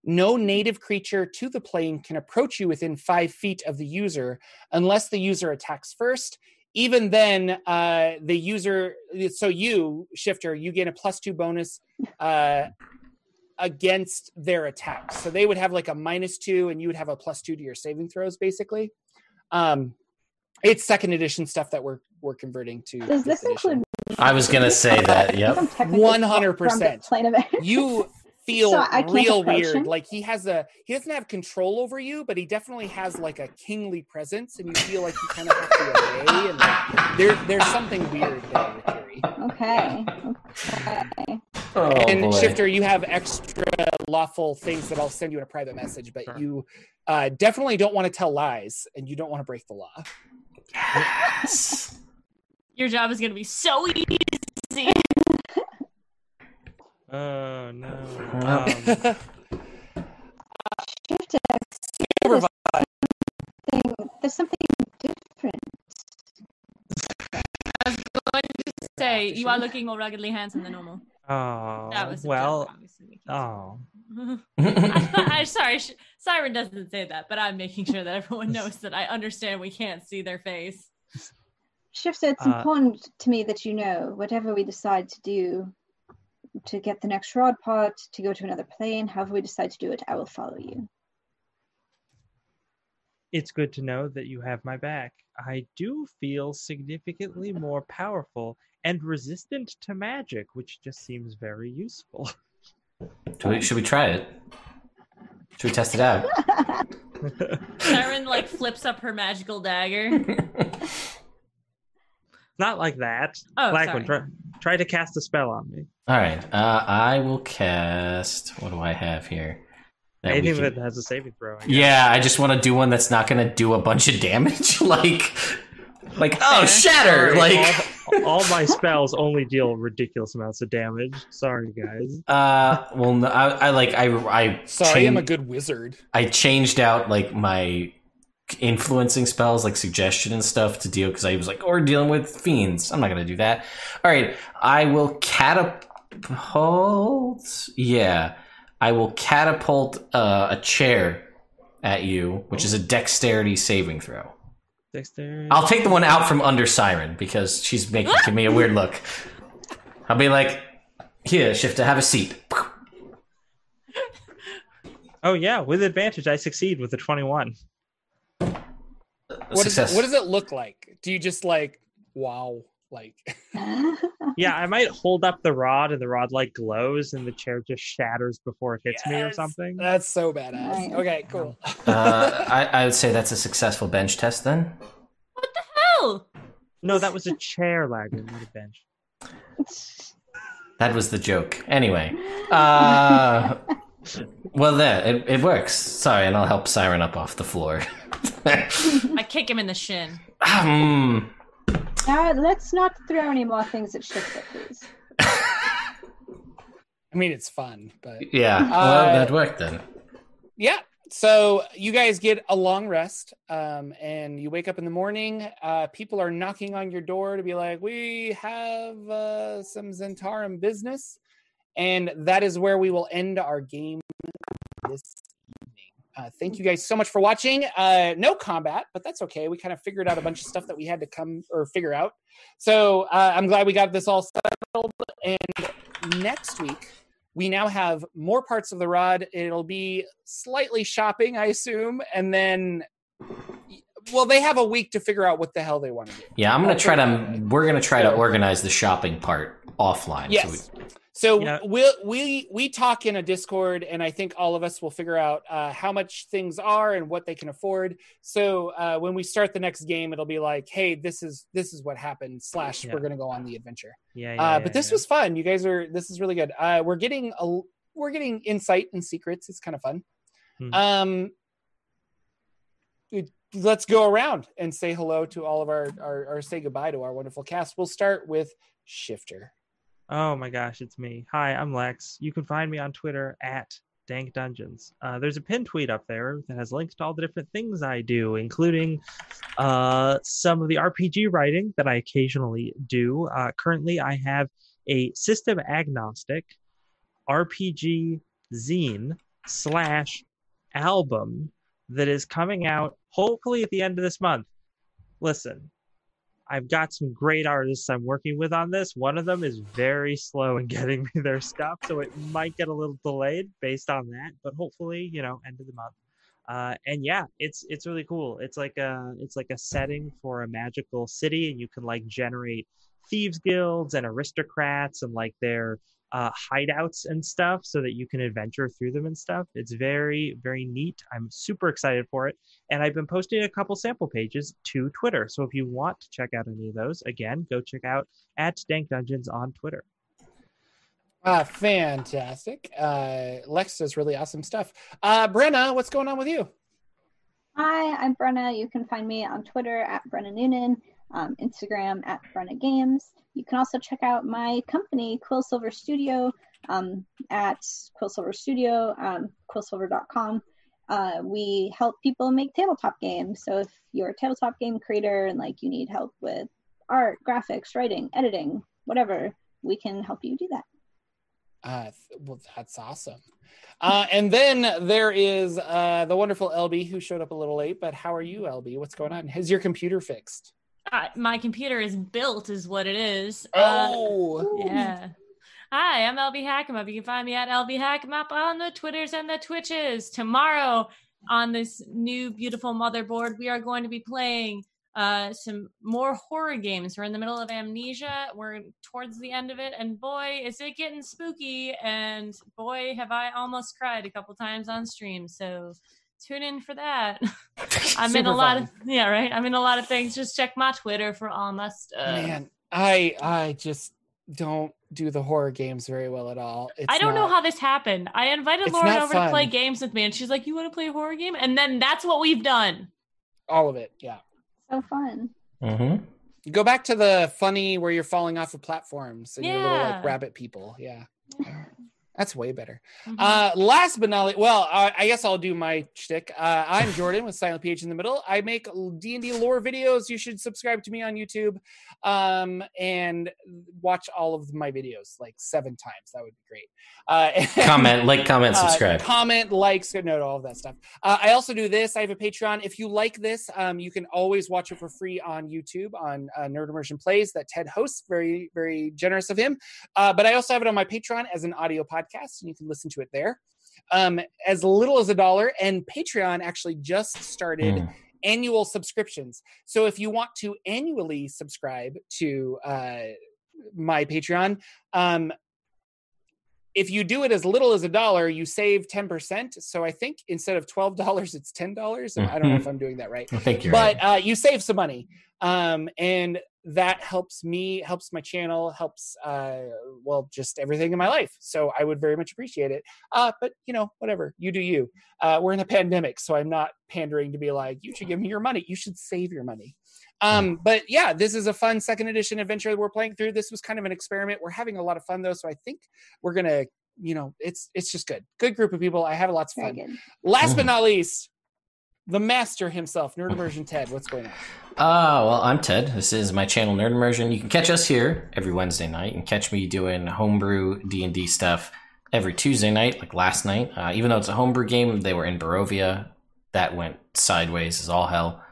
No native creature to the plane can approach you within five feet of the user unless the user attacks first. Even then, uh, the user, so you, Shifter, you gain a plus two bonus uh, against their attacks. So they would have like a minus two, and you would have a plus two to your saving throws, basically. Um, it's second edition stuff that we're we're converting to. Does fifth this edition. include I was gonna say that. Yep. 100%. from of air. you feel So I real weird. him? Like he has a he doesn't have control over you, but he definitely has like a kingly presence, and you feel like you kind of have to obey. And like, there there's something weird there, Rikiri. Okay. Okay. Oh, and boy. Shifter, you have extra lawful things that I'll send you in a private message, but Sure. you uh, definitely don't want to tell lies, and you don't want to break the law. Yes. Your job is going to be so easy. Oh no. Well- Um, Shift X, Super there's something, there's something different. I was going to say you are looking more ruggedly handsome than normal. oh That was well. joke, obviously. we can't Oh, I'm sorry, Sh- Siren doesn't say that, but I'm making sure that everyone knows that I understand we can't see their face. Shifter, it's Uh, important to me that you know whatever we decide to do to get the next rod part, to go to another plane, however we decide to do it, I will follow you. It's good to know that you have my back. I do feel significantly more powerful and resistant to magic, which just seems very useful. Do we, should we try it? Should we test it out? Siren like flips up her magical dagger. Not like that. Oh, Blackwood, sorry. try, try to cast a spell on me. All right. Uh, I will cast. What do I have here? That we Anything can- that has a saving throw. I guess. Yeah, I just want to do one that's not going to do a bunch of damage. like, like oh, shatter! Sorry, Like, all, all my spells only deal ridiculous amounts of damage. Sorry, guys. uh, well, no, I, I like I I Sorry, I'm a good wizard. I changed out like my influencing spells, like suggestion and stuff, to deal because I was like, or dealing with fiends. I'm not going to do that. All right, I will catapult. Yeah, I will catapult uh, a chair at you, which is a dexterity saving throw. Dexterity. I'll take the one out from under Siren because she's making me a weird look. I'll be like, here, Shifter, have a seat. Oh yeah, with advantage, I succeed with a twenty-one. What, is, Success. what does it look like? Do you just like, wow, like, Yeah, I might hold up the rod, and the rod like glows, and the chair just shatters before it hits me or something. That's so badass. Okay, cool. uh, I, I would say that's a successful bench test then. what the hell? No, that was a chair, Lagger, not a bench. That was the joke. Anyway, uh, well, there it, it works. Sorry, and I'll help Siren up off the floor. I kick him in the shin. um, now let's not throw any more things at Shifter, please. I mean, it's fun, but yeah, well, Uh, that worked then. yeah. So you guys get a long rest, um, and you wake up in the morning. Uh, people are knocking on your door to be like, "We have uh, some Zhentarim business," and that is where we will end our game this evening. Uh, thank you guys so much for watching. Uh, no combat, but that's okay. We kind of figured out a bunch of stuff that we had to come or figure out. So uh, I'm glad we got this all settled. And next week, we now have more parts of the rod. It'll be slightly shopping, I assume, and then. Well, they have a week to figure out what the hell they want to do. Yeah, I'm gonna try to. We're gonna try to organize the shopping part offline. Yes. So we, So Yeah. we'll we we talk in a Discord, and I think all of us will figure out uh, how much things are and what they can afford. So uh, when we start the next game, it'll be like, hey, this is this is what happened. Slash, Yeah. we're gonna go on the adventure. Yeah, yeah. Uh, yeah, but this was fun. You guys are this is really good. Uh, we're getting a we're getting insight and secrets. It's kind of fun. Hmm. Um, it- let's go around and say hello to all of our, our or say goodbye to our wonderful cast. We'll start with Shifter. Oh my gosh, it's me. Hi, I'm Lex. You can find me on Twitter at Dank Dungeons. Uh, there's a pinned tweet up there that has links to all the different things I do, including uh, some of the RPG writing that I occasionally do. Uh, currently, I have a system agnostic RPG zine slash album that is coming out hopefully at the end of this month. Listen, I've got some great artists I'm working with on this. One of them is very slow in getting me their stuff, so it might get a little delayed based on that. But hopefully, you know, end of the month. Uh, and yeah, it's it's really cool. It's like a it's like a setting for a magical city, and you can like generate thieves guilds and aristocrats and like their uh, hideouts and stuff, so that you can adventure through them and stuff. It's very very neat. I'm super excited for it and I've been posting a couple sample pages to Twitter. So if you want to check out any of those, again, go check out at Dank Dungeons on Twitter. Ah, fantastic. Uh, Lex does really awesome stuff. Uh, Brenna, what's going on with you? Hi, I'm Brenna. You can find me on Twitter at Brenna Noonan, um, Instagram at Brenna Games. You can also check out my company, Quillsilver Studio, um, at Quillsilver Studio, um, quillsilver.com. Uh, we help people make tabletop games. So if you're a tabletop game creator and like you need help with art, graphics, writing, editing, whatever, we can help you do that. Uh, well, that's awesome. Uh, and then there is uh, the wonderful LB who showed up a little late, but how are you, LB? What's going on? Has your computer fixed? Uh, my computer is built, is what it is. Uh, Oh, yeah. Hi, I'm LB HackEmUp. You can find me at LB HackEmUp on the Twitters and the Twitches. Tomorrow, on this new beautiful motherboard, we are going to be playing uh, some more horror games. We're in the middle of Amnesia. We're towards the end of it, and boy, is it getting spooky! And boy, have I almost cried a couple times on stream. So tune in for that. I'm in a lot fun. of yeah, right. I'm in a lot of things. Just check my Twitter for all my stuff. Man, I I just don't do the horror games very well at all. It's I don't know how this happened. I invited It's Lauren not over to play games with me, and she's like, "You want to play a horror game?" And then that's what we've done. all of it. Yeah. So fun. hmm You go back to the funny where you're falling off of platforms and you're little like rabbit people. Yeah. That's way better. Mhm. Uh, last but not least, well, uh, I guess I'll do my shtick. Uh, I'm Jordan with Silent PH in the middle. I make D and D lore videos. You should subscribe to me on YouTube, um, and watch all of my videos like seven times. That would be great. Uh, and- Comment, like, comment, uh, subscribe. comment, likes, good note, all of that stuff. Uh, I also do this. I have a Patreon. If you like this, um, you can always watch it for free on YouTube on uh, Nerd Immersion Plays that Ted hosts. Very, very generous of him. Uh, but I also have it on my Patreon as an audio podcast, and you can listen to it there. Um, as little as a dollar, and Patreon actually just started Mm. Annual subscriptions. So if you want to annually subscribe to uh, my Patreon, um, if you do it as little as a dollar, you save 10%. So I think instead of $12, it's $10. I don't know if I'm doing that right. I think you're But right. uh, you save some money. Um, and that helps me, helps my channel, helps, uh, well, just everything in my life. So I would very much appreciate it. Uh, but, you know, whatever, you do you. Uh, we're in a pandemic, so I'm not pandering to be like, you should give me your money. You should save your money. Um, but yeah, this is a fun second edition adventure that we're playing through. This was kind of an experiment. We're having a lot of fun though, so I think we're gonna, you know, it's it's just good. Good group of people. I have lots of fun. Last but not least, the master himself, Nerd Immersion Ted. What's going on? Uh, well, I'm Ted. This is my channel, Nerd Immersion. You can catch us here every Wednesday night and catch me doing homebrew D&D stuff every Tuesday night, like last night. Uh, even though it's a homebrew game, they were in Barovia. That went sideways as all hell.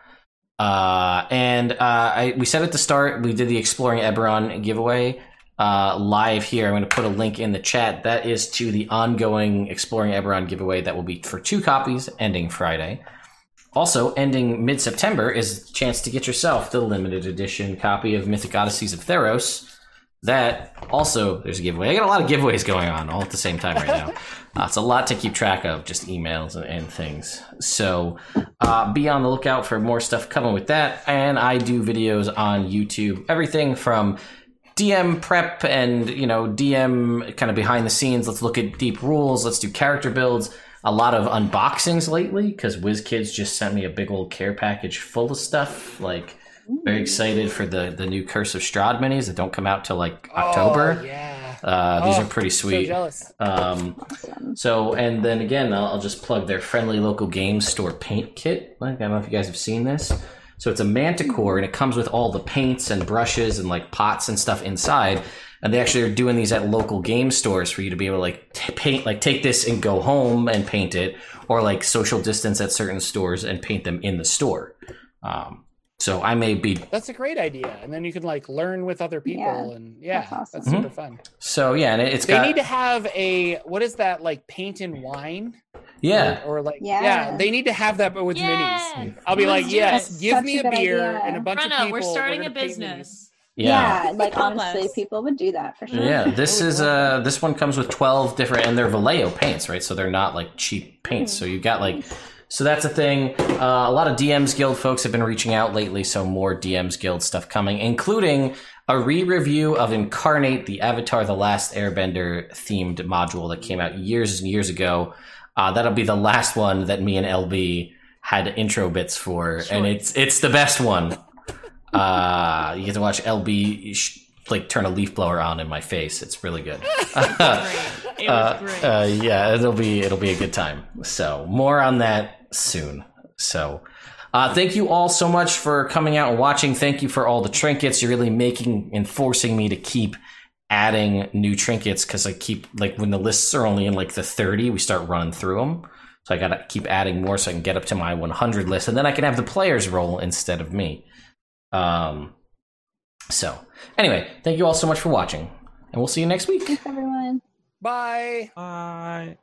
Uh, and uh, I, we said at the start, we did the Exploring Eberron giveaway uh, live here. I'm going to put a link in the chat. That is to the ongoing Exploring Eberron giveaway that will be for two copies ending Friday. Also, ending mid September is a chance to get yourself the limited edition copy of Mythic Odysseys of Theros. That also, there's a giveaway. I got a lot of giveaways going on all at the same time right now. Uh, it's a lot to keep track of, just emails and, and things. So uh, be on the lookout for more stuff coming with that. And I do videos on YouTube, everything from DM prep and you know DM kind of behind the scenes. Let's look at deep rules. Let's do character builds. A lot of unboxings lately because WizKids just sent me a big old care package full of stuff. Like very excited for the the new Curse of Strahd minis that don't come out till like October. Oh, yeah. Uh, these Oh, are pretty So sweet. jealous. Um, Awesome. so, and then again, I'll, I'll just plug their friendly local game store paint kit. Like, I don't know if you guys have seen this. So it's a manticore, and it comes with all the paints and brushes and like pots and stuff inside. And they actually are doing these at local game stores for you to be able to like t- paint, like take this and go home and paint it, or like social distance at certain stores and paint them in the store. Um, so I may be That's a great idea. And then you can like learn with other people Yeah, and yeah, that's that's, awesome. super fun. so yeah, and it- it's They got need to have a what is that like paint and wine? yeah. Or, or like yeah. Yeah. they need to have that but with Yeah. minis. I'll be Let's like, yes, give me a a beer idea. and a bunch of Brenna, people. we're starting a gonna paint business. Yeah. Yeah, like Help honestly, people would do that for sure. Yeah, this is uh this one comes with 12 different and they're Vallejo paints, right? So they're not like cheap paints. So you've got like so that's a thing. Uh, a lot of DMs Guild folks have been reaching out lately, so more DMs Guild stuff coming, including a re-review of Incarnate, the Avatar: The Last Airbender themed module that came out years and years ago. Uh, that'll be the last one that me and LB had intro bits for, and it's it's the best one. Uh, you get to watch LB sh- like turn a leaf blower on in my face. It's really good. It was Uh, great. uh, yeah, it'll be it'll be a good time. So more on that soon. So uh, thank you all so much for coming out and watching. Thank you for all the trinkets. You're really making and forcing me to keep adding new trinkets because I keep like when the lists are only in like the 30, we start running through them. So I gotta keep adding more so I can get up to my 100 list, and then I can have the players roll instead of me. Um. So anyway, thank you all so much for watching, and we'll see you next week. Thanks, everyone. Bye. Bye.